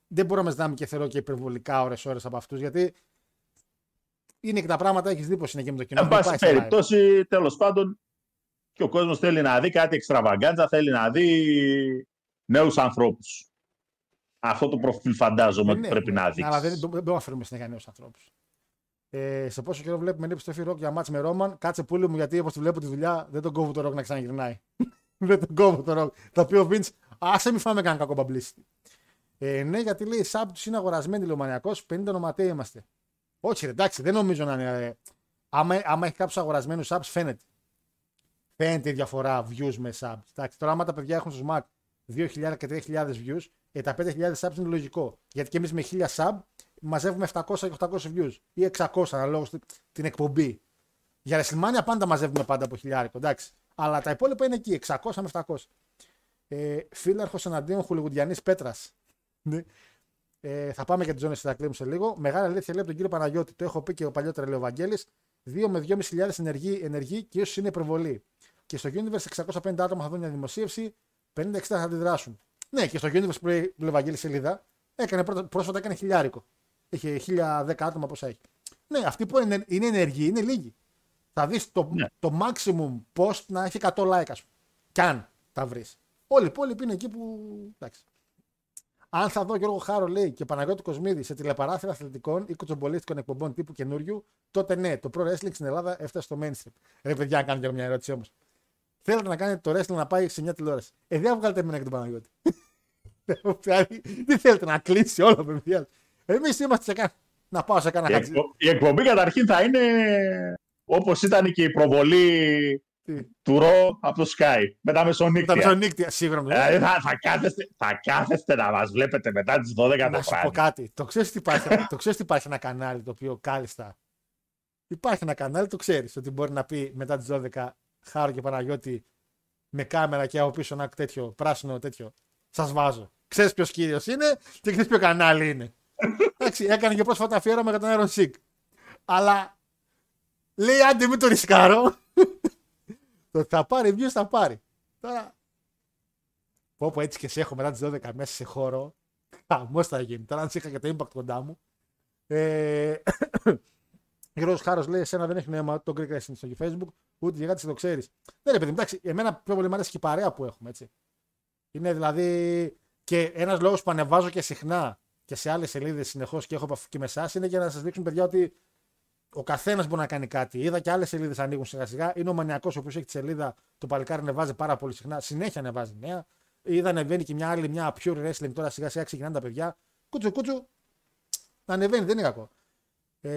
Δεν μπορούμε να ζητάμε και θεωρώ και υπερβολικά ώρε-ώρε από αυτούς γιατί είναι και τα πράγματα, έχεις δει πώς είναι και με το κοινό. Εν Δεν πάση πάει σε live. περιπτώσει, τέλος πάντων, και ο κόσμος θέλει να δει κάτι εξτραβαγκάντζα, θέλει να δει νέους ανθρώπους. Αυτό το προφίλ φαντάζομαι Ε, ότι ναι, πρέπει ναι, να δείξεις. Αλλά δεν, δεν μπορούμε να φέρουμε συνέχεια νέους ανθρώπους. Ε, σε πόσο καιρό βλέπουμε την επιστροφή ροκ για μάτς με Ρόμαν, κάτσε πούλη μου γιατί όπως τη βλέπω τη δουλειά δεν τον κόβω το ροκ να ξαναγυρνάει. Δεν τον κόβω το ροκ. Θα πει ο Βίντ, άσε μη φάμε κανένα κακό publicity. Ε, ναι, γιατί λέει σаб τους είναι αγορασμένοι λομανιακό, 50 ονοματέοι είμαστε. Όχι, ρε, εντάξει, δεν νομίζω να είναι. ε, άμα, άμα έχει κάποιους αγορασμένους subs, φαίνεται. Φαίνεται η διαφορά views με subs. Εντάξει, τώρα, άμα τα παιδιά έχουν στο Smack 2.000 και 3.000 views, ε, τα 5.000 subs είναι λογικό. Γιατί και εμείς με 1.000 sub μαζεύουμε 700 και 800 views ή 600 αναλόγως την εκπομπή. Για WrestleMania πάντα μαζεύουμε πάντα από χιλιάρικο, εντάξει. Αλλά τα υπόλοιπα είναι εκεί, 600 με 700. Ε, Φίλαρχος εναντίον Χουλιγουντιανής Πέτρας. Ναι. Ε, θα πάμε για τη ζώνη Ηρακλείου σε λίγο. Μεγάλη αλήθεια λέει από τον κύριο Παναγιώτη. Το έχω πει και ο παλιότερα λέει ο Βαγγέλης. 2 με 2.500 ενεργοί, ενεργοί και ίσως είναι υπερβολή. Και στο Universe 650 άτομα θα δουν μια δημοσίευση, 50-60 θα αντιδράσουν. Ναι, και στο Universe που λέει ο Βαγγέλης σελίδα, έκανε πρώτα, πρόσφατα έκανε χιλιάρικο. Έχει 1010 άτομα πόσα έχει. Ναι, αυτοί που είναι, είναι ενεργοί είναι λίγοι. Θα δεις το, Ναι. το maximum post να έχει 100 like, ας πούμε. Κι αν τα βρεις. Όλοι οι υπόλοιποι είναι εκεί που. Εντάξει. Αν θα δω Γιώργο Χάρο λέει και Παναγιώτη Κοσμίδη σε τηλεπαράθυρα αθλητικών ή κουτσομπολίστικων εκπομπών τύπου καινούριου, τότε ναι, το pro wrestling στην Ελλάδα έφτασε στο mainstream. Ρε παιδιά, να κάνω και μια ερώτηση όμως. Θέλετε να κάνετε το wrestling να πάει σε μια τηλεόραση. Ε, δεν βγάλετε εμένα και τον Παναγιώτη. Δηλαδή, Τι θέλετε να κλείσει όλο, παιδιά. Εμείς είμαστε σε κάνα. Να πάω σε κάνα Η, χατζι. εκπο- η εκπομπή καταρχήν θα είναι όπως ήταν και η προβολή Τι; του Ρο από το Sky με τα Τα μεσονύκτια. μεσονύκτια, σίγουρα. Δηλαδή θα, θα, κάθεστε, θα κάθεστε να μας βλέπετε μετά τις 12 Να το σου πω βράδυ. κάτι. Το ξέρεις τι υπάρχει, το ξέρεις τι υπάρχει ένα κανάλι το οποίο κάλλιστα. Υπάρχει ένα κανάλι, το ξέρεις, ότι μπορεί να πει μετά τις 12 Χάρο και Παναγιώτη με κάμερα και από πίσω ένα τέτοιο πράσινο τέτοιο. Σας βάζω. Ξέρεις ποιος κύριος είναι και ξέρεις ποιο κανάλι είναι. Εντάξει, έκανε και πρόσφατα αφιέρωμα για τον Iron Sick. Αλλά λέει άντε μην το ρισκάρω. το ότι θα πάρει views θα πάρει. Τώρα. Πω πω έτσι και σε έχω μετά τις 12 μέσα σε χώρο. Χαμός θα γίνει. Τώρα αν σε είχα και το impact κοντά μου. Ε, Γιώργο Χάρος λέει: Εσένα δεν έχει νόημα το Greek Wrestling στο Facebook, ούτε για κάτι το ξέρεις. Ναι, ρε παιδί μου, εντάξει, εμένα πιο πολύ μου αρέσει και η παρέα που έχουμε, έτσι. Είναι δηλαδή και ένας λόγος που ανεβάζω και συχνά και σε άλλες σελίδες συνεχώς και έχω επαφή και με εσάς είναι για να σας δείξουν, παιδιά, ότι ο καθένας μπορεί να κάνει κάτι. Είδα και άλλες σελίδες ανοίγουν σιγά σιγά. Είναι ο μανιακός ο οποίος έχει τη σελίδα, το παλικάρι ανεβάζει πάρα πολύ συχνά, συνέχεια ανεβάζει νέα. Είδα ανεβαίνει και μια άλλη, μια pure wrestling τώρα σιγά σιγά ξεκινάνε τα παιδιά. Κούτσου κούτσου, να ανεβαίνει, δεν είναι κακό. Ε,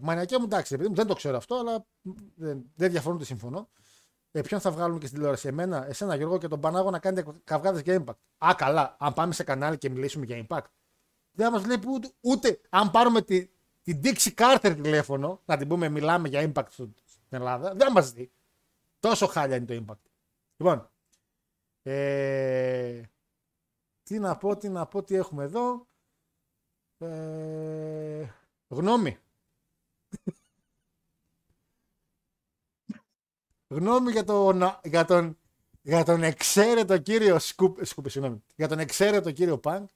μανιακέ μου εντάξει, επειδή μου δεν το ξέρω αυτό, αλλά δεν, δεν διαφωνώ, δεν συμφωνώ. Ε, ποιον θα βγάλουν και στην τηλεόραση, εμένα, εσένα Γιώργο και τον Πανάγο να κάνετε καυγάδες για impact. Α, καλά, αν πάμε σε κανάλι και μιλήσουμε για impact. Δεν μας βλέπει ούτε, ούτε αν πάρουμε τη, την Dixie Carter τηλέφωνο, να την πούμε μιλάμε για impact στο- στην Ελλάδα, δεν μας δει. Τόσο χάλια είναι το impact. Λοιπόν, ε, τι να πω, τι να πω, τι έχουμε εδώ. Ε, γνώμη. γνώμη για τον, για τον, για τον εξαίρετο κύριο Σκούπ, Σκούπι, συγγνώμη, για τον εξαίρετο κύριο Πανκ,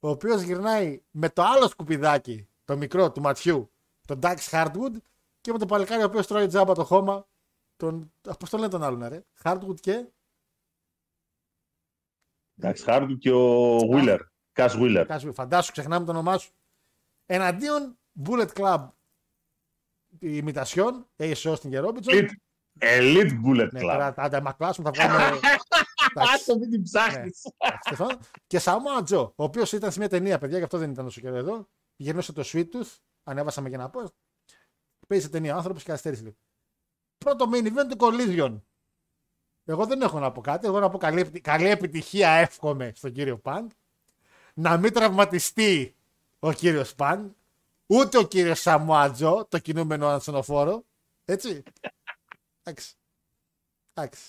ο οποίος γυρνάει με το άλλο σκουπιδάκι, το μικρό του ματιού, τον Dax Hardwood και με το παλικάρι ο οποίος τρώει τζάμπα το χώμα, τον, πώς τον λένε τον άλλον, ρε, Hardwood και Εντάξει, Χάρντου και ο Wheeler. Κας Wheeler. Κάτσε, φαντάσου, ξεχνάμε το όνομά σου. Εναντίον Bullet Club η ημιτασιόν, Ace Austin και Robinson. Elite, Elite Bullet Ναι, Club. τώρα αν τα μακλάσουμε θα βγάλουμε. Εντάξει, Άστο, μην την ψάχνεις. εντάξει, τέλος πάντων. και Samoa Joe, ο οποίος ήταν σε μια ταινία, παιδιά, γι' αυτό δεν ήταν όσο καιρό εδώ. Γυρνούσε το suite του, ανέβασαμε και ένα post. Παίζει ταινία ο άνθρωπος και καθυστέρησε λίγο. Πρώτο main event του Collision. Εγώ δεν έχω να πω κάτι. Εγώ να πω καλή, επιτυ- καλή επιτυχία εύχομαι στον κύριο Παν. Να μην τραυματιστεί ο κύριος Παν. Ούτε ο κύριος Σαμουάτζο, το κινούμενο ανασονοφόρο. Έτσι. Εντάξει. Εντάξει.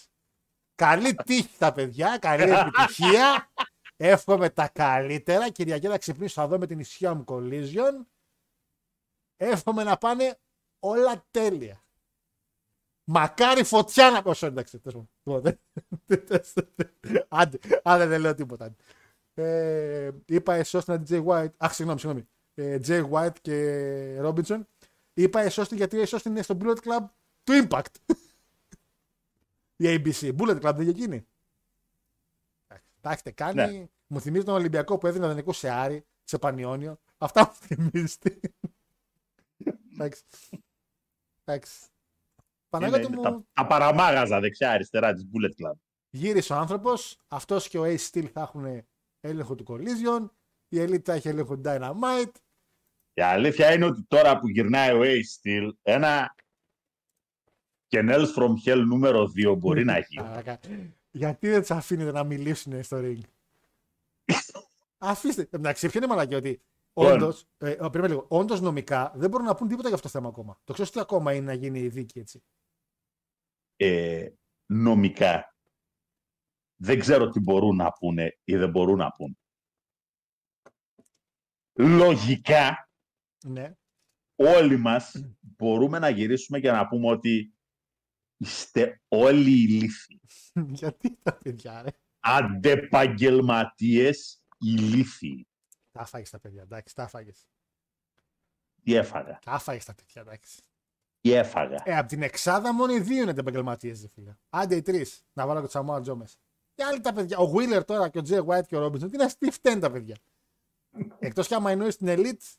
Καλή τύχη τα παιδιά, καλή επιτυχία. Εύχομαι τα καλύτερα. Κυριακή θα ξυπνήσω, θα δω με την ισχύα μου collision. Εύχομαι να πάνε όλα τέλεια. Μακάρι φωτιά να πω. εντάξει. τέλος πάντων. Άντε, άντε, δεν λέω τίποτα. Ε, είπα εσώστηνα Jay White. Αχ, συγγνώμη, συγγνώμη. Ε, Jay White και Robinson. Είπα εσώστη γιατί εσώστη είναι στο Bullet Club του Impact. Η ABC. Bullet Club δεν είναι εκείνη. Εντάξει, Τα έχετε κάνει. Ναι. Μου θυμίζει τον Ολυμπιακό που έδινε δανεικού σε Άρη, σε Πανιόνιο. Αυτά μου θυμίζετε. Εντάξει. Εντάξει. Παναγιώτη Είναι μου, τα, τα παραμάγαζα δεξιά-αριστερά της Bullet Club. γύρισε ο άνθρωπος. Αυτός και ο Ace Steel θα έχουν έλεγχο του Collision. Η Elite θα έχει έλεγχο του Dynamite. Η αλήθεια είναι ότι τώρα που γυρνάει ο Ace Steel, ένα Kennels from Hell νούμερο 2 μπορεί να γίνει. Μαλάκα. Γιατί δεν του αφήνετε να μιλήσουν στο ring; Αφήστε. Εντάξει, ποιο είναι μαλακή ότι Λοιπόν. όντως, ε, περίμενε λίγο, όντως νομικά δεν μπορούν να πούν τίποτα για αυτό το θέμα ακόμα. Το ξέρω τι ακόμα είναι να γίνει η δίκη έτσι. Ε, νομικά δεν ξέρω τι μπορούν να πούνε ή δεν μπορούν να πούνε. Λογικά Ναι. όλοι μας μπορούμε να γυρίσουμε και να πούμε ότι είστε όλοι ηλίθιοι. Γιατί τα παιδιά, ρε. Αντεπαγγελματίες ηλίθιοι. Τα φάγε τα παιδιά, εντάξει, τα φάγε. Τι έφαγα; Τα φάγε τα παιδιά, εντάξει. Τι έφαγα; Ε, από την εξάδα μόνο οι δύο είναι επαγγελματίε, δε φίλε. Άντε οι τρεις. Να βάλω και το Σαμόα Τζο μέσα. Και άλλοι τα παιδιά. Ο Wheeler τώρα και ο Τζέι White και ο Ρόμπινσον. Τι να τι φταίνουν τα παιδιά. Εκτός κι άμα εννοείς την Elite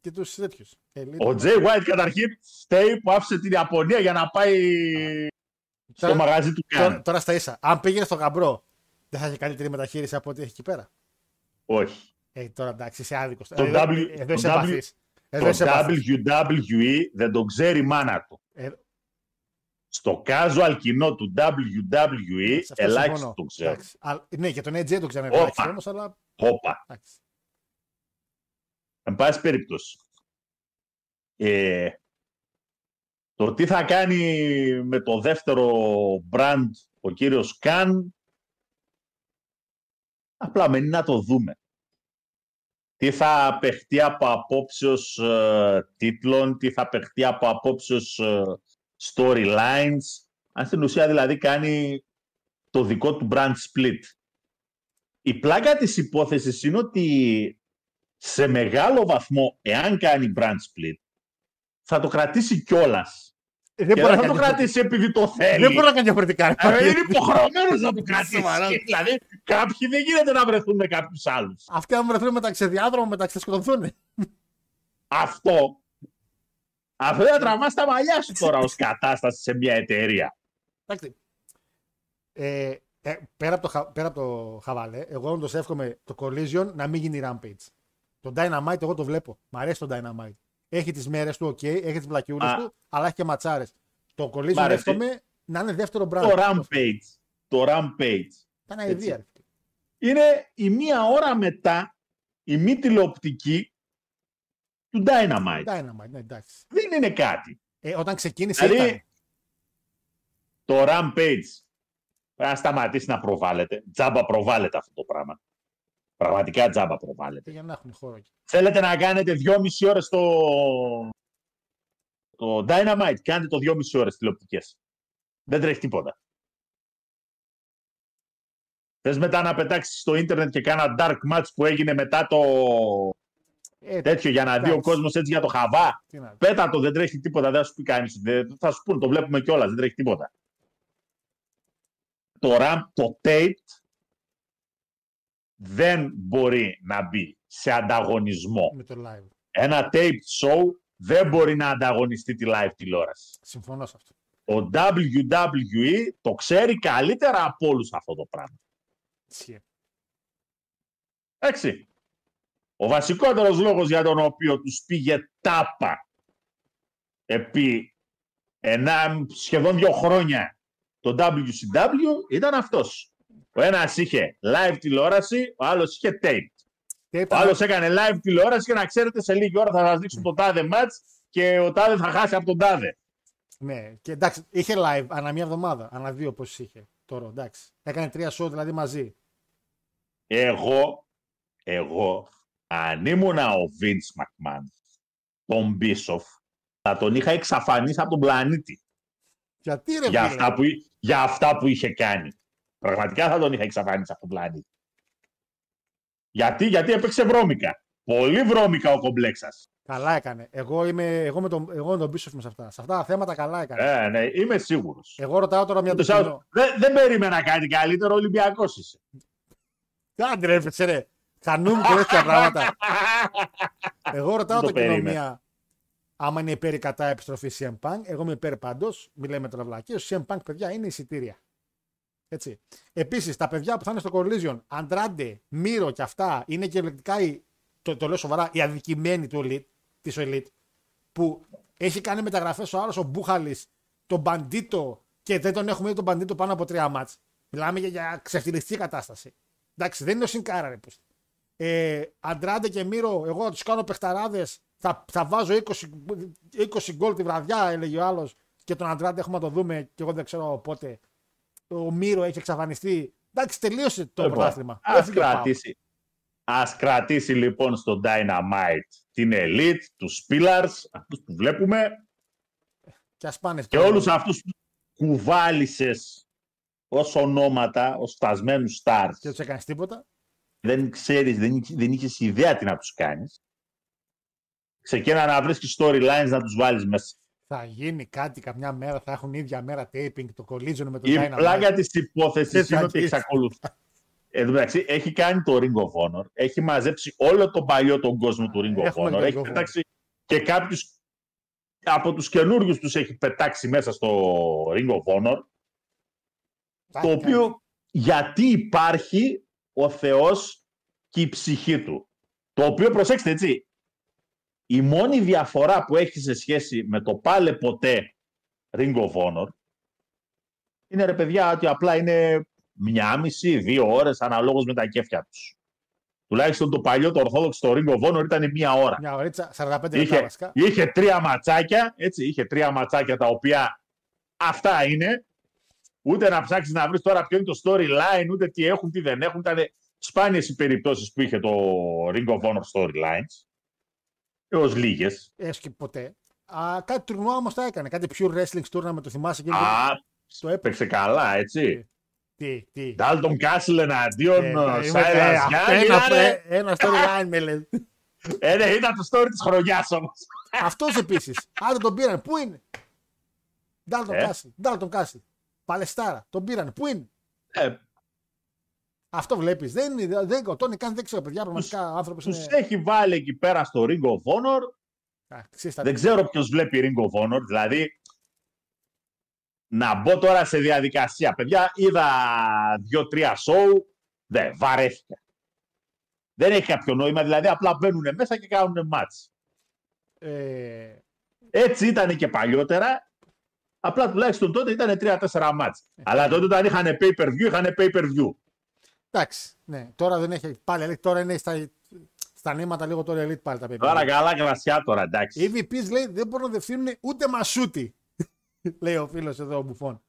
και του τέτοιους. Ο Τζέι White καταρχήν φταίει που άφησε την Ιαπωνία για να πάει στο Τώρα- μαγαζί του Τώρα, Καν. τώρα στα ίσα. Αν πήγαινε στο γαμπρό, δεν θα είχε καλύτερη μεταχείριση από ό,τι έχει εκεί πέρα. Όχι. Ε, τώρα εντάξει, είσαι άδικος. Το εδώ, W- εδώ το είσαι W- επαφής. Εδώ Το είσαι επαφής. WWE δεν το ξέρει η μάνα του. Ε, Στο casual κοινό του WWE σε αυτό ελάχιστο συμφωνώ. το ξέρω. Εντάξει. Α, ναι, και τον AJ το ξέρουν Όπα. ελάχιστο όμω, αλλά. Όπα. εντάξει. Εν πάση περιπτώσει. Ε, το τι θα κάνει με το δεύτερο brand ο κύριος Καν απλά μένει να το δούμε. Τι θα παιχτεί από απόψεως ε, τίτλων, τι θα παιχτεί από απόψεως ε, storylines. Αν στην ουσία δηλαδή κάνει το δικό του brand split. Η πλάκα της υπόθεσης είναι ότι σε μεγάλο βαθμό, εάν κάνει brand split, θα το κρατήσει κιόλας. Ε, δεν Και μπορεί δεν να θα το κάνει κρατήσει επειδή το θέλει. Δεν μπορεί να κάνει διαφορετικά. ρε, Ε, πάλι. είναι υποχρεωμένος να το κρατήσει. Σοβαρά. δηλαδή, κάποιοι δεν γίνεται να βρεθούν με κάποιους άλλους. Αυτοί αν βρεθούν μεταξύ διάδρομο, μεταξύ θα σκοτωθούν. Αυτό. Αυτό δεν τραβάς τα μαλλιά σου τώρα ως κατάσταση σε μια εταιρεία. Εντάξει. Ε, ε, πέρα, από το, χα- πέρα από το χαβαλέ, εγώ όντως εύχομαι το Collision να μην γίνει Rampage. Το Dynamite εγώ το βλέπω. Μ' αρέσει το Dynamite. Έχει τις μέρες του, OK, έχει τις βλακιούλες Α. του, αλλά έχει και ματσάρες. Το Μ' Collision αρέσει. εύχομαι να είναι δεύτερο brand. Το Rampage. Το Rampage. Ήταν αηδία. ρε. Είναι η μία ώρα μετά η μη τηλεοπτική του Dynamite. Dynamite, ναι, εντάξει. Δεν είναι κάτι. Ε, όταν ξεκίνησε Δηλαδή, ήταν. το Rampage πρέπει να σταματήσει να προβάλλεται. Τζάμπα προβάλλεται αυτό το πράγμα. Πραγματικά τζάμπα προβάλλεται. Για να έχουν χώρο εκεί. Θέλετε να κάνετε δυόμιση ώρες το, το Dynamite. Κάντε το δυόμιση ώρες τηλεοπτικές. Δεν τρέχει τίποτα. Θες μετά να πετάξεις στο ίντερνετ και κάνα dark match που έγινε μετά το Ε, τέτοιο για να δει ο εντάξει. κόσμος έτσι για το χαβά; τι να- Πέτα το, δεν τρέχει τίποτα, δεν θα σου πει κανείς. Δεν, θα σου πούνε, το βλέπουμε κιόλας, δεν τρέχει τίποτα. Το RAM, το taped, δεν μπορεί να μπει σε ανταγωνισμό. Με το live. Ένα taped show δεν μπορεί να ανταγωνιστεί τη live τηλεόραση. Συμφωνώ σε αυτό. Το WWE το ξέρει καλύτερα από όλους αυτό το πράγμα. Ισχύει. Εντάξει. Ο βασικότερος λόγος για τον οποίο τους πήγε τάπα επί ένα, σχεδόν δύο χρόνια το WCW ήταν αυτός. Ο ένας είχε live τηλεόραση, ο άλλος είχε tape. Και Ο ήταν- άλλος έκανε live τηλεόραση και να ξέρετε σε λίγη ώρα θα σας δείξουν το τάδε match και ο τάδε θα χάσει από τον τάδε. Ναι, και εντάξει, είχε live ανά μία εβδομάδα, ανά δύο πώ είχε τώρα. Εντάξει. Έκανε τρία show δηλαδή μαζί. Εγώ, εγώ, αν ήμουνα ο Vince McMahon, τον Μπίσοφ, θα τον είχα εξαφανίσει από τον πλανήτη Γιατί ρε για φίλε; αυτά, που, για αυτά που είχε κάνει. Πραγματικά θα τον είχα εξαφανίσει από τον πλανήτη. Γιατί, γιατί έπαιξε βρώμικα. Πολύ βρώμικα ο κομπλέξας. Καλά έκανε. Εγώ, είμαι, εγώ, με τον, εγώ με τον Bishop είμαι σε αυτά. Σε αυτά τα θέματα καλά έκανε. Ε, ναι, είμαι σίγουρος. Εγώ ρωτάω τώρα μια Ούτως ή το άλλως, Δεν, δεν περίμενα κάτι καλύτερο, Ολυμπιακός είσαι. Κάντε ρε, φετσέ, ρε. Χανούμ και τέτοια πράγματα. Εγώ ρωτάω Δεν το το κοινό περίμενα. μία. Άμα είναι υπέρ ή κατά επιστροφή CM Punk. Εγώ είμαι υπέρ πάντως. Μην λέμε τώρα βλακίες. Ο CM Punk, παιδιά, είναι εισιτήρια. Έτσι. Επίσης, τα παιδιά που θα είναι στο Collision, Αντράντε, Μύρο και αυτά, είναι και ελεκτικά οι, το, το λέω σοβαρά, οι αδικημένοι του Elite, της Elite, που έχει κάνει μεταγραφές ο άλλος ο Μπούχαλη, τον Μπαντίτο, και δεν τον έχουμε δει τον Μπαντίτο πάνω από τρία μάτς. Μιλάμε για, για ξεφτυλιστική κατάσταση. Εντάξει, δεν είναι ο Σινκάρα, ρε πούστη. Ε, Αντράντε και Μύρο, εγώ θα τους κάνω παιχταράδες. Θα, θα βάζω 20, 20 γκολ τη βραδιά, έλεγε ο άλλος. Και τον Αντράντε έχουμε να το δούμε και εγώ δεν ξέρω πότε. Ο Μύρο έχει εξαφανιστεί. Εντάξει, τελείωσε το Λοιπόν, πρωτάθλημα. Ας Έφυγε ο Πάο. κρατήσει, ας κρατήσει λοιπόν στο Dynamite την Elite, τους Pillars, αυτούς που βλέπουμε Και ας πάνε και όλους αυτούς που κουβάλισες ως ονόματα, ως φτασμένους stars. Και τους έκανες τίποτα. Δεν ξέρεις, δεν, είχες- δεν είχες ιδέα τι να τους κάνεις. Ξεκίνα να βρίσκεις storylines να τους βάλεις μέσα. Θα γίνει κάτι καμιά μέρα, θα έχουν ίδια μέρα taping το collision με το Η Dynamite. πλάκα της Τι υπόθεσης θα είναι ότι γίνει. εξακολουθεί. Εν τω μεταξύ, έχει κάνει το Ring of Honor, έχει μαζέψει όλο τον παλιό τον κόσμο του Ring of Έχουμε Honor, το Ring έχει of Honor. πετάξει και κάποιους από τους καινούριους τους έχει πετάξει μέσα στο Ring of Honor, Θα το κάνει. οποίο γιατί υπάρχει ο Θεός και η ψυχή του. Το οποίο, προσέξτε έτσι, η μόνη διαφορά που έχει σε σχέση με το πάλε ποτέ Ring of Honor είναι ρε παιδιά ότι απλά είναι μια μισή, δύο ώρες αναλόγως με τα κέφια τους. Τουλάχιστον το παλιό, το ορθόδοξο το Ring of Honor ήταν μία ώρα. Μια ωρίτσα, 45 λεπτά Είχε, βασικά. είχε τρία ματσάκια, έτσι, είχε τρία ματσάκια τα οποία αυτά είναι. Ούτε να ψάξεις να βρεις τώρα ποιο είναι το storyline, ούτε τι έχουν, τι δεν έχουν. Ήταν σπάνιες οι περιπτώσεις που είχε το Ring of Honor storylines. Έως λίγες. Έστω και ποτέ. Α, κάτι τουρνουά όμως τα έκανε. Κάτι pure wrestling tournament, το θυμάσαι και Α, το έπαιξε. έπαιξε καλά, έτσι. Τι, τι. Dalton Castle εναντίον Ε, ε, είμαι- Silas ε, Young. ένα, ήτανε- ε, ένα storyline με λε. Ε, ναι, ήταν το story της χρονιάς όμως. Αυτός επίσης. Άντε τον πήραν. Πού είναι; Ντάλτον Ε. Κάσι. Ντάλτον Κάσι. Παλαιστάρα. Τον πήραν. Πού είναι; Ε, Αυτό βλέπεις. Δεν είναι. Δεν, ο Τόνι Καν δεν ξέρω, παιδιά. Πραγματικά άνθρωπος τους είναι. έχει βάλει εκεί πέρα στο Ring of Honor Α, ξέρεις τα- Δεν ξέρω ποιος βλέπει Ring of Honor, δηλαδή να μπω τώρα σε διαδικασία. Παιδιά, είδα δύο-τρία show, δεν, βαρέθηκα. Δεν έχει κάποιο νόημα, δηλαδή απλά μπαίνουν μέσα και κάνουν μάτς. Ε, Έτσι ήταν και παλιότερα, απλά τουλάχιστον τότε ήταν τρία-τέσσερα ματς. Αλλά τότε όταν είχαν pay-per-view, είχαν pay-per-view. Εντάξει. Ναι, τώρα δεν έχει. Πάλι Elite, τώρα είναι στα, στα νήματα λίγο τώρα Elite πάλι τα παιδιά. Τώρα καλά κρασιά τώρα, εντάξει. Οι EVPs λέει δεν μπορούν να διευθύνουν ούτε Μασούτη. λέει ο φίλος εδώ ο Μπουφών.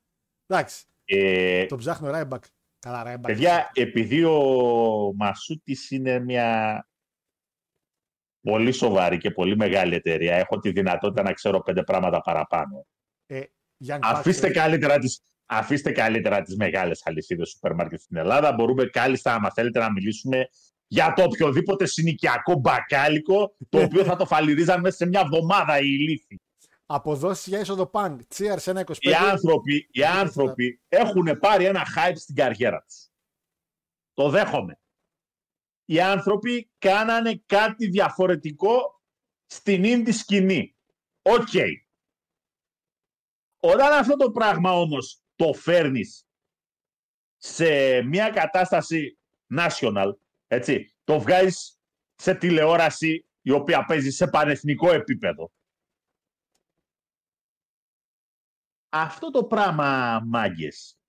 Εντάξει. Ε, Το ψάχνει ο Ryback. Καλά, Ryback. Παιδιά, επειδή ο Μασούτης είναι μια πολύ σοβαρή και πολύ μεγάλη εταιρεία, έχω τη δυνατότητα να ξέρω πέντε πράγματα παραπάνω. Ε, Young Αφήστε Bucks, καλύτερα τις, αφήστε καλύτερα τις μεγάλες αλυσίδες σούπερ μάρκετ στην Ελλάδα. Μπορούμε κάλλιστα, άμα θέλετε, να μιλήσουμε για το οποιοδήποτε συνοικιακό μπακάλικο, το οποίο θα το φαλυρίζαν μέσα σε μια εβδομάδα οι ηλίθιοι. Αποδόσει για είσοδο Punk. Cheers 1,25. Οι άνθρωποι, οι άνθρωποι έχουν πάρει ένα hype στην καριέρα τους. Το δέχομαι. Οι άνθρωποι κάνανε κάτι διαφορετικό στην indie σκηνή. Οκ. Όταν αυτό το πράγμα όμως το φέρνεις σε μια κατάσταση national, έτσι, το βγάζεις σε τηλεόραση η οποία παίζει σε πανεθνικό επίπεδο. Αυτό το πράγμα, μάγκες,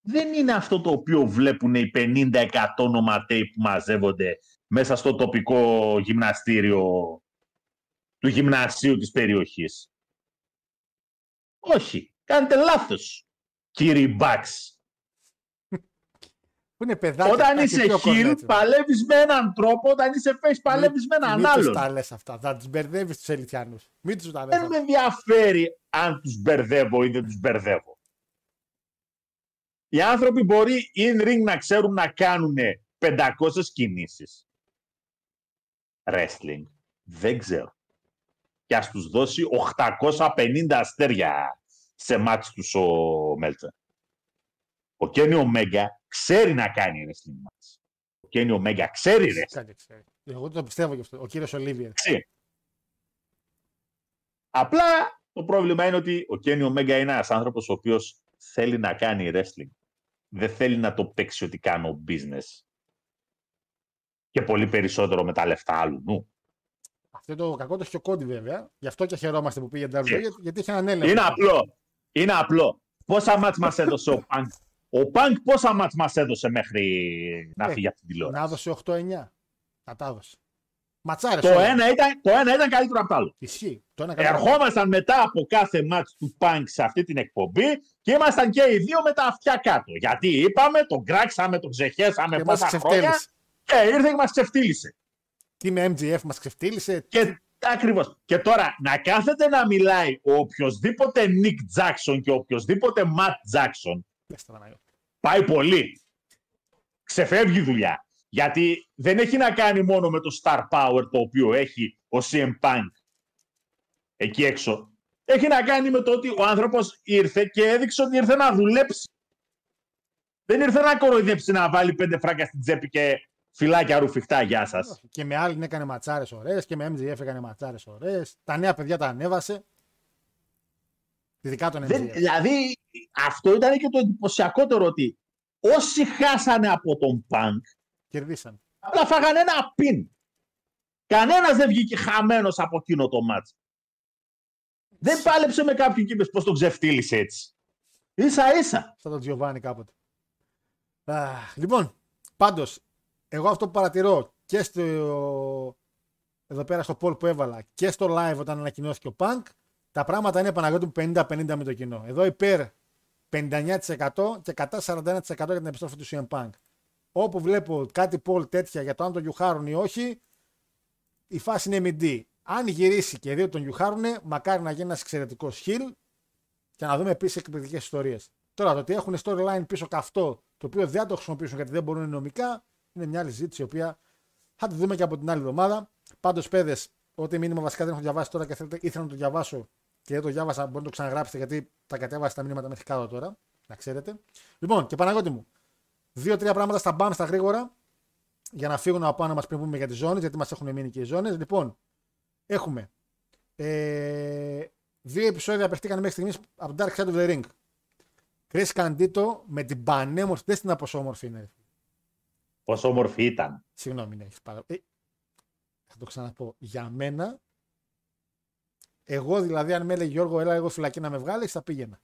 δεν είναι αυτό το οποίο βλέπουν οι 50-100 νοματέοι που μαζεύονται μέσα στο τοπικό γυμναστήριο του γυμνασίου της περιοχής. Όχι, κάνετε λάθος, κύριοι Μπαξ. Που είναι παιδάκια. Όταν τα είσαι έχει πιο heel, κονέτσο. παλεύεις με έναν τρόπο, όταν είσαι face, παλεύεις με έναν Μην τους άλλον. τα λες αυτά. Θα τους μπερδεύεις τους Ελιτιάνους. Μην τους τα λες Δεν αυτά. με ενδιαφέρει αν τους μπερδεύω ή δεν τους μπερδεύω. Οι άνθρωποι μπορεί in ring να ξέρουν να κάνουν 500 κινήσεις. Wrestling δεν ξέρω. Και ας τους δώσει 850 αστέρια σε μάτς τους ο Μέλτσα. Ο Κένι Ομέγκα ξέρει να κάνει wrestling μάτς. Ο Κένι Ομέγκα ξέρει wrestling. Κάτι ξέρει. Εγώ το πιστεύω γι' αυτό. Ο κύριος Ολίβιερ. Εντάξει. Απλά το πρόβλημα είναι ότι ο Κένι Ομέγκα είναι ένας άνθρωπος ο οποίος θέλει να κάνει wrestling. Δεν θέλει να το παίξει ότι κάνω business. Και πολύ περισσότερο με τα λεφτά άλλου νου. Αυτό το κακό το έχει και ο Κόντι βέβαια. Γι' αυτό και χαιρόμαστε που πήγε WWE, Και- γιατί, γιατί είχε έναν έλεγχο. Είναι απλό. Είναι απλό. Πόσα μάτς μας έδωσε ο Πανκ; Ο Πανκ πόσα μάτς μας έδωσε μέχρι να Ε, φύγει από την τηλεόραση; Να έδωσε 8-9. Θα τα έδωσε. Ματσάρες. Το ένα, ήταν, το ένα ήταν καλύτερο από το άλλο. Ισχύει. Το ένα καλύτερο. Ερχόμασταν μετά από κάθε μάτς του Πανκ σε αυτή την εκπομπή και ήμασταν και οι δύο με τα αυτιά κάτω. Γιατί είπαμε, τον κράξαμε, τον ξεχέσαμε Και μας πόσα χρόνια ξεφτέλησε. και ήρθε και μας ξεφτύλισε. Τι με MGF μας ξεφτύλισε. Και ακριβώς. Και τώρα να κάθεται να μιλάει ο οποιοδήποτε Nick Jackson και ο οποιοδήποτε Matt Jackson Πες τα, Παναγιώτη. πάει πολύ. Ξεφεύγει η δουλειά. Γιατί δεν έχει να κάνει μόνο με το star power το οποίο έχει ο CM Punk εκεί έξω. Έχει να κάνει με το ότι ο άνθρωπος ήρθε και έδειξε ότι ήρθε να δουλέψει. Δεν ήρθε να κοροϊδέψει να βάλει πέντε φράγκα στην τσέπη και φυλάκια ρουφιχτά. Γεια σας. Και με άλλην έκανε ματσάρες ωραίες και με MGF έκανε ματσάρες ωραίες. Τα νέα παιδιά τα ανέβασε. Ειδικά τον MGF. Δεν, δηλαδή αυτό ήταν και το εντυπωσιακότερο ότι όσοι χάσανε από τον Punk Κερδίσαν. Απλά φάγανε ένα πιν. Κανένας δεν βγήκε χαμένος από εκείνο το μάτς. Δεν πάλεψε με κάποιον και είπες πώς τον ξεφτύλισε έτσι. σα ίσα. Σαν τον Τζιοβάνι κάποτε. Α, λοιπόν, πάντως, εγώ αυτό που παρατηρώ και στο, εδώ πέρα στο poll που έβαλα και στο live όταν ανακοινώθηκε ο Punk, τα πράγματα είναι Παναγιώτη 50-50 με το κοινό. Εδώ υπέρ 59% και κατά 41% για την επιστροφή του CM Punk. Όπου βλέπω κάτι poll τέτοια για το αν τον γιουχάρουν ή όχι, η φάση είναι MD. Αν γυρίσει και δύο τον γιουχάρουν, μακάρι να γίνει ένας εξαιρετικός χιλ και να δούμε επίσης εκπληκτικές ιστορίες. Τώρα το ότι έχουν storyline πίσω καυτό, το οποίο δεν θα το χρησιμοποιήσουν γιατί δεν μπορούν νομικά, είναι μια άλλη ζήτηση η οποία θα τη δούμε και από την άλλη εβδομάδα. Πάντως, παιδες, ό,τι μήνυμα βασικά δεν έχω διαβάσει τώρα και θέλετε, ήθελα να το διαβάσω και δεν το διάβασα, μπορείτε να το ξαναγράψετε γιατί τα κατέβασα τα μηνύματα μέχρι κάτω τώρα. Να ξέρετε. Λοιπόν, και Παναγώτη μου, δύο-τρία πράγματα στα μπαμ στα γρήγορα για να φύγουν από πάνω μας πριν πούμε για τις ζώνες, γιατί μας έχουν μείνει και οι ζώνες. Λοιπόν, έχουμε ε, δύο επεισόδια παιχτήκαν μέχρι στιγμής από Dark Side of the Ring. Chris Candido με την πανέμορφη. Δεν στην πόσο όμορφη είναι. Πόσο όμορφη ήταν. Συγγνώμη, ναι, έχεις πάρα... ε, θα το ξαναπώ. Για μένα, εγώ δηλαδή, αν με έλεγε Γιώργο, έλα εγώ φυλακή να με βγάλεις, θα πήγαινα.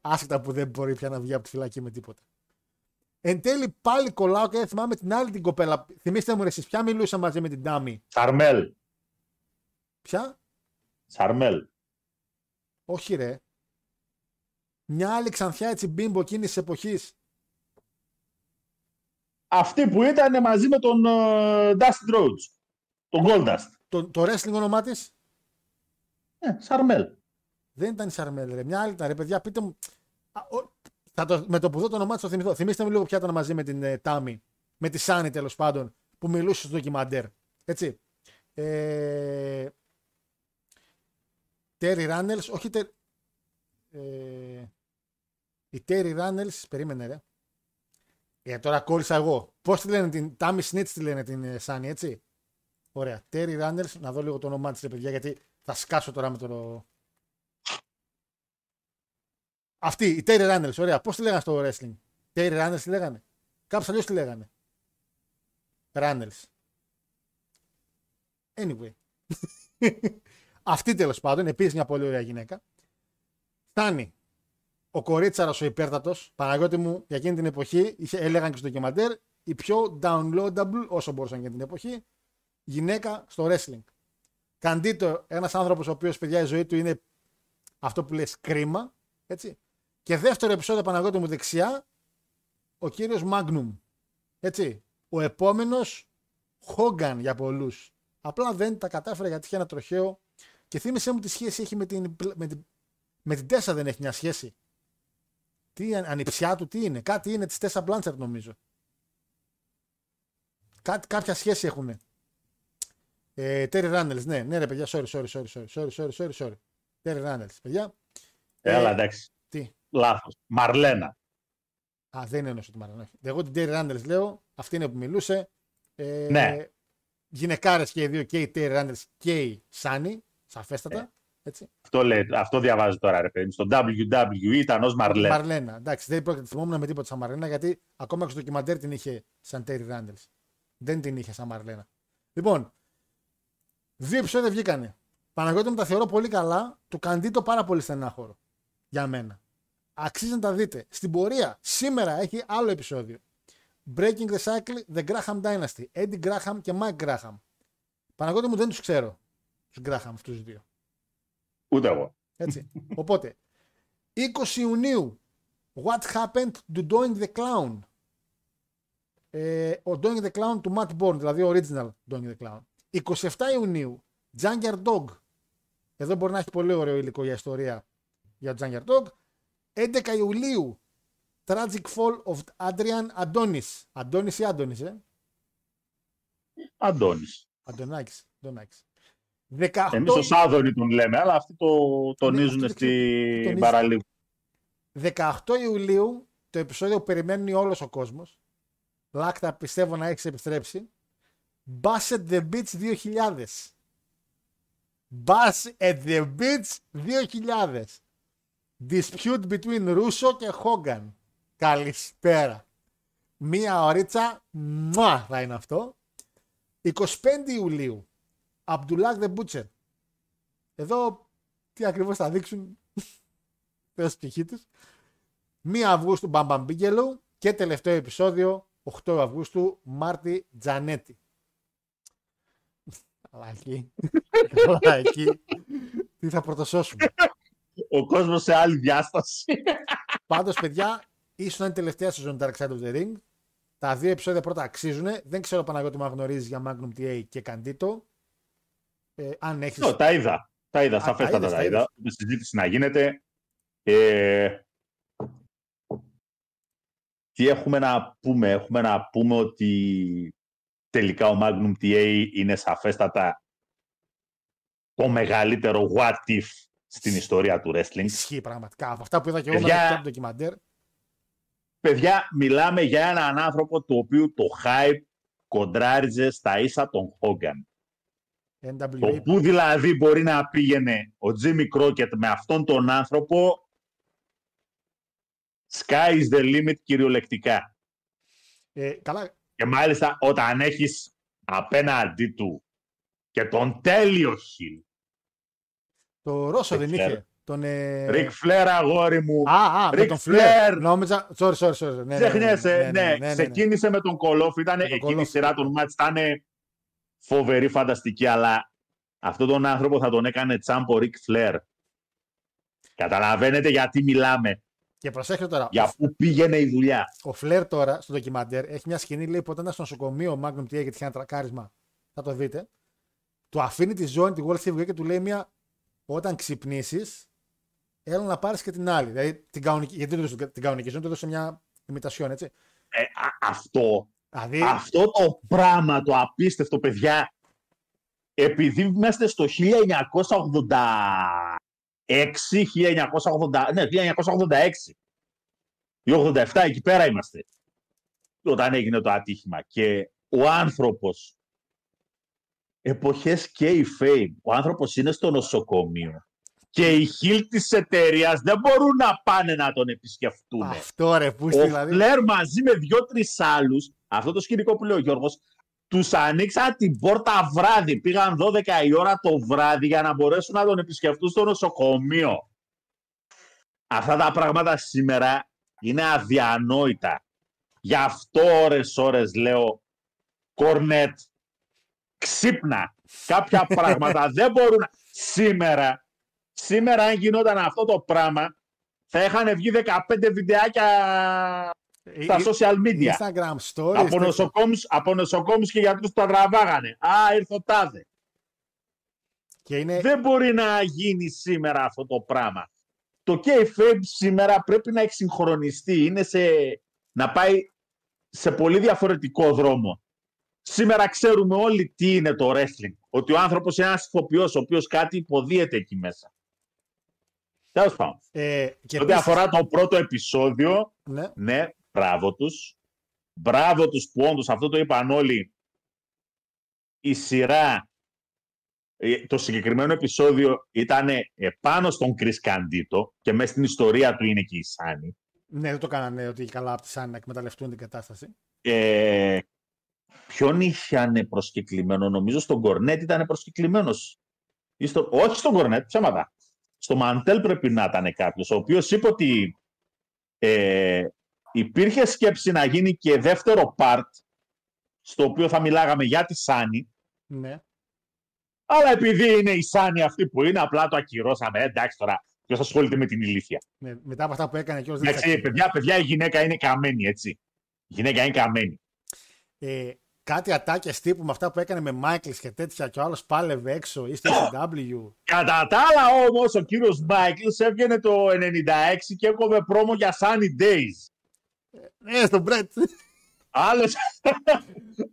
Άσχετα που δεν μπορεί πια να βγει από τη φυλακή με τίποτα. Εν τέλει πάλι κολλάω και δεν θυμάμαι την άλλη την κοπέλα. Θυμήστε μου, ρε, εσείς ποια μιλούσα μαζί με την Τάμι. Σαρμέλ. Ποια; Σαρμέλ. Όχι, ρε. Μια άλλη ξανθιά έτσι μπίμπο εκείνης της εποχής. Αυτή που ήταν μαζί με τον uh, Dustin Rhodes. Τον Goldust. Το, το wrestling όνομά της; Ε, Σαρμέλ. δεν ήταν η Σαρμέλ, ρε. Μια άλλη ήταν, ρε παιδιά, πείτε μου. Α, ο- θα το, με το που δω το όνομά της το θυμηθώ. Θυμήστε μου λίγο ποια ήταν μαζί με την ε, Τάμι. Με τη Σάνι τέλος πάντων. Που μιλούσε στο ντοκιμαντέρ. Έτσι. Ε, Τέρι Ράνελς, όχι τε, ε, η Τέρι Ράνελς, περίμενε ρε. Ε, τώρα κόλλησα εγώ. Πώς τη λένε την Τάμι Σνίτς τη λένε την ε, Σάνι, έτσι; Ωραία. Τέρι Ράνελς, να δω λίγο το όνομά της, ρε παιδιά, γιατί θα σκάσω τώρα με το... Αυτή, η Τέρι Ράνελς, ωραία. Πώς τη λέγανε στο wrestling; Τέρι Ράνελς τη λέγανε; Κάπως αλλιώς τη λέγανε. Runnels. Anyway. Αυτή τέλος πάντων, επίσης μια πολύ ωραία γυναίκα. Φτάνει ο κορίτσαρο ο υπέρτατος, Παναγιώτη μου, για εκείνη την εποχή, είχε, έλεγαν και στο ντοκιμαντέρ, η πιο downloadable όσο μπορούσαν για την εποχή, γυναίκα στο wrestling. Καντήτο, ένας άνθρωπος ο οποίος παιδιά η ζωή του είναι αυτό που λες κρίμα. Έτσι. Και δεύτερο επεισόδιο Παναγιώτη μου δεξιά, ο κύριος Magnum. Έτσι. Ο επόμενος Hogan για πολλούς. Απλά δεν τα κατάφερε γιατί είχε ένα τροχαίο. Και θύμισε μου τι σχέση έχει με την, με την, με την Τέσσα δεν έχει μια σχέση. Τι ανιψιά του, τι είναι. Κάτι είναι της Τέσσα Μπλάντσερ νομίζω. Κάτι, κάποια σχέση έχουν. Ε, Terry Runnels, ναι, ναι ρε παιδιά, sorry, sorry, sorry, sorry, sorry, sorry, sorry, sorry. Terry Runnels, παιδιά. Έλα, εντάξει. Τι; Λάθος. Μαρλένα. Α, δεν εννοούσα τη Μαρλένα. Εγώ την Terry Runnels λέω, αυτή είναι που μιλούσε. Ε, Ναι. Γυναικάρες και οι δύο, και η Terry Runnels και η Σάνι, σαφέστατα. Έτσι. Αυτό, λέει, αυτό διαβάζω τώρα, ρε παιδί. μου. Στο WWE ήταν ως Μαρλένα. Μαρλένα. Εντάξει, δεν πρόκειται θυμόμουν με τίποτα σαν Μαρλένα γιατί ακόμα και στο ντοκιμαντέρ την είχε σαν Terry Runnels. Δεν την είχε σαν Μαρλένα. Λοιπόν, δύο επεισόδια βγήκανε. Παναγιώτη μου τα θεωρώ πολύ καλά. Του Καντήτο πάρα πολύ στενάχωρο. Για μένα. Αξίζει να τα δείτε. Στην πορεία, σήμερα έχει άλλο επεισόδιο. Breaking the Cycle, The Graham Dynasty. Eddie Graham και Mike Graham. Παναγιώτη μου δεν τους ξέρω. Τους Graham αυτούς τους δύο. Ούτε εγώ. Έτσι. Οπότε, 20 Ιουνίου, What Happened to Doing the Clown. Ε, ο Doing the Clown του Matt Bourne, δηλαδή ο original Doing the Clown. 27 Ιουνίου, Jungle Dog. Εδώ μπορεί να έχει πολύ ωραίο υλικό για ιστορία για το Jungle Dog. 11 Ιουλίου, Tragic Fall of Adrian Adonis. Adonis ή Adonis, ε? Αντώνης. Αντωνάκης. Αντωνάκης. 18... Εμείς ως Άδωνη τον λέμε, αλλά αυτοί το τονίζουν Ναι, αυτό το στην τονίζουν. παραλίγο. 18 Ιουλίου, το επεισόδιο που περιμένει όλος ο κόσμος. Λάκτα, πιστεύω να έχεις επιστρέψει. Bash at the Beach 2000. Bass at the Beach 2000. Dispute between Russo και Hogan. Καλησπέρα. Μία ωρίτσα, μουά θα είναι αυτό. 25 Ιουλίου, Abdullah the Butcher. Εδώ τι ακριβώς θα δείξουν Θεός ψυχή τους. 1 Αυγούστου Μπαμπαμ Μπίγκελου και τελευταίο επεισόδιο 8 Αυγούστου Μάρτι Τζανέτη. Καλά εκεί. Καλά εκεί. Τι θα πρωτοσώσουμε. Ο κόσμος σε άλλη διάσταση. Πάντως παιδιά, ίσως να είναι η τελευταία σεζόν Dark Side of the Ring. Τα δύο επεισόδια πρώτα αξίζουν. Δεν ξέρω Παναγιώτη μου γνωρίζεις για Magnum TA και Candito. Ε, αν έχεις... Ω, τα είδα. Τα είδα, Α, σαφέστατα τα είδες, τα τα είδα. είδες. Με συζήτηση να γίνεται. Ε, τι έχουμε να πούμε; Έχουμε να πούμε ότι τελικά ο Magnum TA είναι σαφέστατα το μεγαλύτερο what if στην ιστορία του wrestling. Ισχύει πραγματικά. Από αυτά που είδα και εγώ Παιδιά, με το ντοκιμαντέρ. Παιδιά, μιλάμε για έναν άνθρωπο το οποίο το hype κοντράριζε στα ίσα τον Hogan. Το NWA. πού δηλαδή μπορεί να πήγαινε ο Jimmy Crockett με αυτόν τον άνθρωπο sky is the limit κυριολεκτικά. Ε, καλά, Και μάλιστα όταν έχεις απέναντί του και τον τέλειο χιλ. το Ρώσο δεν Ric Flair. είχε. Τον, ε... Ric Flair αγόρι μου. Α, α, με Ric τον Φλερ. Flair. Νόμιζα. Sorry, sorry, sorry. Ναι, ναι, ναι, Ξεχνιέσαι, ναι, ναι, ναι, ναι, ναι. ξεκίνησε με τον Κολόφ, ήταν Με τον εκείνη η Κολόφ. σειρά των μάτς, ήταν φοβερή, φανταστική, αλλά αυτόν τον άνθρωπο θα τον έκανε τσάμπο Ric Flair. Καταλαβαίνετε γιατί μιλάμε, Και προσέξτε τώρα. για πού πήγαινε η δουλειά. Ο Φλερ τώρα στο ντοκιμαντέρ έχει μια σκηνή λέει που όταν ήταν στο νοσοκομείο ο Magnum TA γιατί είχε ένα τρακάρισμα. Θα το δείτε. Του αφήνει τη ζώνη, τη World Heavyweight και του λέει μια όταν ξυπνήσεις, έλα να πάρεις και την άλλη. Δηλαδή την κανονική, γιατί δεν του έδωσε την κανονική ζώνη, του έδωσε μια ημιτασιόν, έτσι. Ε, α- αυτό, Δηλαδή, αυτό το πράγμα, το απίστευτο, παιδιά, επειδή είμαστε στο 1986, 1980, ναι, 1986 ή 87, εκεί πέρα είμαστε, όταν έγινε το ατύχημα. Και ο άνθρωπος, εποχές και η fame, ο άνθρωπος είναι στο νοσοκομείο και οι χιλ της εταιρείας δεν μπορούν να πάνε να τον επισκεφτούν. αυτό ρε, που Ο είστε δηλαδή. Φλερ μαζί με δύο-τρει άλλους, αυτό το σκηνικό που λέει ο Γιώργος, τους ανοίξαν την πόρτα βράδυ. Πήγαν 12 η ώρα το βράδυ για να μπορέσουν να τον επισκεφτούν στο νοσοκομείο. Αυτά τα πράγματα σήμερα είναι αδιανόητα. Γι' αυτό ώρες ώρες λέω Κορνέτ, ξύπνα. Κάποια πράγματα δεν μπορούν να... Σήμερα, σήμερα αν γινόταν αυτό το πράγμα, θα είχαν βγει 15 βιντεάκια στα Ε, social media. Instagram stories. Από τέτοια. νοσοκόμους, από νοσοκόμους και γιατρούς που τα τραβάγανε. Α, ήρθε ο τάδε. Και είναι... Δεν μπορεί να γίνει σήμερα αυτό το πράγμα. Το KFAB σήμερα πρέπει να εξυγχρονιστεί. Είναι σε... να πάει σε πολύ διαφορετικό δρόμο. Σήμερα ξέρουμε όλοι τι είναι το wrestling. Ότι ο άνθρωπος είναι ένας ηθοποιός ο οποίος κάτι υποδίεται εκεί μέσα. Τέλος πάντων. Ε, και Ό,τι επίσης- αφορά το πρώτο επεισόδιο, Ναι. ναι, μπράβο τους. Μπράβο τους που όντως, αυτό το είπαν όλοι, η σειρά, ε, το συγκεκριμένο επεισόδιο ήταν επάνω στον Chris Καντίτο και μέσα στην ιστορία του είναι και η Σάνη. Ναι, δεν το κάνανε ότι καλά από τη Σάνι να εκμεταλλευτούν την κατάσταση. Ε, ποιον είχαν προσκεκλημένο, νομίζω στον Κορνέτ ήταν προσκεκλημένος. Ή στο, όχι στον Κορνέτ, ψέματα. Στο Μαντέλ πρέπει να ήταν κάποιος, ο οποίος είπε ότι ε, υπήρχε σκέψη να γίνει και δεύτερο part, στο οποίο θα μιλάγαμε για τη Σάνη, Ναι. αλλά επειδή είναι η Σάνη αυτή που είναι, απλά το ακυρώσαμε. Ε, εντάξει τώρα, ποιος ασχολείται με την ηλίθεια. ναι. Μετά από αυτά που έκανε και δεν Εντάξει, παιδιά, παιδιά, η γυναίκα είναι καμένη, έτσι. Η γυναίκα είναι καμένη. ε, κάτι ατάκε τύπου με αυτά που έκανε με Μάικλς και τέτοια και ο άλλος πάλευε έξω ή στο ECW. Κατά τα άλλα όμως, ο κύριος Μάικλς έβγαινε το 96 και έκοβε πρόμο για Sunny Days. Ναι, στον Μπρέτ. Άλλος,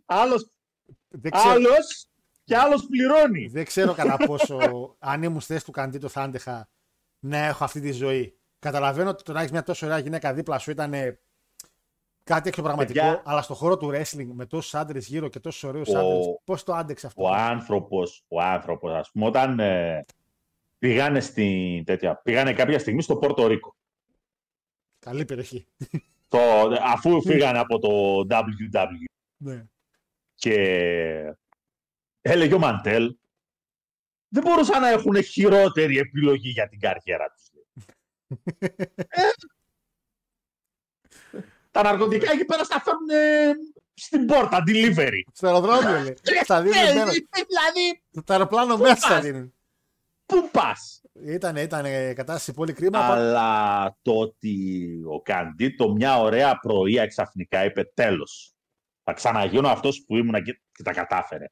άλλος, δεν, ξέρω, άλλος και άλλος πληρώνει. δεν ξέρω κατά πόσο αν ήμουν στη θέση του Καντήτο θα άντεχα να έχω αυτή τη ζωή. Καταλαβαίνω ότι το να έχεις μια τόσο ωραία γυναίκα δίπλα σου ήταν ε, κάτι εξωπραγματικό, Παιδιά. αλλά στο χώρο του wrestling με τόσους άντρες γύρω και τόσους ωραίους Ο- άντρες, πώς το άντεξε αυτό; Ο άνθρωπος, ο άνθρωπος, ας πούμε, όταν ε, πήγανε, στην, τέτοια, πήγανε κάποια στιγμή στο Πόρτο Ρίκο. Καλή περιοχή. Το, αφού φύγανε από το WW Ναι. και έλεγε ο Μαντέλ, δεν μπορούσαν να έχουν χειρότερη επιλογή για την καριέρα τους. λέει. Ε, τα ναρκωτικά εκεί πέρα στα φέρνουν ε, στην πόρτα, delivery. Στο αεροδρόμιο λέει. Στα δίνουν Ε, μέρα. δηλαδή, Το αεροπλάνο μέσα θα πας; δίνουν. πού πας; Ήταν, ήταν ε, κατάσταση πολύ κρίμα. πα- Αλλά το ότι ο Καντήτο μια ωραία πρωία ξαφνικά είπε τέλος. Θα ξαναγίνω αυτός που ήμουνα και, και τα κατάφερε.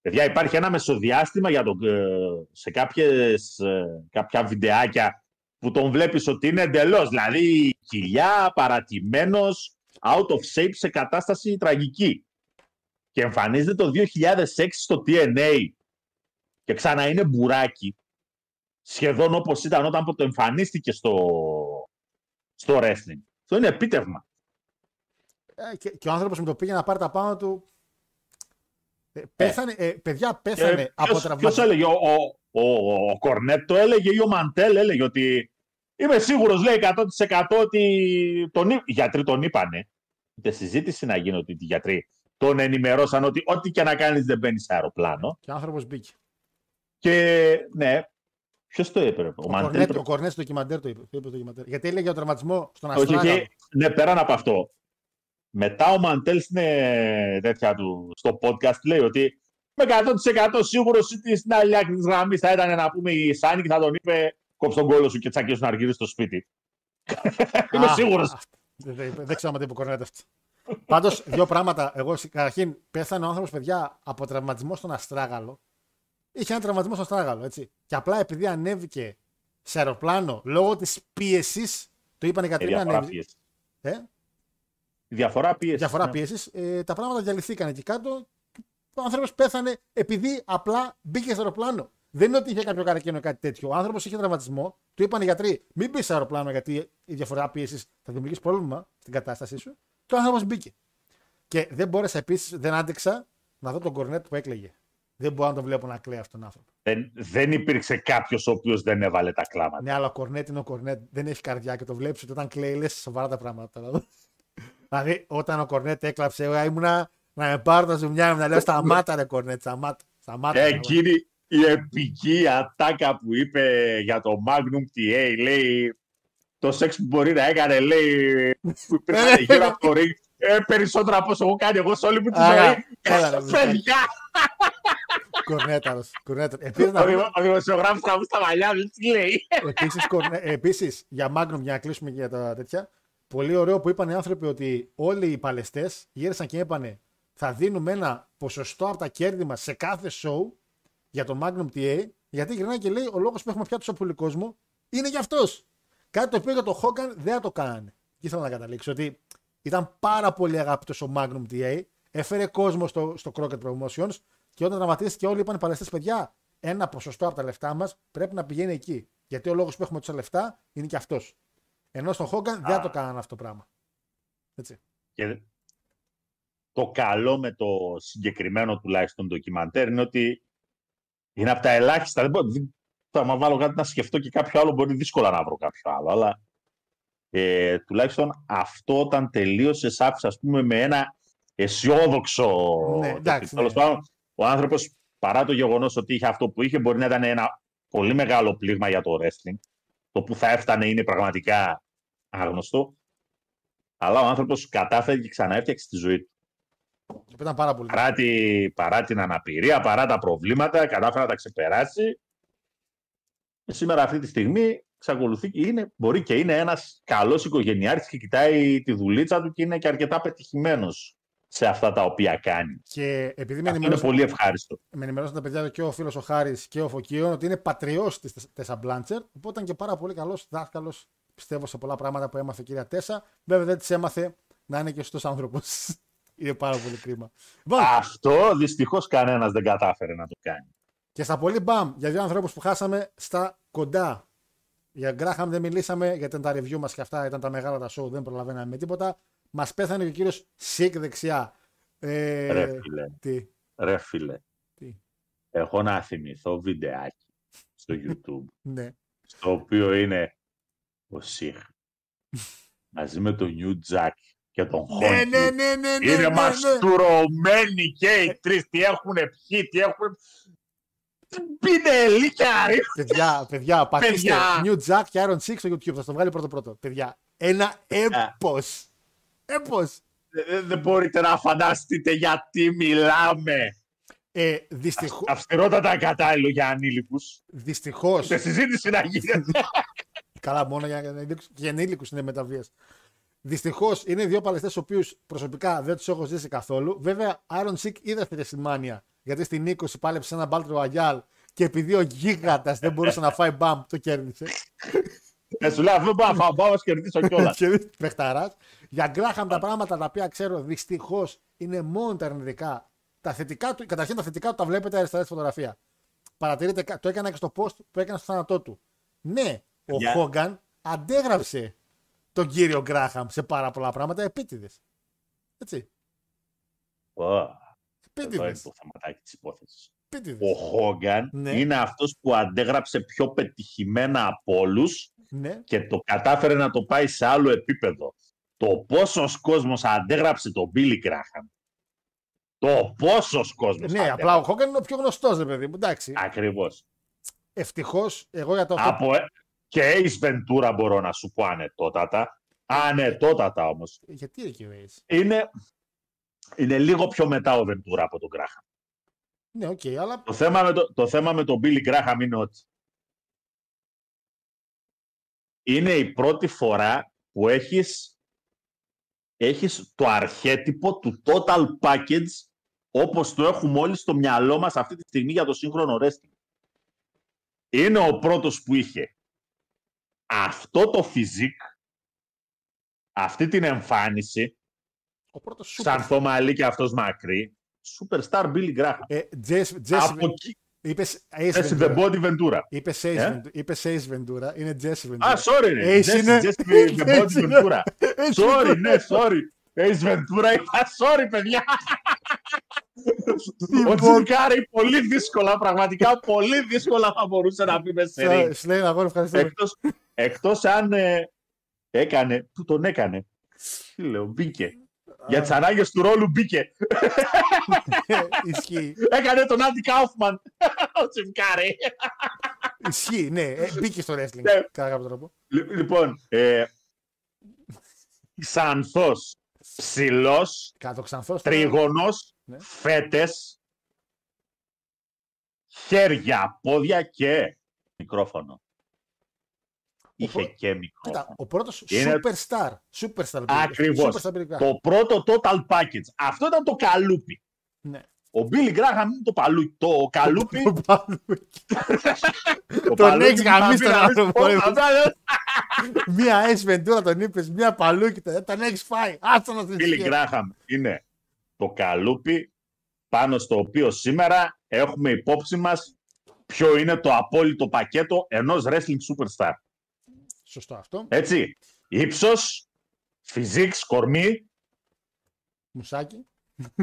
Παιδιά, υπάρχει ένα μεσοδιάστημα για τον, ε, σε κάποιες, ε, κάποια βιντεάκια που τον βλέπεις ότι είναι εντελώς. Δηλαδή, κοιλιά, παρατημένος, out of shape σε κατάσταση τραγική. Και εμφανίζεται το 2006 στο TNA και ξανά είναι μπουράκι σχεδόν όπως ήταν όταν το εμφανίστηκε στο, στο wrestling. Αυτό είναι επίτευγμα. Ε, και, και ο άνθρωπος με το πήγε να πάρει τα πάνω του. Ε, πέθανε, ε, παιδιά, πέθανε Και από ποιος, ποιος τραυματισμό. έλεγε, ο, ο, ο, ο Κορνέτ το έλεγε ή ο Μαντέλ έλεγε ότι είμαι σίγουρος λέει 100% ότι τον, εί- οι γιατροί τον είπανε. Ούτε συζήτηση να γίνει ότι οι γιατροί τον ενημερώσαν ότι ό,τι και να κάνεις δεν μπαίνεις σε αεροπλάνο. Και ο άνθρωπος μπήκε. Και ναι, ποιος το είπε, ρε, ο, Ο, Μαντέλ. Κορνέτ, πρέπει- ο Κορνέτ στο ντοκιμαντέρ το είπε. Το είπε το ντοκιμαντέρ. Γιατί έλεγε για τον τραυματισμό στον Όχι, Αστράγαλο. και, ναι, πέραν από αυτό. Μετά ο Μαντέλ στην ε, τέτοια του, στο podcast λέει ότι με 100% σίγουρος ότι στην άλλη άκρη της γραμμής θα ήταν να πούμε η Σάνη και θα τον είπε κόψε τον κόλο σου και τσακίσου να αργύρει στο σπίτι. Είμαι Α, σίγουρος. α, Δεν, δεν, δεν ξέρω αν το είπε ο Κορνέτ αυτό. Πάντως, δύο πράγματα. Εγώ καταρχήν πέθανε ο άνθρωπος, παιδιά, από τραυματισμό στον Αστράγαλο. Είχε ένα τραυματισμό στον Αστράγαλο, έτσι. Και απλά επειδή ανέβηκε σε αεροπλάνο λόγω της πίεσης, το είπαν οι γιατροί να διαφορά ανέβει. πίεσης. Ε, Η διαφορά πίεσης. διαφορά ναι. πίεσης. Ε, τα πράγματα διαλυθήκαν εκεί κάτω. Ο άνθρωπος πέθανε επειδή απλά μπήκε στο αεροπλάνο. Δεν είναι ότι είχε κάποιο καρκίνο ή κάτι τέτοιο. Ο άνθρωπος είχε τραυματισμό. Του είπαν οι γιατροί: Μην μπεις σε αεροπλάνο γιατί η διαφορά πίεσης θα δημιουργήσει πρόβλημα στην κατάστασή σου. Και ο άνθρωπος μπήκε. Και δεν μπόρεσα επίσης, δεν άντεξα να δω τον κορνέτ που έκλαιγε. Δεν μπορώ να τον βλέπω να κλαίει αυτόν τον άνθρωπο. Δεν, δεν υπήρξε κάποιος ο οποίος δεν έβαλε τα κλάματα. Ναι, αλλά ο κορνέτ είναι ο κορνέτ. Δεν έχει καρδιά και το βλέπεις ότι όταν κλαίει λες σοβαρά τα πράγματα. τώρα. δηλαδή, όταν ο κορνέτ έκλαψε, εγώ ήμουνα Να με πάρω τα ζουμιά μου να λέω σταμάτα ρε κορνέτ, σταμάτα. σταμάτα, Ε, σταμάτα. Εκείνη η επική ατάκα που είπε για το Magnum TA, λέει το σεξ που μπορεί να έκανε, λέει, που υπήρχαν Ε, γύρω από το ring, ε, περισσότερα από όσο έχω κάνει εγώ σε όλη μου τη Άρα, ζωή. έλα, ρε, Παιδιά, Κορνέταρος, κορνέταρος. Επίσης, να ο πούμε- δημο- ο δημοσιογράφος θα μου στα μαλλιά μου, τι λέει. Επίσης, κορνέ- επίσης, για Magnum, για να κλείσουμε και για τα τέτοια, πολύ ωραίο που είπαν οι άνθρωποι ότι όλοι οι παλαιστές γύρισαν και είπανε θα δίνουμε ένα ποσοστό από τα κέρδη μας σε κάθε show για το Magnum TA, γιατί γυρνάει και λέει ο λόγος που έχουμε πια τόσο πολύ κόσμο είναι για αυτός. Κάτι το οποίο για το Hogan δεν θα το κάνανε. Και ήθελα να καταλήξω ότι ήταν πάρα πολύ αγαπητός ο Magnum TA, έφερε κόσμο στο, στο Crockett Promotions και όταν τραυματίστηκε όλοι είπαν οι παλαιστές παιδιά, ένα ποσοστό από τα λεφτά μας πρέπει να πηγαίνει εκεί. Γιατί ο λόγος που έχουμε τόσα λεφτά είναι και αυτός. Ενώ στον Hogan δεν θα το κάνανε αυτό το πράγμα. Έτσι. Και το καλό με το συγκεκριμένο τουλάχιστον ντοκιμαντέρ είναι ότι είναι από τα ελάχιστα. Δεν μπορώ, δεν- θα μα βάλω κάτι να σκεφτώ και κάποιο άλλο μπορεί δύσκολα να βρω κάποιο άλλο. Αλλά ε, τουλάχιστον αυτό όταν τελείωσες σ' άφησες ας πούμε με ένα αισιόδοξο... Ναι, εντάξει, Τέλος ναι. πάντων, ο άνθρωπος παρά το γεγονός ότι είχε αυτό που είχε μπορεί να ήταν ένα πολύ μεγάλο πλήγμα για το wrestling. Το που θα έφτανε είναι πραγματικά άγνωστο. Αλλά ο άνθρωπος κατάφερε και ξανά έφτιαξε τη ζωή του. Και ήταν πάρα πολύ. Παρά, τη- παρά την αναπηρία, παρά τα προβλήματα, κατάφερε να τα ξεπεράσει. Και σήμερα αυτή τη στιγμή εξακολουθεί και είναι, μπορεί και είναι ένας καλός οικογενειάρχης και κοιτάει τη δουλίτσα του και είναι και αρκετά πετυχημένος σε αυτά τα οποία κάνει. Και επειδή με Αυτό είναι ενημερώσαν, πολύ ευχάριστο. με ενημερώσαν τα παιδιά και ο φίλος ο Χάρης και ο Φωκίων ότι είναι πατριό της Τέσσα Μπλάντσερ. Οπότε ήταν και πάρα πολύ καλός δάσκαλος, πιστεύω, σε πολλά πράγματα που έμαθε η κυρία Τέσσα. Βέβαια δεν τη έμαθε να είναι και σωστό άνθρωπος. είναι πάρα πολύ κρίμα. Λοιπόν, Αυτό δυστυχώς κανένας δεν κατάφερε να το κάνει. και στα πολύ μπαμ για δύο ανθρώπους που χάσαμε στα κοντά. Για Γκράχαμ δεν μιλήσαμε, γιατί ήταν τα review μας και αυτά ήταν τα μεγάλα τα show, δεν προλαβαίναμε με τίποτα. Μας πέθανε και ο κύριος Σικ δεξιά. Ε, Ρε φίλε, τι, ρε φίλε. Τι; Έχω να θυμηθώ βιντεάκι στο YouTube ναι. στο οποίο είναι ο Σιχ μαζί με τον Νιου Τζακ και τον Ναι, Χόντι. ναι, ναι, ναι, ναι, Είναι ναι, ναι. μαστουρωμένοι και οι τρεις. Τι έχουν πιει, τι έχουν... Πίνε ελίκια, ρε. Παιδιά, παιδιά, πατήστε Παιδιά. New Jack και Iron Six στο YouTube. Θα στο βγάλει πρώτο πρώτο. Παιδιά, ένα έπος. Έπος. Δεν- Δεν μπορείτε να φανταστείτε γιατί μιλάμε. Ε, δυστυχώ, Αυστηρότατα κατάλληλο για ανήλικους. δυστυχώς, Σε συζήτηση να γίνεται. καλά μόνο για ενήλικους, για ενήλικους είναι μεταβίες. Δυστυχώς είναι δύο παλαιστές, του οποίους προσωπικά δεν τους έχω ζήσει καθόλου. Βέβαια, Iron Sick είδα στη WrestleMania. Γιατί στην 20 πάλεψε ένα Battle Royale και επειδή ο γίγαντας δεν μπορούσε να φάει μπαμ, το κέρδισε. Ε, σου λέω αυτό πάω, πάω, πάω, να σου κερδίσω κιόλας. και παιχταράς. Για Γκράχαμ τα πράγματα τα οποία ξέρω δυστυχώς είναι μόνο τα αρνητικά. Τα θετικά του, καταρχήν τα θετικά του τα βλέπετε αριστερά στη φωτογραφία. Παρατηρείτε, κα- το έκανα και στο post που έκανα στο θάνατό του. Ναι, ο Για- Χόγκαν αντέγραψε τον κύριο Γκράχαμ σε πάρα πολλά πράγματα επίτηδες. Έτσι. Ω, Εδώ είναι Επίτηδε. το θεματάκι της υπόθεσης. Επίτηδε. Ο Χόγκαν Ναι. είναι αυτός που αντέγραψε πιο πετυχημένα από όλους Ναι. και το κατάφερε να το πάει σε άλλο επίπεδο. Το πόσος κόσμος αντέγραψε τον Billy Graham. Το πόσος κόσμος Ναι, απλά ο Χόγκαν είναι ο πιο γνωστός, ρε παιδί μου. Εντάξει. Ακριβώς. Ευτυχώς, εγώ για το αυτό. Από... ε, Και Ace Ventura μπορώ να σου πω ανετότατα. Ανετότατα όμως. Γιατί εκεί ο Ace? Είναι... είναι λίγο πιο μετά ο Ventura από τον Graham. Ναι, οκ, αλλά Το θέμα, με το, το θέμα με τον Billy Graham είναι ότι είναι η πρώτη φορά που έχεις, έχεις το αρχέτυπο του total package όπως το έχουμε όλοι στο μυαλό μας αυτή τη στιγμή για το σύγχρονο wrestling. Είναι ο πρώτος που είχε αυτό το physique, αυτή την εμφάνιση, ο πρώτος σαν σούπερ. μαλλί και αυτός μακρύ, superstar Billy Graham. Ε, Jess, Jess, Από εκεί είπες Ace Jesse Ventura. the Body Ventura. Είπες Ace, Ε; Ventura. Είπες Ace Ventura. Είναι Jesse Ventura. Α, sorry, ρε. Ace Jesse- είναι- Jesse the Body Ace είναι- Ventura. Ace Sorry, είναι- ναι, sorry. Ace Ventura είπα, sorry, παιδιά. Ο Jim Carrey πολύ δύσκολα, πραγματικά πολύ δύσκολα θα μπορούσε να πει μέσα σε Σα- ring. Σου λέει αγόρι, ευχαριστώ. Εκτός, εκτός αν ε, έκανε, που τον έκανε. Τι λέω, μπήκε. Για τις ανάγκες του ρόλου μπήκε. Ισχύει. Έκανε τον Άντι Κάουφμαν. Ο Τσιμκάρη. Ισχύει, ναι. Ε, μπήκε στο wrestling. Ναι. Κατά κάποιο τρόπο. Λι- Λοιπόν, ε, ξανθός, ψηλός, Κάτω ξανθός. τρίγωνος, Ναι. φέτες, χέρια, πόδια και μικρόφωνο. Είχε πρω- και Κοίτα, μικρόφωνο. ο πρώτος Είναι- superstar. Superstar. Ακριβώς. Superstar Billy Graham. Το πρώτο total package. Αυτό ήταν το καλούπι. Ναι. Ο Billy Graham είναι το παλούκι. Το καλούπι. Το πάνω εκεί. το Τον παλούκι έχεις που θα γαμίσει πει τον να δεις άνθρωπο, πώς ρε. θα βγάλει. Μία Ace Ventura τον είπες, μία παλούκι. τον- Τον έχει φάει. Άστο να την Billy ισχύει. Graham είναι το καλούπι πάνω στο οποίο σήμερα έχουμε υπόψη μας ποιο είναι το απόλυτο πακέτο ενός wrestling superstar. Σωστό αυτό. Έτσι, ύψος, physics, κορμί Μουσάκι.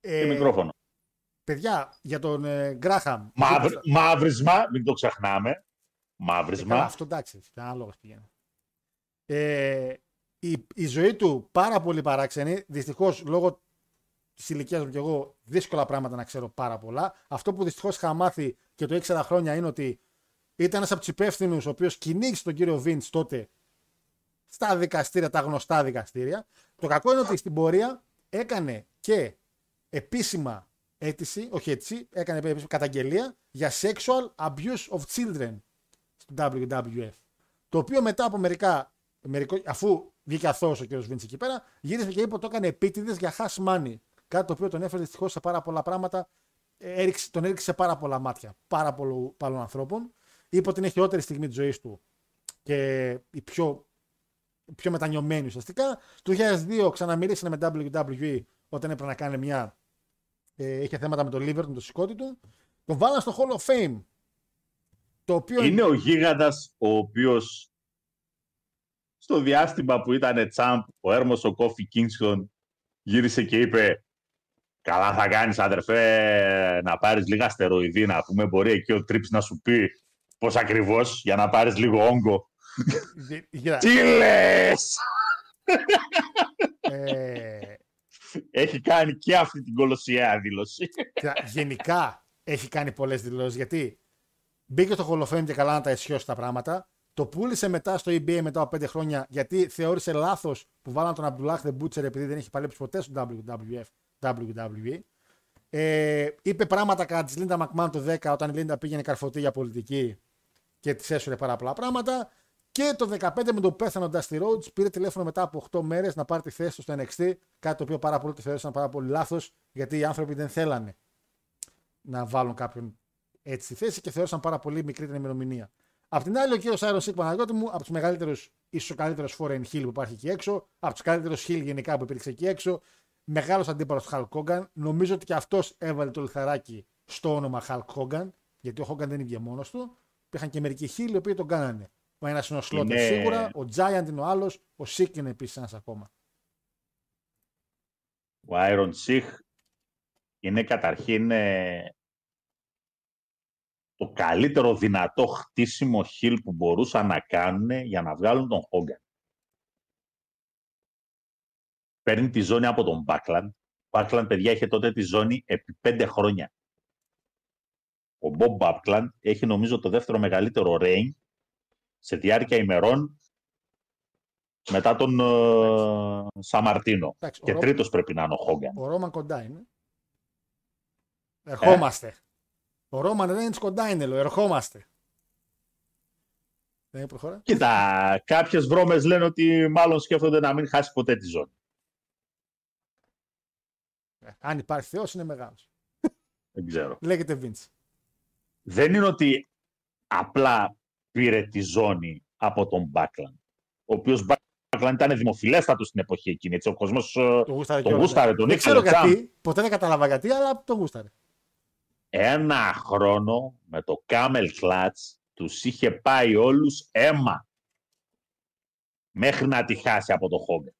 και Ε, μικρόφωνο. παιδιά, για τον ε, Γκράχαμ. Μαύρ, μαύρισμα, μην το ξεχνάμε. Ε, Μαύρισμα. καλά, αυτό εντάξει, ανάλογα πηγαίνει. Ε, η, η ζωή του πάρα πολύ παράξενη. Δυστυχώς λόγω της ηλικίας μου και εγώ δύσκολα πράγματα να ξέρω πάρα πολλά. Αυτό που δυστυχώς είχα μάθει και το ήξερα χρόνια είναι ότι ήταν ένας από τους υπεύθυνους ο οποίος κυνήγησε τον κύριο Βίντς τότε στα δικαστήρια, τα γνωστά δικαστήρια. Το κακό είναι ότι στην πορεία έκανε και επίσημα αίτηση, όχι αίτηση, έκανε επίσημα καταγγελία για sexual abuse of children στο WWF. Το οποίο μετά από μερικά, μερικό, αφού βγήκε αθώος ο κ. Βίντς εκεί πέρα, γύρισε και είπε ότι το έκανε επίτηδες για hash money. Κάτι το οποίο τον έφερε δυστυχώς σε πάρα πολλά πράγματα. ε, Έριξε, τον έριξε σε πάρα πολλά μάτια πάρα πολλού- πολλών ανθρώπων. Είπε ότι είναι η χειρότερη στιγμή της ζωής του και η πιο, η πιο μετανιωμένη ουσιαστικά. Το 2002 ξαναμίλησε με WWE όταν έπρεπε να κάνει μια. Ε, είχε θέματα με το liver του, το σηκώτη του. Τον βάλαν στο Hall of Fame. Το οποίο Είναι ο γίγαντας ο οποίος στο διάστημα που ήταν τσάμπ ο Έρμος ο Κόφι Κίνγκστον γύρισε και είπε Καλά θα κάνεις αδερφέ να πάρεις λίγα στεροειδή να πούμε μπορεί εκεί ο Τρίψ να σου πει πώς ακριβώς για να πάρεις λίγο όγκο. Δι- κοίτα, Τι λες! ε, Έχει κάνει και αυτή την κολοσιαία δήλωση. κοίτα, γενικά έχει κάνει πολλές δηλώσεις γιατί μπήκε στο Hall of Fame και καλά να τα αισιώσει τα πράγματα. Το πούλησε μετά στο eBay μετά από 5 χρόνια γιατί θεώρησε λάθος που βάλαν τον Abdullah The Butcher επειδή δεν έχει παλέψει ποτέ στο WWF, WWE. Ε, είπε πράγματα κατά της Λίντα Μακμάν το 10 όταν η Λίντα πήγαινε καρφωτή για πολιτική και τη έσουρε πάρα πολλά πράγματα. Και το 15 με το που πέθανε ο Dusty Rhodes πήρε τηλέφωνο μετά από 8 μέρες να πάρει τη θέση του στο NXT. Κάτι το οποίο πάρα πολλοί το θεώρησαν πάρα πολύ λάθος γιατί οι άνθρωποι δεν θέλανε να βάλουν κάποιον έτσι στη θέση και θεώρησαν πάρα πολύ μικρή την ημερομηνία. Απ' την άλλη, ο κύριος Άιρον Σίκ Παναγιώτη μου, από τους μεγαλύτερους, ίσως ο καλύτερος foreign heel που υπάρχει εκεί έξω, από τους καλύτερους heel γενικά που υπήρξε εκεί έξω, μεγάλος αντίπαλος του Hulk Hogan. Νομίζω ότι και αυτός έβαλε το λιθαράκι στο όνομα Hulk Hogan, γιατί ο Hogan δεν είναι μόνος του. Υπήρχαν και μερικοί heel οι οποίοι τον κάνανε. Ο ένας είναι ο Slaughter Είναι- σίγουρα, ο Giant είναι ο άλλος, ο Σίκ είναι επίσης ένας ακόμα. Ο Άιρον Σιχ είναι καταρχήν ε, το καλύτερο δυνατό χτίσιμο χιλ που μπορούσαν να κάνουν για να βγάλουν τον Χόγκαν. Παίρνει τη ζώνη από τον Μπάκλαν. Ο Μπάκλαν, παιδιά, είχε τότε τη ζώνη επί πέντε χρόνια. Ο Μπομπ Μπάκλαν έχει νομίζω το δεύτερο μεγαλύτερο reign σε διάρκεια ημερών μετά τον ε, Σαμαρτίνο. Εντάξει, ο Και Ρο- τρίτος πρέπει να είναι ο Χόγκαν. Ο Ρόμαν κοντά είναι. Ερχόμαστε. Ο Ρόμαν Ρέιντς κοντά είναι, λέω. Ερχόμαστε. Δεν προχωρά. Κοίτα, κάποιες βρώμες λένε ότι μάλλον σκέφτονται να μην χάσει ποτέ τη ζώνη. Ε, Αν υπάρχει Θεός είναι μεγάλος. Δεν ξέρω. Λέγεται Vince. Δεν είναι ότι απλά πήρε τη ζώνη από τον Μπάκλαν. Ο οποίος Μπάκλαν ήταν δημοφιλέστατος στην εποχή εκείνη. Έτσι, ο κόσμος ε, Το γούσταρε τον κιόλας, γούσταρε, ε. τον Δεν ξέρω ήξερε τσάμπ. γιατί. Ποτέ δεν κατάλαβα γιατί, αλλά το γούσταρε. Ένα χρόνο με το Camel Clutch τους είχε πάει όλους αίμα. Μέχρι να τη χάσει από το Χόγκαν.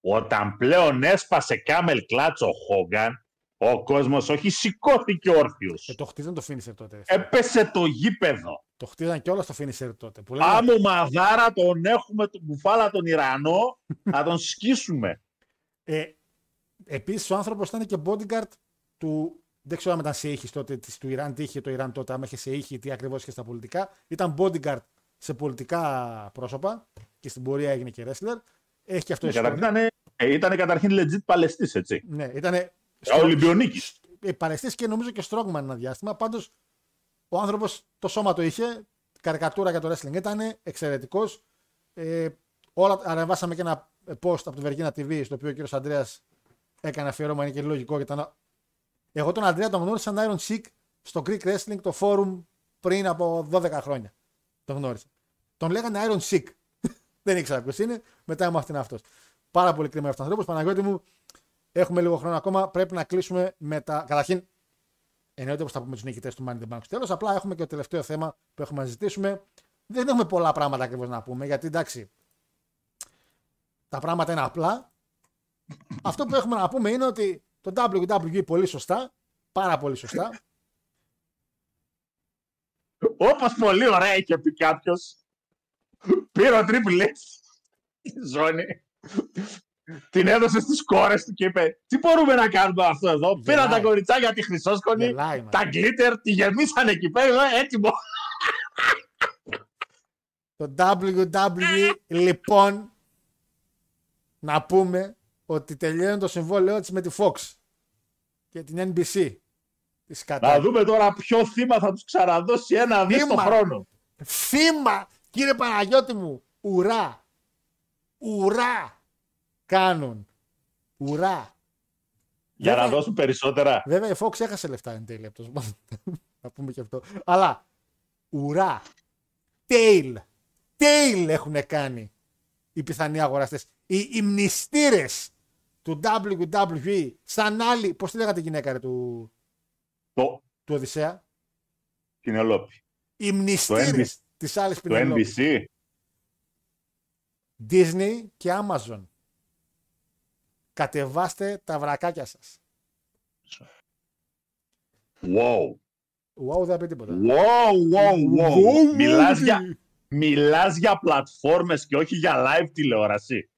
Όταν πλέον έσπασε Camel Clutch ο Χόγκαν, Ο κόσμος όχι σηκώθηκε όρθιος. Ε, το χτίζαν το finisher τότε. Έπεσε το γήπεδο. Το χτίζαν και όλα στο finisher τότε. Που λέγανε, Άμμο μαδάρα τον έχουμε, τον κουφάλα τον Ιρανό, θα τον σκίσουμε. Ε, Επίσης, ο άνθρωπος ήταν και bodyguard του. Δεν ξέρω αν ήταν σε ήχη τότε της, του Ιράν, τι είχε το Ιράν τότε, αν είχε σε ήχη, τι ακριβώς είχε στα πολιτικά. Ήταν bodyguard σε πολιτικά πρόσωπα και στην πορεία έγινε και wrestler. Έχει και αυτό Καταρχήν ιστορία. ήταν, ε, ήταν καταρχήν legit Παλαιστής, έτσι. Ναι, ήταν. Ε, Ολυμπιονίκης. Παλαιστή και νομίζω και strongman ένα διάστημα. Πάντως ο άνθρωπος το σώμα το είχε. Καρικατούρα για το wrestling ήταν εξαιρετικός. Ε, όλα, ανεβάσαμε και ένα post από το Βεργίνα TV στο οποίο ο κύριος Αντρέας έκανε αφιέρωμα. Είναι και λογικό. Γιατί ήταν... Εγώ τον Αντρέα τον γνώρισα σαν Iron Sick στο Greek Wrestling, το forum πριν από 12 χρόνια. Τον γνώρισα. Τον λέγανε Iron Sick. Δεν ήξερα ποιος είναι. Μετά μου αυτήν αυτός. Πάρα πολύ κρίμα αυτός ο άνθρωπος. Παναγιώτη μου, έχουμε λίγο χρόνο ακόμα. Πρέπει να κλείσουμε με τα. Καταρχήν, εννοείται πως θα πούμε του νικητές του Money in the Bank στο τέλος. Απλά έχουμε και το τελευταίο θέμα που έχουμε να ζητήσουμε. Δεν έχουμε πολλά πράγματα ακριβώς να πούμε. Γιατί εντάξει, τα πράγματα είναι απλά. Αυτό που έχουμε να πούμε είναι ότι το WWE πολύ σωστά, πάρα πολύ σωστά, Όπως πολύ ωραία είχε πει κάποιος. Πήρε ο Triple H τη ζώνη. Την έδωσε στις κόρες του και είπε Τι μπορούμε να κάνουμε αυτό εδώ; Πήραν τα κοριτσάκια τη χρυσόσκονη, Γελάει, μα. τα γκλίτερ, τη γεμίσαν εκεί πέρα, έτοιμο. Το WWE λοιπόν να πούμε ότι τελειώνει το συμβόλαιό της με τη Fox και την NBC της Να Κατάρ. δούμε τώρα ποιο θύμα θα τους ξαναδώσει ένα δις το Θύμα. χρόνο. Θύμα! Κύριε Παναγιώτη μου, ουρά! Ουρά! Κάνουν. Ουρά! Για να Βέβαια- δώσουν περισσότερα. Βέβαια η Fox έχασε λεφτά εν τέλει από το Να πούμε και αυτό. Αλλά ουρά! Tail! Tail έχουν κάνει οι πιθανοί αγοραστές. Οι, οι μνηστήρες του WWE σαν άλλη, πώς τη λέγατε γυναίκα ρε, του, Το του Οδυσσέα, Πινελόπη. οι μνηστήρες NBC. της άλλης Το Πινελόπης. NBC. Disney και Amazon. Κατεβάστε τα βρακάκια σας. Wow. Wow, δεν θα πει τίποτα. Wow, wow, wow. Wow, Μιλάς wow. για, μιλάς για πλατφόρμες και όχι για live τηλεόραση.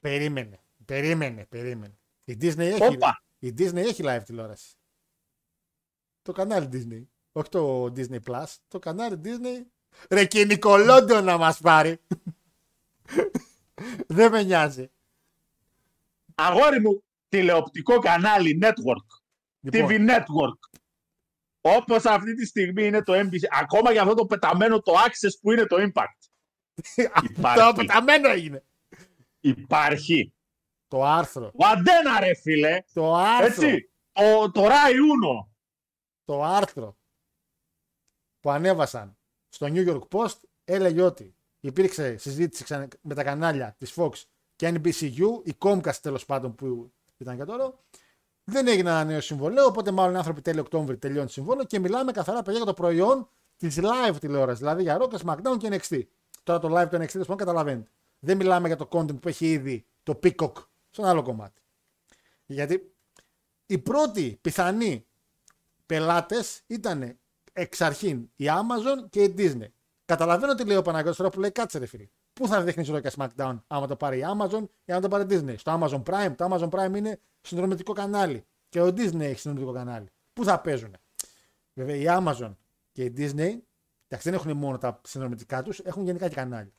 Περίμενε, περίμενε, περίμενε. Η Disney έχει, Όπα. η Disney έχει live τηλεόραση. Το κανάλι Disney. Όχι το Disney Plus. Το κανάλι Disney. Ρε και η Νικολόντο να μας πάρει. Δεν με νοιάζει. Αγόρι μου, τηλεοπτικό κανάλι network. Λοιπόν, TV network. Όπως αυτή τη στιγμή είναι το NBC. Ακόμα για αυτό το πεταμένο το access που είναι το impact. το Υπάρχει. πεταμένο έγινε. Υπάρχει. Το άρθρο. Ο αντένα ρε φίλε. Το άρθρο. Έτσι. Το, το Rai Uno. το άρθρο που ανέβασαν στο New York Post έλεγε ότι υπήρξε συζήτηση ξανα- με τα κανάλια της Fox και NBCU, η Comcast τέλος πάντων που ήταν και τώρα, δεν έγινε ένα νέο συμβολέο, οπότε μάλλον οι άνθρωποι τέλειο Οκτώβρη τελειώνει το συμβόλαιο και μιλάμε καθαρά παιδιά για το προϊόν της live τηλεόρασης, δηλαδή για Rock, SmackDown και NXT. Τώρα το live του NXT, τέλος πάντων, καταλαβαίνετε. Δεν μιλάμε για το content που έχει ήδη το Peacock στον άλλο κομμάτι. Γιατί οι πρώτοι πιθανοί πελάτες ήταν εξ αρχήν η Amazon και η Disney. Καταλαβαίνω τι λέει ο Παναγιώτης τώρα που λέει κάτσε ρε φίλε. Πού θα δείχνεις όλο και SmackDown άμα το πάρει η Amazon ή άμα το πάρει η Disney. Στο Amazon Prime. Το Amazon Prime είναι συνδρομητικό κανάλι. Και ο Disney έχει συνδρομητικό κανάλι. Πού θα παίζουν. Βέβαια η Amazon και η Disney εντάξει, δεν έχουν μόνο τα συνδρομητικά τους, έχουν γενικά και κανάλια.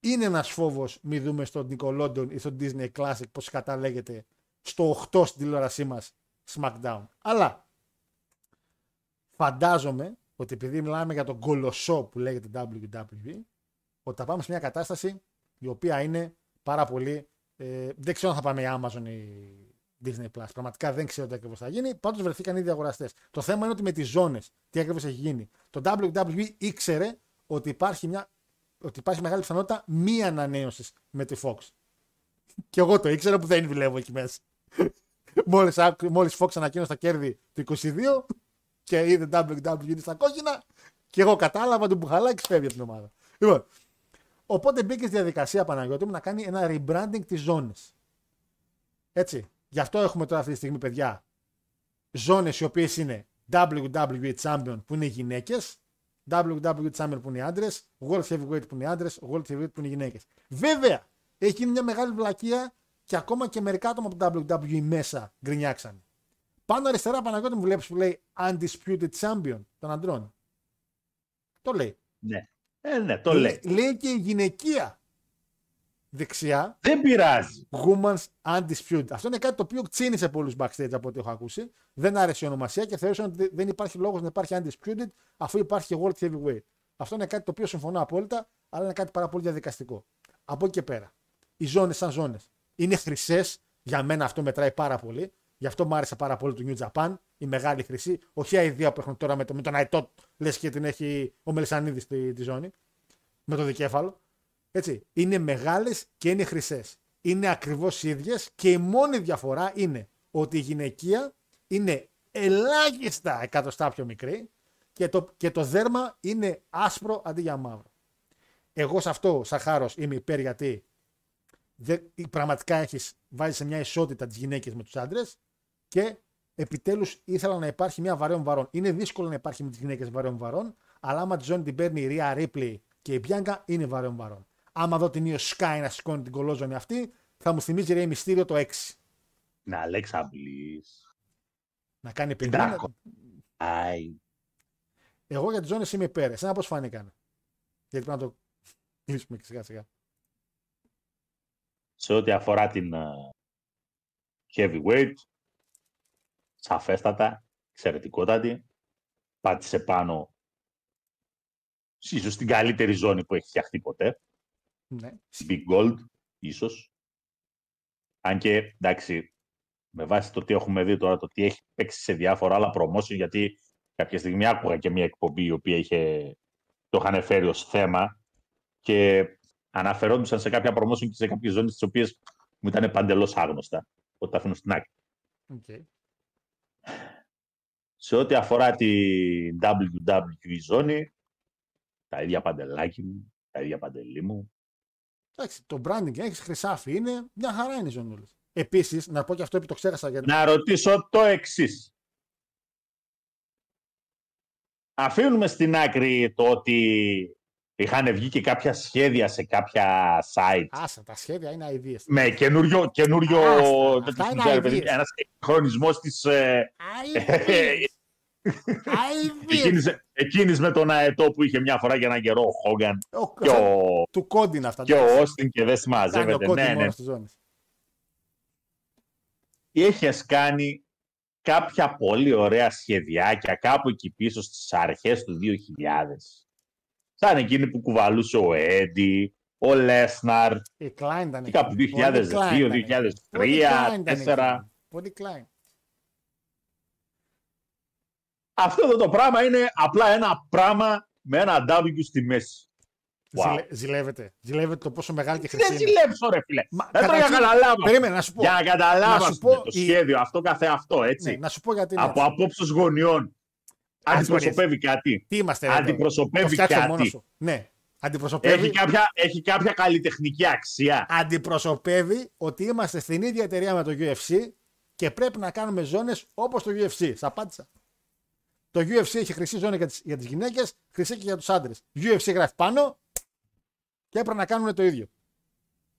Είναι ένας φόβος, μη δούμε στο Nickelodeon ή στο Disney Classic, πώς κατά λέγεται, στο 8 στην τηλεόρασή μας SmackDown. Αλλά φαντάζομαι ότι επειδή μιλάμε για τον κολοσσό που λέγεται WWE, ότι θα πάμε σε μια κατάσταση η οποία είναι πάρα πολύ. Ε, δεν ξέρω αν θα πάμε η Amazon ή η Disney Plus. Πραγματικά δεν ξέρω τι ακριβώς θα γίνει. Πάντως βρεθήκαν ήδη αγοραστές. Το θέμα είναι ότι με τις ζώνες, τι ακριβώς έχει γίνει. Το WWE ήξερε ότι υπάρχει, μια, ότι υπάρχει μεγάλη πιθανότητα μη ανανέωσης με τη Fox. Και εγώ το ήξερα που δεν δουλεύω εκεί μέσα. μόλις, άκου- μόλις Fox ανακοίνωσε τα κέρδη του 22 και είδε WWE στα κόκκινα και εγώ κατάλαβα ότι ο Μπουχαλάκης φεύγει από την ομάδα. Λοιπόν, οπότε μπήκε στη διαδικασία Παναγιώτη μου να κάνει ένα rebranding της ζώνης. Έτσι. Γι' αυτό έχουμε τώρα αυτή τη στιγμή, παιδιά, ζώνες οι οποίες είναι WWE Champion που είναι οι γυναίκες, WWE Champion που είναι οι άντρες, World Heavyweight που είναι οι άντρες, World Heavyweight που είναι οι γυναίκες. Βέβαια, έχει γίνει μια μεγάλη βλακεία και ακόμα και μερικά άτομα από το WWE μέσα γκρινιάξαν. Πάνω αριστερά Παναγιώτη μου βλέπεις που λέει Undisputed Champion των αντρών. Το λέει. Ναι. Ε, ναι, το λέει. Λέει και η γυναικεία δεξιά Δεν πειράζει. Women's Undisputed. Αυτό είναι κάτι το οποίο τσίνησε πολλούς backstage από ό,τι έχω ακούσει. Δεν άρεσε η ονομασία και θεωρούσαν ότι δεν υπάρχει λόγος να υπάρχει Undisputed αφού υπάρχει και World Heavyweight. Αυτό είναι κάτι το οποίο συμφωνώ απόλυτα, αλλά είναι κάτι πάρα πολύ διαδικαστικό. Από εκεί και πέρα. Οι ζώνες σαν ζώνες είναι χρυσές. Για μένα αυτό μετράει πάρα πολύ. Γι' αυτό μου άρεσε πάρα πολύ το New Japan, η μεγάλη χρυσή. Όχι η ιδέα που έχουν τώρα με, το, με τον Αϊτό, λες και την έχει ο Μελισανίδης στη τη ζώνη. Με το δικέφαλο. Έτσι. Είναι μεγάλες και είναι χρυσές. Είναι ακριβώς ίδιες και η μόνη διαφορά είναι ότι η γυναικεία είναι ελάχιστα εκατοστά πιο μικρή και το, και το δέρμα είναι άσπρο αντί για μαύρο. Εγώ σε αυτό, σαν χάρο, είμαι υπέρ γιατί δεν, πραγματικά έχεις βάζει σε μια ισότητα τις γυναίκες με τους άντρες και επιτέλους ήθελα να υπάρχει μια βαρέων βαρών. Είναι δύσκολο να υπάρχει με τις γυναίκες βαρέων βαρών, αλλά άμα τη ζώνη την παίρνει η Ρία Ρίπλι και η Μπιάνκα, είναι βαρέων βαρών. Άμα δω την Io Sky να σηκώνει την κολόζωνη αυτή, θα μου θυμίζει Ρέι Μυστήριο το 6. Να Αλέξα Μπλής. Να κάνει παιδί. Ντάκο. Άι. Εγώ για τι ζώνε είμαι υπέρ. Εσένα πώς φάνηκαν. Γιατί πρέπει να το κλείσουμε και σιγά σιγά. Σε ό,τι αφορά την uh, heavyweight, σαφέστατα, εξαιρετικότατη. Πάτησε πάνω ίσως στην καλύτερη ζώνη που έχει φτιαχτεί ποτέ. Ναι. Big Gold, ίσως. Αν και, εντάξει, με βάση το τι έχουμε δει τώρα, το τι έχει παίξει σε διάφορα άλλα promotion, γιατί κάποια στιγμή άκουγα και μια εκπομπή η οποία είχε, το είχαν φέρει ως θέμα και αναφερόντουσαν σε κάποια promotion και σε κάποιες ζώνες τις οποίες μου ήταν παντελώς άγνωστα. Ότι τα αφήνω στην άκρη. Okay. Σε ό,τι αφορά την WWE ζώνη, τα ίδια παντελάκι μου, τα ίδια παντελή μου. Εντάξει, το branding έχεις χρυσάφι είναι μια χαρά είναι οι ζωνούλε. Επίσης, να πω και αυτό που το ξέχασα. Γιατί... Να ρωτήσω το εξής. Αφήνουμε στην άκρη το ότι είχαν βγει και κάποια σχέδια σε κάποια site. Άσα, τα σχέδια είναι ideas. Με καινούριο, καινούριο ένας χρονισμός της... ε, εκείνης, εκείνης με τον αετό που είχε μια φορά για έναν καιρό ο Χόγκαν Ο- και ο, Του κόντιν αυτά. και ο Όστιν και δεν Κάνει ο συμμαζεύεται. κόντιν Ναι, ναι. μόνος στις ζώνες. Είχες κάνει κάποια πολύ ωραία σχεδιάκια κάπου εκεί πίσω στις αρχές του 2000. Σαν εκείνη που κουβαλούσε ο Έντι, ο Λέσναρ, Η Klein ήταν και εκεί. κάπου Πολύ Klein 2002, ήταν εκεί. Πολύ 2003, Klein ήταν 2004. εκεί. Πολύ Klein. Αυτό εδώ το πράγμα είναι απλά ένα πράγμα με ένα W στη μέση. Wow. Ζηλε- Ζηλεύεται. Ζηλεύεται το πόσο μεγάλη και χρυσή Δεν είναι. ζηλέψω ρε φίλε. Μα, Δεν το για καταρχήν, καταλάβω. Περίμενε να σου πω. Για να καταλάβω Να σου πω, το η- σχέδιο αυτό καθε αυτό, έτσι. Ναι, να σου πω γιατί είναι από έτσι. απόψεις γωνιών. Ας Αντιπροσωπεύει κάτι. Τι είμαστε, ρε, τώρα. Αντιπροσωπεύει Το φτιάξω μόνος κάτι. σου. Ναι. Αντιπροσωπεύει, Έχει κάποια, έχει κάποια καλλιτεχνική αξία. αντιπροσωπεύει ότι είμαστε στην ίδια εταιρεία με το UFC και πρέπει να κάνουμε ζώνες όπως το UFC. Σ' απάντησα. Το UFC έχει χρυσή ζώνη για τις, για τις γυναίκες, χρυσή και για τους άντρες. UFC γράφει πάνω και έπρεπε να κάνουν το ίδιο.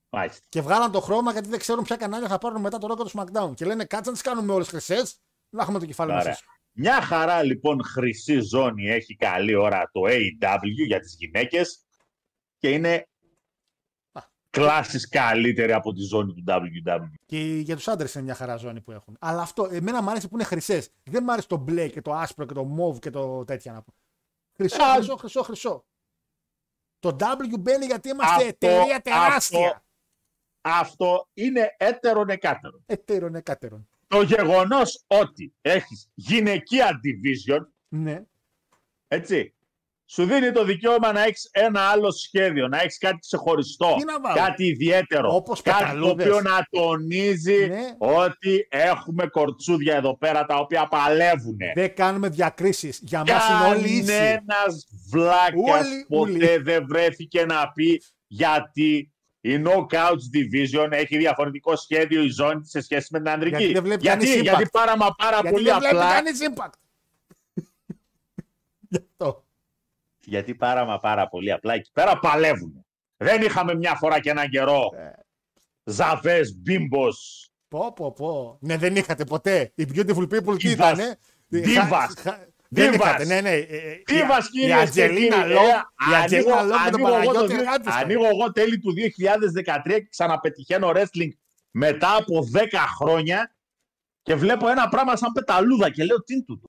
Μάλιστα. Και βγάλαν το χρώμα γιατί δεν ξέρουν ποια κανάλια θα πάρουν μετά το ρόκο του SmackDown. Και λένε κάτσε να τις κάνουμε όλες χρυσές, να έχουμε το κεφάλι Ωραία. Μας. Μια χαρά λοιπόν χρυσή ζώνη έχει καλή ώρα το AEW για τις γυναίκες και είναι κλάσεις καλύτερη από τη ζώνη του WWE. Και για τους άντρες είναι μια χαρά ζώνη που έχουν. Αλλά αυτό, εμένα μου αρέσει που είναι χρυσές. Δεν μου αρέσει το μπλε και το άσπρο και το μοβ και το τέτοια να πω. Χρυσό, Α, χρυσό, χρυσό, χρυσό. Το W μπαίνει γιατί είμαστε Αυτό- εταιρεία τεράστια. αυτό- Αυτό είναι έτερον εκάτερον. Εταίρων εκάτερων. Το γεγονός ότι έχεις γυναικεία division, Ναι. έτσι, σου δίνει το δικαίωμα να έχεις ένα άλλο σχέδιο, να έχεις κάτι ξεχωριστό, Τι να βάλω; κάτι ιδιαίτερο, Όπως κάτι το πεταλούδες. οποίο να τονίζει Ναι. ότι έχουμε κορτσούδια εδώ πέρα τα οποία παλεύουν. Δεν κάνουμε διακρίσεις. Για μας είναι όλοι ίσοι. Κανένας βλάκιας Όλοι, ποτέ όλοι. δεν βρέθηκε να πει γιατί η Knockouts Division έχει διαφορετικό σχέδιο η ζώνη σε σχέση με την ανδρική. Γιατί δεν βλέπει γιατί, κανείς γιατί impact. πάρα μα πάρα Γιατί πολύ δεν βλέπει απλά. κανείς impact. Γι' αυτό. Γιατί πάρα μα πάρα πολύ απλά εκεί πέρα παλεύουν. Δεν είχαμε μια φορά και έναν καιρό Ε. Ζαβές, Μπίμπος, Πω, πω, πω. Ναι, δεν είχατε ποτέ. Οι beautiful people τι Divas. ήτανε. Divas. Χα- χα- Δεν Divas. είχατε, ναι, ναι. Ε, ε, Divas, η- κυρίες Η και Αντζελίνα κύριοι. Λόγκ, Ε, η Αντζελίνα ανοίγω- Λόγκ με τον ανοίγω εγώ Παναγιώτη το- εργάτης. Ανοίγω εγώ τέλη του 2013 και ξαναπετυχαίνω wrestling μετά από 10 χρόνια και βλέπω ένα πράγμα σαν πεταλούδα και λέω τι είναι τούτο;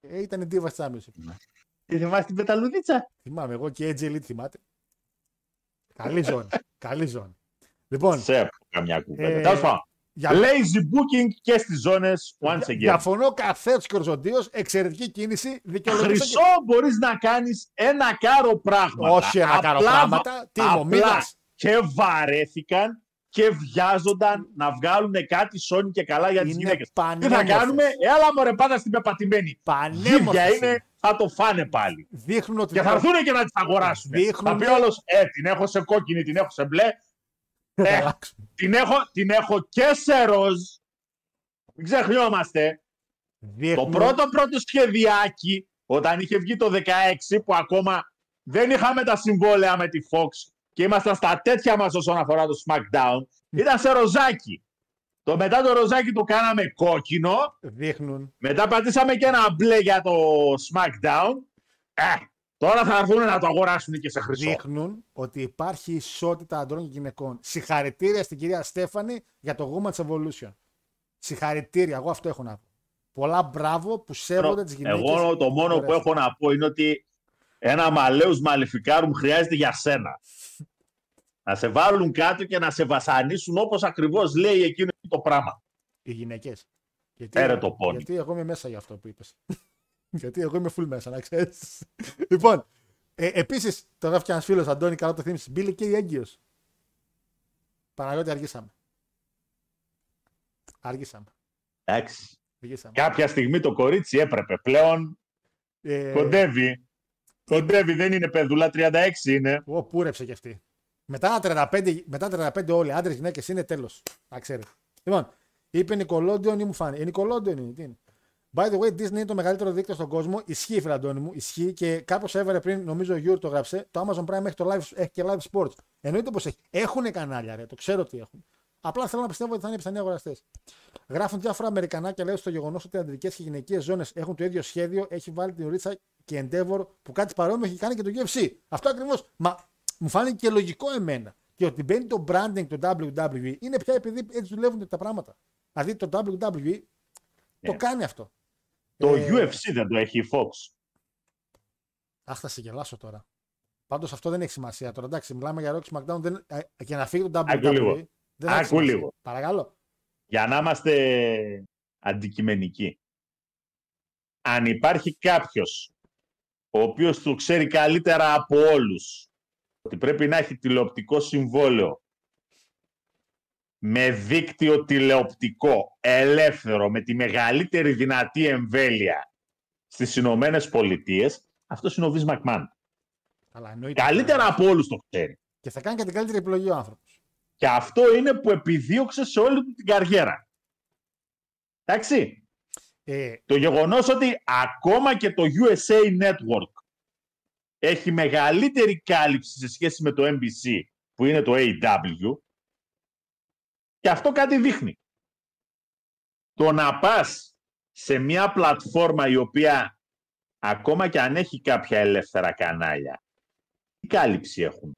Ε, Ήταν η Divas Championship. Τι θυμάσαι την πεταλουδίτσα. Θυμάμαι, εγώ και η Edge Elite θυμάται. Καλή ζώνη. Καλή ζώνη. Λοιπόν, Σε καμιά κουβέντα. Ε, Τέλος πάντων. Για- Lazy booking και στις ζώνες once again. διαφωνώ καθέτος και οριζοντίως, εξαιρετική κίνηση, δικαιολογήσα και- Χρυσό μπορείς να κάνεις ένα κάρο πράγματα. Όχι ένα κάρο Απλά- πράγματα. Τι μου, απλά μήνας. και βαρέθηκαν και βιάζονταν να βγάλουν κάτι σόνι και καλά για τις Είναι γυναίκες. Τι θα πανέμορφες. κάνουμε, έλα μωρέ πάντα στην πεπατημένη. Πανέμορφες Γύρια είναι, είναι. θα το φάνε πάλι. Δείχνουν ότι Και θα έρθουν και να τις αγοράσουν. Δείχνουν- Θα πει όλος, ε, την έχω σε κόκκινη, την έχω σε μπλε, θα ε, αλλάξουν. την έχω, την έχω και σε ροζ. Μην ξεχνιόμαστε. Το Δείχνουν- πρώτο πρώτο σχεδιάκι, όταν είχε βγει το 16, που ακόμα δεν είχαμε τα συμβόλαια με τη Fox και ήμασταν στα τέτοια μας όσον αφορά το SmackDown, ήταν σε ροζάκι. Το μετά το ροζάκι το κάναμε κόκκινο, Δείχνουν. μετά πατήσαμε και ένα μπλε για το SmackDown. Ε, τώρα θα έρθουν να το αγοράσουν και σε χρυσό. δείχνουν ότι υπάρχει ισότητα ανδρών και γυναικών. Συγχαρητήρια στην κυρία Στέφανη για το Women's Evolution. Συγχαρητήρια, εγώ αυτό έχω να πω. Πολλά μπράβο που σέβονται τις γυναίκες. Εγώ το μόνο που έχω να πω είναι ότι ένα μαλέους μαλιφικάρουμ χρειάζεται για σένα. Να σε βάλουν κάτω και να σε βασανίσουν όπως ακριβώς λέει εκείνο το πράγμα. Οι γυναίκες. Γιατί, Έρε το πόνι. γιατί εγώ είμαι μέσα για αυτό που είπες. Γιατί εγώ είμαι full μέσα, να ξέρεις. λοιπόν, ε, επίσης, το γράφει και ένας φίλος Αντώνη, καλά το θύμισες. Μπήλε και η έγκυος. Παναγιώτη, αργήσαμε. Αργήσαμε. Εντάξει. αργήσαμε. Κάποια στιγμή το κορίτσι έπρεπε. Πλέον Ε, κοντεύει. Κοντεύει, δεν είναι παιδούλα, 36 είναι. Ω, πούρεψε κι αυτή. Μετά τα 35, μετά τα 35 όλοι, άντρες, γυναίκες είναι τέλος. Να ξέρετε. Λοιπόν, είπε Νικολόντιον ή μου φάνηκε. Ε, Νικολόντιον είναι. Τι είναι. By the way, Disney είναι το μεγαλύτερο δίκτυο στον κόσμο. Ισχύει, φίλε Αντώνη μου. Ισχύει και κάποιο έβαλε πριν, νομίζω ο Γιούρι το 'γραψε. Το Amazon Prime έχει, το live, έχει και live sports. Εννοείται πως έχει. Έχουν κανάλια, ρε. Το ξέρω ότι έχουν. Απλά θέλω να πιστεύω ότι θα είναι πιθανοί αγοραστές. Γράφουν διάφορα Αμερικανάκια λέω στο γεγονός ότι οι αντρικές και γυναικείες ζώνες έχουν το ίδιο σχέδιο. Έχει βάλει την Ρίτσα και Endeavor που κάτι παρόμοιο έχει κάνει και το UFC. Αυτό ακριβώς. Μα μου φάνηκε και λογικό εμένα. Και ότι μπαίνει το branding του WWE είναι πια επειδή έτσι δουλεύουν τα πράγματα. Δηλαδή το WWE το Ναι. κάνει αυτό. Το Ε, UFC δεν το έχει η Fox. Αχ, θα σε γελάσω τώρα. Πάντως αυτό δεν έχει σημασία τώρα. Εντάξει, μιλάμε για Rock SmackDown. Δεν, ε, και να φύγει το WWE. Άκου λίγο. Δεν έχει Άκου σημασία. λίγο. Παρακαλώ. Για να είμαστε αντικειμενικοί. Αν υπάρχει κάποιος ο οποίος το ξέρει καλύτερα από όλους ότι πρέπει να έχει τηλεοπτικό συμβόλαιο με δίκτυο τηλεοπτικό ελεύθερο με τη μεγαλύτερη δυνατή εμβέλεια στις Ηνωμένες Πολιτείες αυτός είναι ο Βις Μακμάν. Αλλά εννοείται. Καλύτερα από όλους το ξέρει. Και θα κάνει και την καλύτερη επιλογή ο άνθρωπος. Και αυτό είναι που επιδίωξε σε όλη του την καριέρα. Εντάξει. Ε, Το γεγονός ότι ακόμα και το USA Network έχει μεγαλύτερη κάλυψη σε σχέση με το NBC που είναι το AW και αυτό κάτι δείχνει. Το να πας σε μια πλατφόρμα η οποία ακόμα και αν έχει κάποια ελεύθερα κανάλια τι κάλυψη έχουν;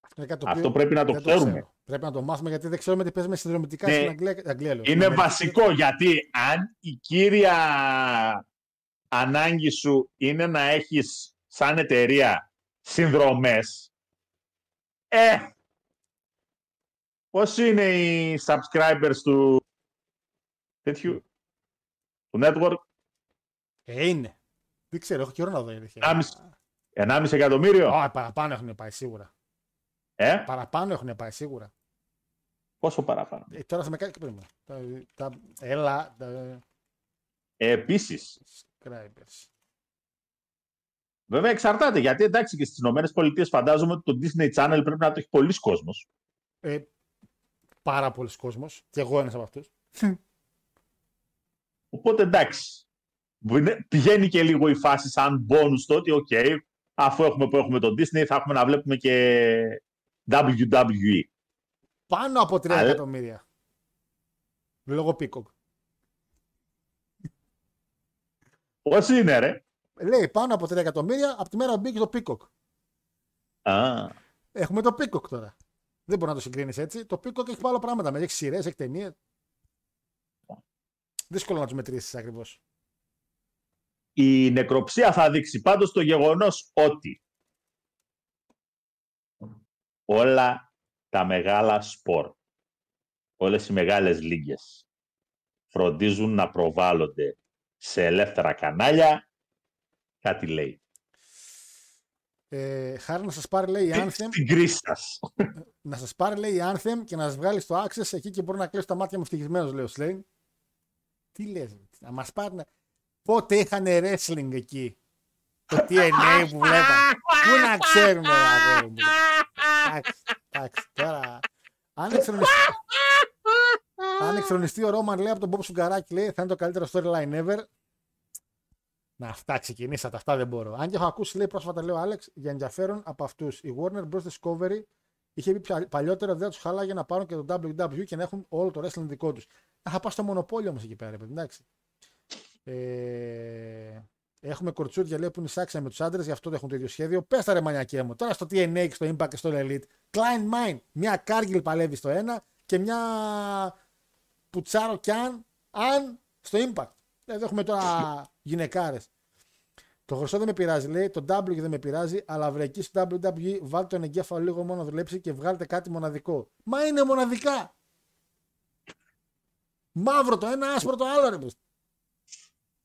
αυτό είναι κάτι το Αυτό οποίο πρέπει να το δεν ξέρουμε. ξέρω. Πρέπει να το μάθουμε γιατί δεν ξέρουμε τι παίζουμε συνδρομητικά Ναι. στην Αγγλία. Αγγλία λέω. Είναι Στην Αμερική. βασικό γιατί αν η κύρια ανάγκη σου είναι να έχεις σαν εταιρεία συνδρομές, ε, πώς είναι οι subscribers του τέτοιου, του network, Ε, είναι. Δεν ξέρω, έχω καιρό να δω. η αλήθεια. 1,5 1,5 εκατομμύριο, Ω, παραπάνω έχουν πάει σίγουρα. ε, Παραπάνω έχουν πάει σίγουρα. πόσο παραπάνω; Ε, τώρα θα με κάνει και πριν. Τα, τα, έλα, τα Ε, επίσης, subscribers. Βέβαια εξαρτάται, γιατί εντάξει και στις ΗΠΑ φαντάζομαι ότι το Disney Channel πρέπει να το έχει πολλοί κόσμος. Ε, πάρα πολλοί κόσμος. Και εγώ ένας από αυτούς. Οπότε εντάξει. Είναι- Πηγαίνει και λίγο η φάση σαν bonus το ότι, οκ, αφού έχουμε που έχουμε το Disney, θα έχουμε να βλέπουμε και WWE. Πάνω από 3 Αλλά- εκατομμύρια. Λόγω Peacock. Πώς είναι, ρε. Λέει πάνω από 3 εκατομμύρια από τη μέρα που μπήκε το Peacock. Α, Έχουμε το Peacock τώρα. Δεν μπορεί να το συγκρίνεις έτσι. Το Peacock έχει πολλά πράγματα. Έχει σειρές, έχει ταινίε. Δύσκολο να τους μετρήσεις ακριβώς. η νεκροψία θα δείξει πάντως το γεγονός ότι όλα τα μεγάλα σπορ, όλες οι μεγάλες λίγες φροντίζουν να προβάλλονται σε ελεύθερα κανάλια, κάτι λέει. Ε, χάρη να σας πάρει, λέει η Anthem, Στην κρίση σας. Να σας πάρει, λέει η Anthem και να σας βγάλει στο Access εκεί και μπορεί να κλείσει τα μάτια μου ευτυχισμένος, λέει ο Σλέιν. Τι λες, να μας πάρει. να- Πότε είχαν wrestling εκεί; Το TNA που βλέπαμε. Πού να ξέρουμε, ρε αγόρι μου. Εντάξει, εντάξει, τώρα. Αν εξρονιστεί, αν εξρονιστεί ο Ρόμαν, λέει από τον Bob Σουγκαράκη, λέει θα είναι το καλύτερο storyline ever. Να, αυτά ξεκινήσατε, αυτά δεν μπορώ. Αν και έχω ακούσει, λέει πρόσφατα, λέει ο Άλεξ, για ενδιαφέρον από αυτούς. Η Warner Bros. Discovery είχε πει πια- παλιότερα ότι δεν τους χαλάγε να πάρουν και το WWE και να έχουν όλο το wrestling δικό τους. Θα πάω στο μονοπόλιο όμως εκεί πέρα, ρε παιδί, εντάξει. Ε, έχουμε κορτσούδια λέει που είναι σάξια με τους άντρες, γι' αυτό έχουν το ίδιο σχέδιο. Πες τα ρε μανιακέ μου. Τώρα στο TNA και στο Impact και στο Elite. Klein Mine. Μια Κάργκιλ παλεύει στο ένα και μια Πουτσάρο κι αν, αν στο Impact. Δηλαδή έχουμε τώρα γυναικάρες. Το χρυσό δεν με πειράζει, λέει. Το W δεν με πειράζει, αλλά βρεκεί στο WWE βάλτε τον εγκέφαλο λίγο μόνο να δουλέψει και βγάλετε κάτι μοναδικό. Μα είναι μοναδικά. Μαύρο το ένα, άσπρο το άλλο, ρε παιδί.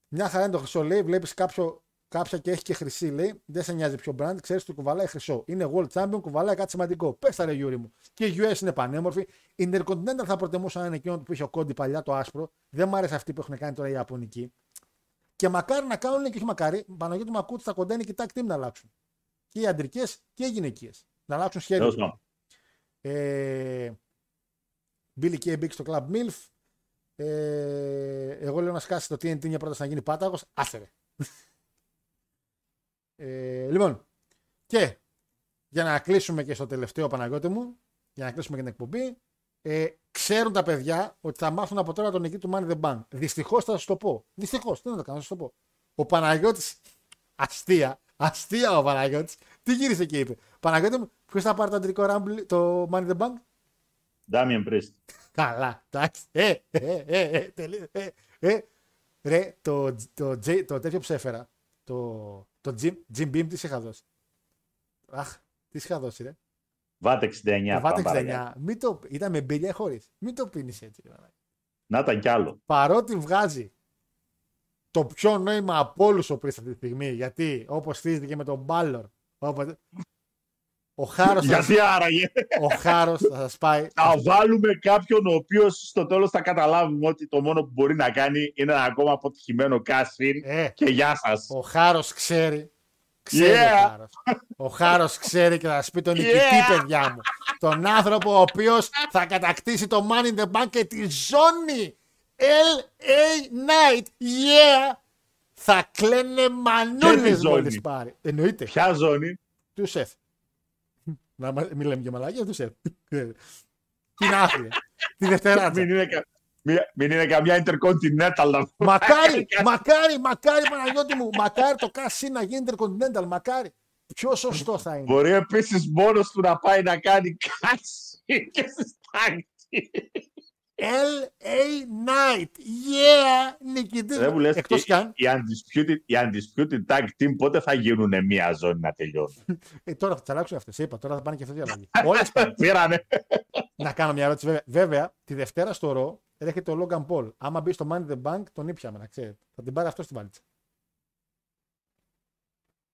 Μια χαρά είναι το χρυσό, λέει. Βλέπεις κάποια και έχει και χρυσή, λέει. Δεν σε νοιάζει ποιο brand, ξέρεις ότι κουβαλάει χρυσό. Είναι World Champion, κουβαλάει κάτι σημαντικό. Πες τα ρε Γιούρι μου. Και η US είναι πανέμορφη. Η Intercontinental θα προτιμούσα να είναι εκείνο που είχε ο Κόντι παλιά το άσπρο. Δεν μου αρέσει αυτή που έχουν κάνει τώρα οι Ιαπωνικοί. Και μακάρι να κάνουν και όχι μακάρι, Παναγιώτη μου ακούτε στα κοντά είναι και τα team να αλλάξουν. Και οι αντρικές και οι γυναικείες. Να αλλάξουν Τέλος σχέδιο. πάντων. Ε, Billy Kay μπήκε στο Club MILF. Ε, εγώ λέω να σκάσει το TNT μια πρόταση να γίνει πάταγος. Άστερε. ε, λοιπόν, και για να κλείσουμε και στο τελευταίο Παναγιώτη μου, για να κλείσουμε και την εκπομπή, ε, ξέρουν τα παιδιά ότι θα μάθουν από τώρα τον νικητή του Money the Bank. Δυστυχώς θα σας το πω. Δυστυχώς, δεν θα το κάνω, θα σας το πω. Ο Παναγιώτης, αστεία, αστεία ο Παναγιώτης, τι γύρισε και είπε. Παναγιώτη μου, ποιος θα πάρει το αντρικό Rumble, το Money the Bank; Damien Priest. Καλά, εντάξει. Ε, ε, ε, ε, τελείως, ε, ε. Ρε, το, το, το, το τέτοιο που σε έφερα, το, το Jim, Jim Beam, τι σε είχα δώσει; Αχ, τι σε είχα δώσει, ρε. Βάτε 69. Το πάμε Βάτε παρακάτω. 69. Μην το, ήταν με μπύλια χωρίς. Μην το πίνεις έτσι. ρε. Να ήταν κι άλλο. Παρότι βγάζει το πιο νόημα από όλους ο Priest αυτή τη στιγμή, γιατί όπως στήθηκε με τον Μπάλλορ, όπως... ο Χάρος Γιατί άραγε ο Χάρος θα σας πάει. να βάλουμε κάποιον ο οποίος στο τέλος θα καταλάβουμε ότι το μόνο που μπορεί να κάνει είναι ένα ακόμα αποτυχημένο casting Ε, και γεια σας. Ο Χάρος ξέρει. Ξέρει Yeah. ο Χάρος. Ο Χάρος ξέρει και θα σας πει τον νικητή, Yeah. παιδιά μου. Τον άνθρωπο ο οποίος θα κατακτήσει το Money in the Bank και τη ζώνη LA Night. Yeah! Θα κλαίνε μανούλες ζώνη; μόλις πάρει. Εννοείται. Ποια ζώνη; Του σεφ. Να μα- μην λέμε και μαλάκια, του σεφ. Την άθλια. Τη Δευτεράτσα. Μην είναι, κα- μια- μην είναι καμιά Intercontinental να Μακάρι, μακάρι, μακάρι Παναγιώτη μου, μακάρι το Cassin να γίνει Intercontinental, μακάρι. Πιο σωστό θα είναι. Μπορεί επίσης μόνος του να πάει να κάνει κάτι και στη στάξη. LA Night, yeah, νικητής. Δεν μου λες, Εκτός κι αν, οι undisputed, οι undisputed tag team πότε θα γίνουν μια ζώνη να τελειώνουν. ε, τώρα θα τι αλλάξουν αυτές, είπα, τώρα θα πάνε και αυτές οι αλλαγές. Όλες πάνε. Πήρανε. να κάνω μια ερώτηση βέβαια. Βέβαια, τη Δευτέρα στο ρο έρχεται ο Logan Paul. Άμα μπει στο Money in the Bank, τον ήπιαμε, να ξέρετε. Θα την πάρει αυτό στη βαλίτσα.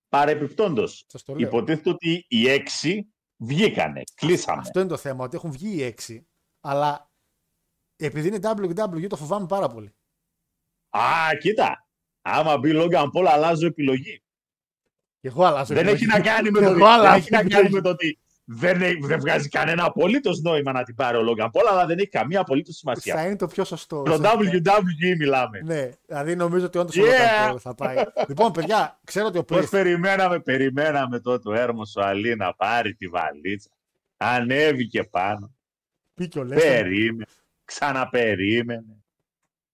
Παρεπιπτόντως, Σας το λέω. υποτίθεται ότι οι έξι βγήκανε. Κλείσαμε. Αυτό είναι το θέμα, ότι έχουν βγει οι έξι, αλλά επειδή είναι WWE το φοβάμαι πάρα πολύ. Α, κοίτα. Άμα μπει Logan Paul, αλλάζω επιλογή. Και εγώ αλλάζω. Δεν έχει να κάνει με Και το, εγώ δεν αλλάζω έχει να κάνει επιλογή. με το ότι δεν, έχει- δεν βγάζει κανένα απολύτως νόημα να την πάρει ο Λόγκαν Πολ, αλλά δεν έχει καμία απολύτως σημασία. Θα είναι το πιο σωστό. Το WWE μιλάμε. Ναι, δηλαδή νομίζω ότι όντως Yeah! θα πάει. λοιπόν, παιδιά, ξέρω ότι ο Πώς Priest περιμέναμε, περιμέναμε τότε ο Έρμος ο Αλή να πάρει τη βαλίτσα. Ανέβηκε πάνω. πήγε ο Λέστερ. Περίμενε. Ξαναπερίμενε.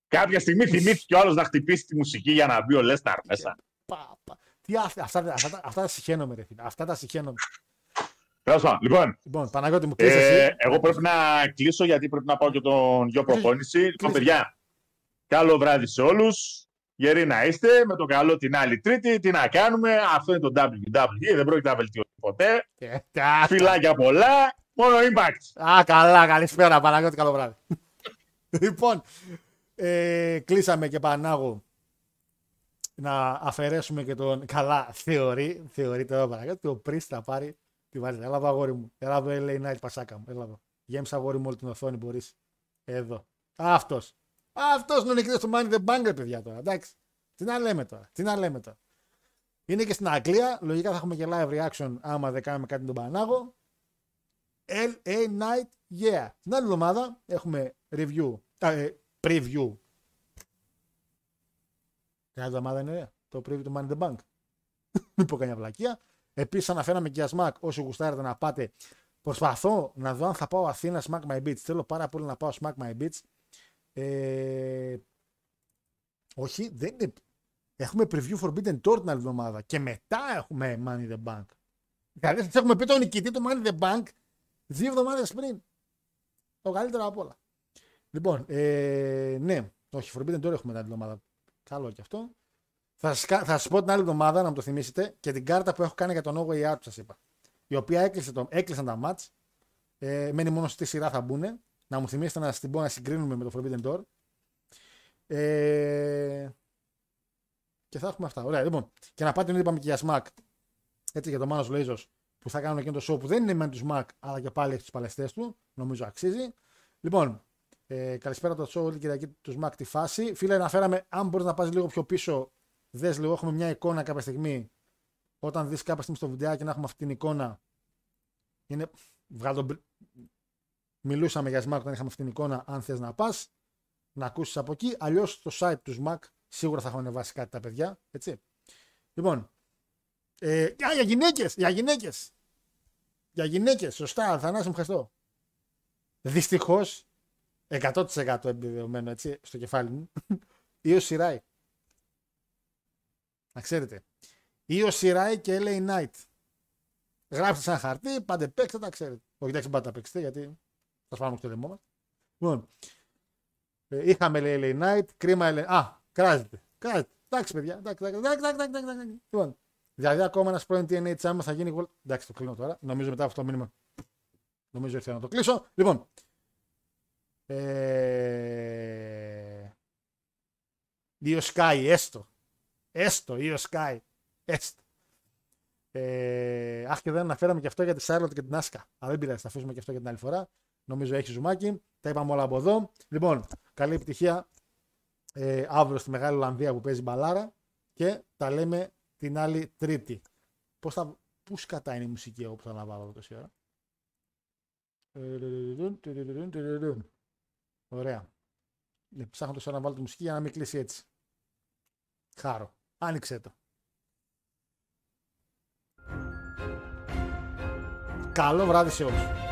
Κάποια στιγμή θυμήθηκε ο άλλος να χτυπήσει τη μουσική για να μπει ο Λέσταρ μέσα. Πα, πα. Τι αυτά, αυτά, αυτά, τα- αυτά τα συχαίνομαι, ρε φίλε. Αυτά τα συχαίνομαι. Τέλος πάντων, Λοιπόν, Λοιπόν, Παναγιώτη μου κλείσει ε, εσύ. εγώ πρέπει να κλείσω γιατί πρέπει να πάω και τον γιο προπόνηση. Λοιπόν, παιδιά, καλό βράδυ σε όλους. Γεροί να είστε, με το καλό την άλλη Τρίτη. Τι να κάνουμε, αυτό είναι το WWE, δεν πρόκειται να βελτιωθεί ποτέ. Ε, τα- Φιλάκια πολλά, μόνο impact. Α, καλά, καλησπέρα, Παναγιώτη, καλό βράδυ. λοιπόν, ε, κλείσαμε και Πανάγο να αφαιρέσουμε και τον. Καλά, θεωρεί, θεωρείται εδώ Παναγιώτη, ο Πρίστα θα πάρει τη βάζει. Έλα εδώ, αγόρι μου. Έλα εδώ, LA Night, πασάκα μου. Έλα εδώ. Γέμισα αγόρι μου όλη την οθόνη, μπορείς. Εδώ. Αυτός. Αυτός είναι ο νικητής του Money the Bank, ρε παιδιά τώρα. Εντάξει. Τι να λέμε τώρα. Τι να λέμε τώρα. Είναι και στην Αγγλία. Λογικά θα έχουμε και live reaction άμα δεν κάνουμε κάτι με τον Πανάγο. LA Night, yeah. Την άλλη εβδομάδα έχουμε review, α, ε, preview. Την άλλη εβδομάδα είναι ωραία. Το preview του Money in the Bank. Μην πω καμιά βλακεία. Επίσης, αναφέραμε και για Smack. Όσοι γουστάρετε να πάτε, προσπαθώ να δω αν θα πάω Αθήνα Smack My Beats. Θέλω πάρα πολύ να πάω Smack My Beats. Ε, όχι, δεν είναι. Έχουμε preview Forbidden Door την άλλη εβδομάδα και μετά έχουμε Money in the Bank. Δηλαδή, σας έχουμε πει τον νικητή του Money in the Bank δύο εβδομάδες πριν. Το καλύτερο από όλα. Λοιπόν, ε, ναι, όχι, Forbidden Door έχουμε την άλλη εβδομάδα. Καλό και αυτό. Θα σας, κα- θα σας πω την άλλη εβδομάδα να μου το θυμίσετε και την κάρτα που έχω κάνει για το No Way Out που σας είπα. Η οποία έκλεισε το, έκλεισαν τα μάτς. Ε, μένει μόνο στη σειρά θα μπουν. Να μου θυμίσετε να την πω να συγκρίνουμε με το Forbidden Door. Ε, και θα έχουμε αυτά. Ωραία, λοιπόν. Και να πάτε, είπαμε και για Smack. Έτσι για το Manos Blazers που θα κάνουν εκείνο το show που δεν είναι με τους Smack αλλά και πάλι έχει του παλαιστές του. Νομίζω αξίζει. Λοιπόν, ε, καλησπέρα το show όλη Κυριακή τους Smack τη φάση. Φίλε, αναφέραμε, αν μπορείς να πας λίγο πιο πίσω, δες λίγο. Έχουμε μια εικόνα κάποια στιγμή. Όταν δεις κάποια στιγμή στο βιντεάκι να έχουμε αυτή την εικόνα. Είναι. Βγάλω τον μπρι- Μιλούσαμε για Smack όταν είχαμε αυτή την εικόνα. Αν θες να πας, να ακούσεις από εκεί. Αλλιώς στο site τους Smack σίγουρα θα έχουν ανεβάσει κάτι τα παιδιά. Έτσι. Λοιπόν, ε, α, για γυναίκες! Για γυναίκες! Για γυναίκες, σωστά, Θανάση μου ευχαριστώ. Δυστυχώς, 100% επιβεβαιωμένο έτσι, στο κεφάλι μου, ή ο Σιράι. Να ξέρετε. Ή ο Σιράι και LA Knight. Γράψτε σαν χαρτί, πάντε παίξτε, τα ξέρετε. Όχι, εντάξει, πάτε τα παίξετε, γιατί θα σπάμε και το λαιμό μας. Λοιπόν, ε, είχαμε λέει LA Knight, κρίμα LA... Α, κράζεται. Κράζεται. Εντάξει, παιδιά. Εντάξει, εντάξει, εντάξει, εντάξει, εντάξει, εντάξει. Λοιπόν, δηλαδή ακόμα ένας πρώην TNA τσάμα θα γίνει. γκολ- Εντάξει, το κλείνω τώρα. Νομίζω μετά από αυτό το μήνυμα. Νομίζω ήρθε να το κλείσω. Λοιπόν. Ε... Io Sky, έστω. Έστω, Io Sky. Έστω. Ε, αχ, και δεν αναφέραμε και αυτό για τη Σάρλοτ και την Άσκα. Αλλά δεν πειράζει, θα αφήσουμε και αυτό για την άλλη φορά. Νομίζω έχει ζουμάκι. Τα είπαμε όλα από εδώ. Λοιπόν, καλή επιτυχία ε, αύριο στη Μεγάλη Ολλανδία που παίζει μπαλάρα και τα λέμε την άλλη Τρίτη. Πώς θα, πούς σκατά είναι η μουσική εγώ που θα να βάλω εδώ τόση ώρα. Ωραία. Ε, Ψάχνω τόσο ώρα να βάλω τη μουσική για να μην κλείσει έτσι. Χάρο. Άνοιξε το. Καλό βράδυ σε όλους.